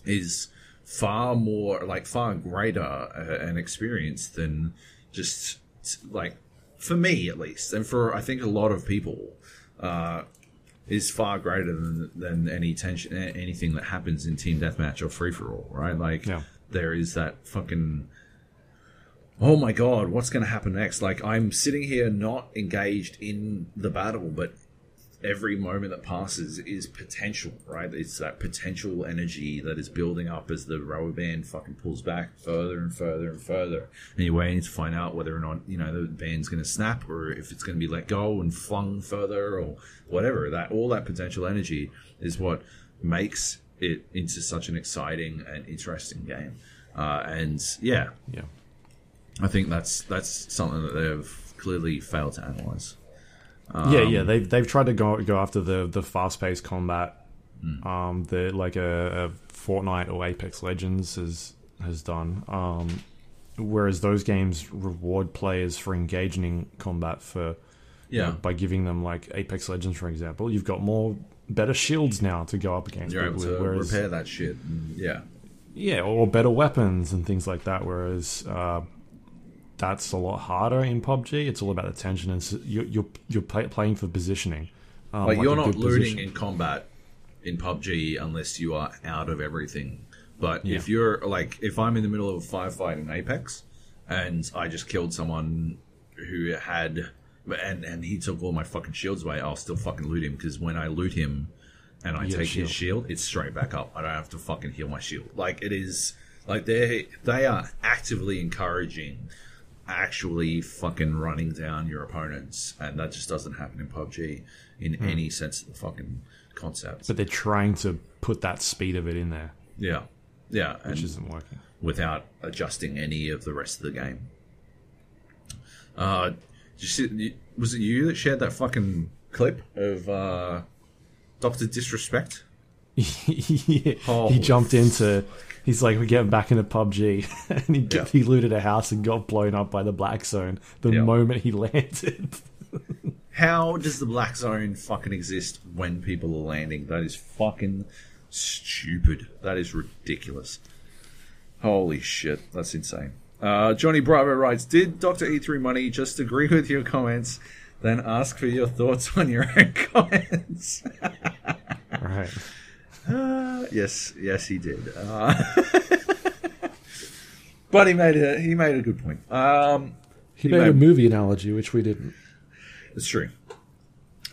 Speaker 2: is far more like far greater uh, an experience than just like for me at least, and for I think a lot of people. Uh, is far greater than than any tension anything that happens in team deathmatch or free for all, right? Like
Speaker 1: Yeah.
Speaker 2: there is that fucking oh my god, what's going to happen next? Like I'm sitting here not engaged in the battle, but every moment that passes is potential, right? It's that potential energy that is building up as the rubber band fucking pulls back further and further and further. And you're waiting to find out whether or not, you know, the band's going to snap or if it's going to be let go and flung further or whatever. That all that potential energy is what makes it into such an exciting and interesting game. Uh, and yeah,
Speaker 1: Yeah.
Speaker 2: I think that's that's something that they've clearly failed to analyze.
Speaker 1: Yeah, yeah. They've they've tried to go go after the the fast paced combat, um, that like a, a Fortnite or Apex Legends has has done. Um, whereas those games reward players for engaging in combat for you
Speaker 2: Yeah.
Speaker 1: know, by giving them like Apex Legends, for example. You've got more better shields now to go up against
Speaker 2: You're able to
Speaker 1: whereas
Speaker 2: repair that shit. Yeah.
Speaker 1: yeah, or better weapons and things like that. Whereas uh, that's a lot harder in PUBG. It's all about the tension and you're you're, you're play, playing for positioning. Um,
Speaker 2: Like,
Speaker 1: like
Speaker 2: you're not looting
Speaker 1: position.
Speaker 2: in combat in PUBG unless you are out of everything. But
Speaker 1: Yeah.
Speaker 2: if you're like, if I'm in the middle of a firefight in Apex and I just killed someone who had, and and he took all my fucking shields away, I'll still fucking loot him because when I loot him and I
Speaker 1: You get a
Speaker 2: take his shield, it's straight back up. I don't have to fucking heal my shield. Like it is, like they they are actively encouraging actually fucking running down your opponents, and that just doesn't happen in PUBG in
Speaker 1: Hmm.
Speaker 2: any sense of the fucking concept.
Speaker 1: but they're trying to put that speed of it in there,
Speaker 2: yeah, yeah, and
Speaker 1: which isn't working.
Speaker 2: without adjusting any of the rest of the game. Uh, see, was it you that shared that fucking clip of uh, Doctor Disrespect?
Speaker 1: yeah.
Speaker 2: Oh,
Speaker 1: he jumped into. He's like, we're getting back into PUBG, and he,
Speaker 2: Yeah.
Speaker 1: he looted a house and got blown up by the black zone the
Speaker 2: Yeah.
Speaker 1: moment he landed.
Speaker 2: How does the black zone fucking exist when people are landing? That is fucking stupid. That is ridiculous. Holy shit, that's insane. Uh, Johnny Bravo writes, "Did Doctor E3 Money just agree with your comments, then ask for your thoughts on your own comments?"
Speaker 1: right.
Speaker 2: Uh, yes, yes, he did. Uh, but he made a he made a good point. Um,
Speaker 1: He
Speaker 2: made
Speaker 1: made
Speaker 2: a
Speaker 1: movie analogy, which we didn't.
Speaker 2: It's true.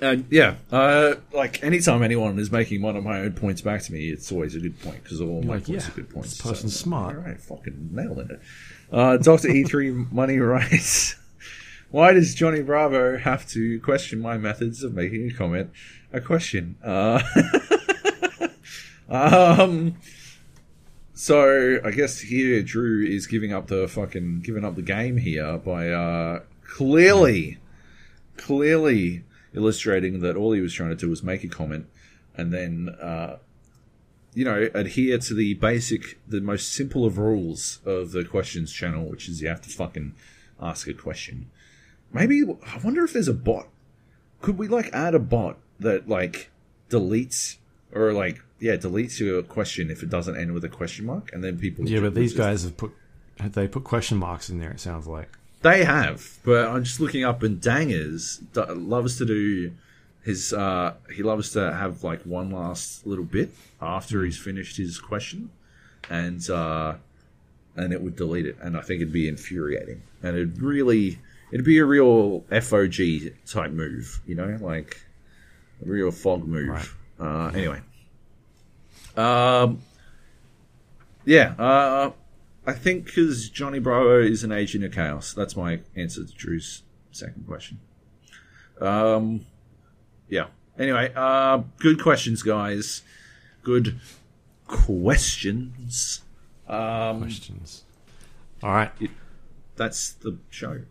Speaker 2: And yeah, uh, like anytime anyone is making one of my own points back to me, it's always a good point because all my
Speaker 1: like,
Speaker 2: points
Speaker 1: yeah,
Speaker 2: are good points.
Speaker 1: this person's smart.
Speaker 2: All right, fucking nailing it. Uh, Doctor E3 Money writes, "Why does Johnny Bravo have to question my methods of making a comment? A question. Uh, um, so I guess here Drew is giving up the fucking giving up the game here by uh, clearly, clearly illustrating that all he was trying to do was make a comment and then uh, you know adhere to the basic, the most simple of rules of the questions channel, which is you have to fucking ask a question. Maybe I wonder if there's a bot. Could we like add a bot that like deletes or like yeah deletes your question if it doesn't end with a question mark, and then people
Speaker 1: Yeah, but these guys have put they put question marks in there. It sounds like.
Speaker 2: They have, but I'm just looking up, and Dangers loves to do his. Uh, he loves to have like one last little bit after he's finished his question, and uh, and it would delete it, and I think it'd be infuriating, and it'd really, it'd be a real FOG type move, you know, like a real fog move.
Speaker 1: Right.
Speaker 2: Uh, anyway, um, yeah, uh, I think because Johnny Bravo is an agent of chaos. That's my answer to Drew's second question. Um, yeah. Anyway, uh, good questions, guys. Good questions. Um,
Speaker 1: Questions. All right.
Speaker 2: that's the show.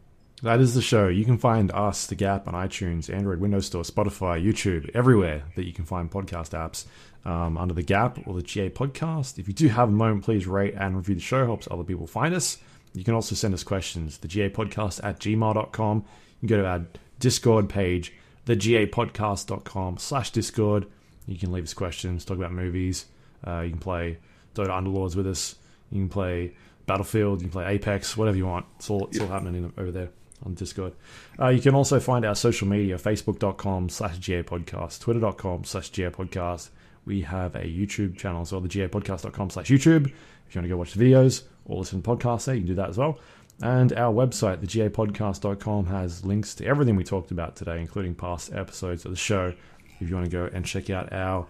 Speaker 1: That is the show. You can find us, The Gap, on iTunes, Android, Windows Store, Spotify, YouTube, everywhere that you can find podcast apps um, under The Gap or the GA Podcast. If you do have a moment, please rate and review the show. Helps other people find us. You can also send us questions, the GA Podcast at gmail.com. You can go to our Discord page, thegapodcast.com slash Discord. You can leave us questions, talk about movies. Uh, you can play Dota Underlords with us. You can play Battlefield. You can play Apex, whatever you want. It's all, it's all happening in, over there on Discord. Uh, you can also find our social media, facebook.com slash GA podcast, twitter.com slash GA podcast. We have a YouTube channel as well, the gapodcast.com slash YouTube. If you want to go watch the videos or listen to podcasts there, you can do that as well. And our website, thegapodcast.com, has links to everything we talked about today, including past episodes of the show. If you want to go and check out our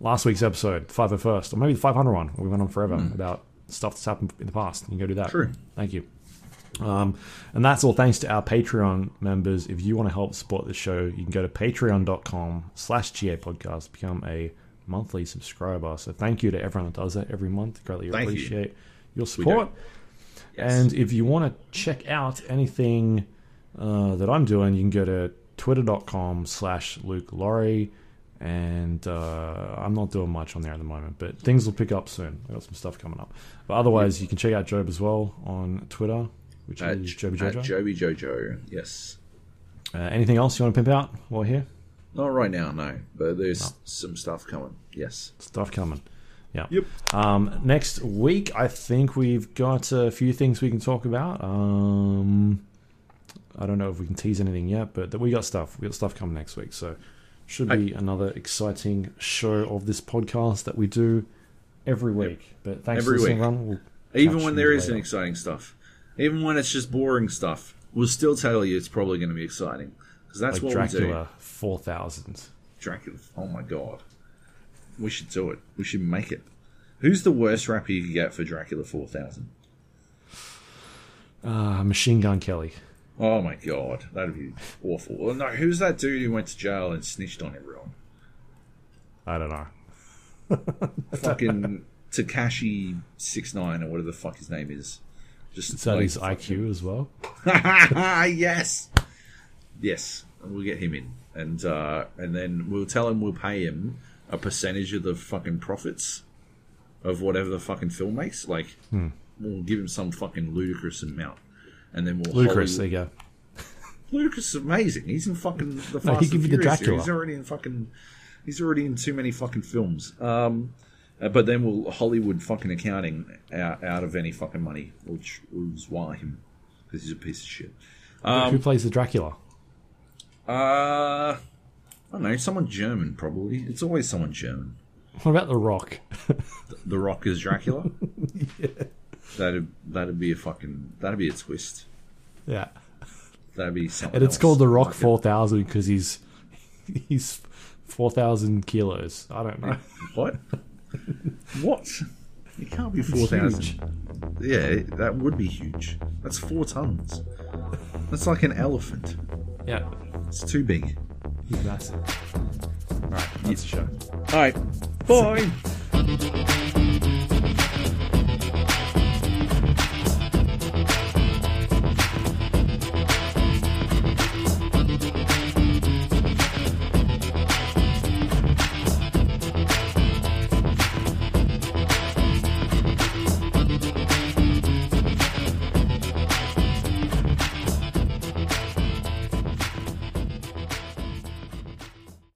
Speaker 1: last week's episode, 501st, or maybe the 500 one, where we went on forever about stuff that's happened in the past, you can go do that.
Speaker 2: True.
Speaker 1: Thank you. Um, and that's all thanks to our Patreon members. If you want to help support the show, you can go to patreon.com slash GA podcast, become a monthly subscriber. So thank you to everyone that does that every month. Greatly
Speaker 2: Thank you.
Speaker 1: appreciate your support.
Speaker 2: Yes.
Speaker 1: And if you want to check out anything uh, that I'm doing, you can go to twitter.com slash Luke Lawrie. And uh, I'm not doing much on there at the moment, but things will pick up soon. I got some stuff coming up. But otherwise, you can check out Joab as well on Twitter, which
Speaker 2: At,
Speaker 1: is Joby Jojo.
Speaker 2: Joby Jojo, yes.
Speaker 1: Uh, anything else you want to pimp out while we're here?
Speaker 2: Not right now, no. But there's some stuff coming. Yes.
Speaker 1: Stuff coming. Yeah.
Speaker 2: Yep.
Speaker 1: Um, next week, I think we've got a few things we can talk about. Um, I don't know if we can tease anything yet, but we got stuff. We got stuff coming next week, so should be another exciting show of this podcast that we do every week. But thanks
Speaker 2: Every
Speaker 1: for listening,
Speaker 2: week.
Speaker 1: everyone. We'll
Speaker 2: Even when there isn't exciting stuff, even when it's just boring stuff, we'll still tell you it's probably going to be exciting because that's
Speaker 1: like
Speaker 2: what we
Speaker 1: Dracula four thousand.
Speaker 2: Dracula. Oh my god, we should do it. We should make it. Who's the worst rapper you could get for Dracula Four Thousand?
Speaker 1: Uh, Machine Gun Kelly.
Speaker 2: Oh my god, that'd be awful. Well, no, who's that dude who went to jail and snitched on everyone?
Speaker 1: I don't know.
Speaker 2: Fucking Tekashi Six Nine or whatever the fuck his name is. Just
Speaker 1: Is that
Speaker 2: like,
Speaker 1: his IQ as well?
Speaker 2: yes, yes. We'll get him in, and uh, and then we'll tell him we'll pay him a percentage of the fucking profits of whatever the fucking film makes. Like we'll give him some fucking ludicrous amount, and then we'll
Speaker 1: Ludacris. There you go.
Speaker 2: Ludacris is amazing. He's in fucking the Fast
Speaker 1: No, he
Speaker 2: and
Speaker 1: be the Dracula.
Speaker 2: He's already in fucking. He's already in too many fucking films. Um, uh, but then we'll Hollywood fucking accounting out, out of any fucking money, which was why him because he's a piece of shit. Um,
Speaker 1: Who plays the Dracula?
Speaker 2: Uh, I don't know. Someone German, probably. It's always someone German.
Speaker 1: What about The Rock?
Speaker 2: The Rock is Dracula. That'd that'd be a fucking that'd be a twist.
Speaker 1: yeah.
Speaker 2: That'd be something.
Speaker 1: And it's
Speaker 2: else.
Speaker 1: called the Rock
Speaker 2: Like
Speaker 1: Four Thousand because he's he's four thousand kilos. I don't know.
Speaker 2: What? what? It can't be four thousand. Yeah, that would be huge. That's four tons. That's like an elephant.
Speaker 1: Yeah,
Speaker 2: It's too big.
Speaker 1: he's massive. All right, that's the show.
Speaker 2: All right. Bye.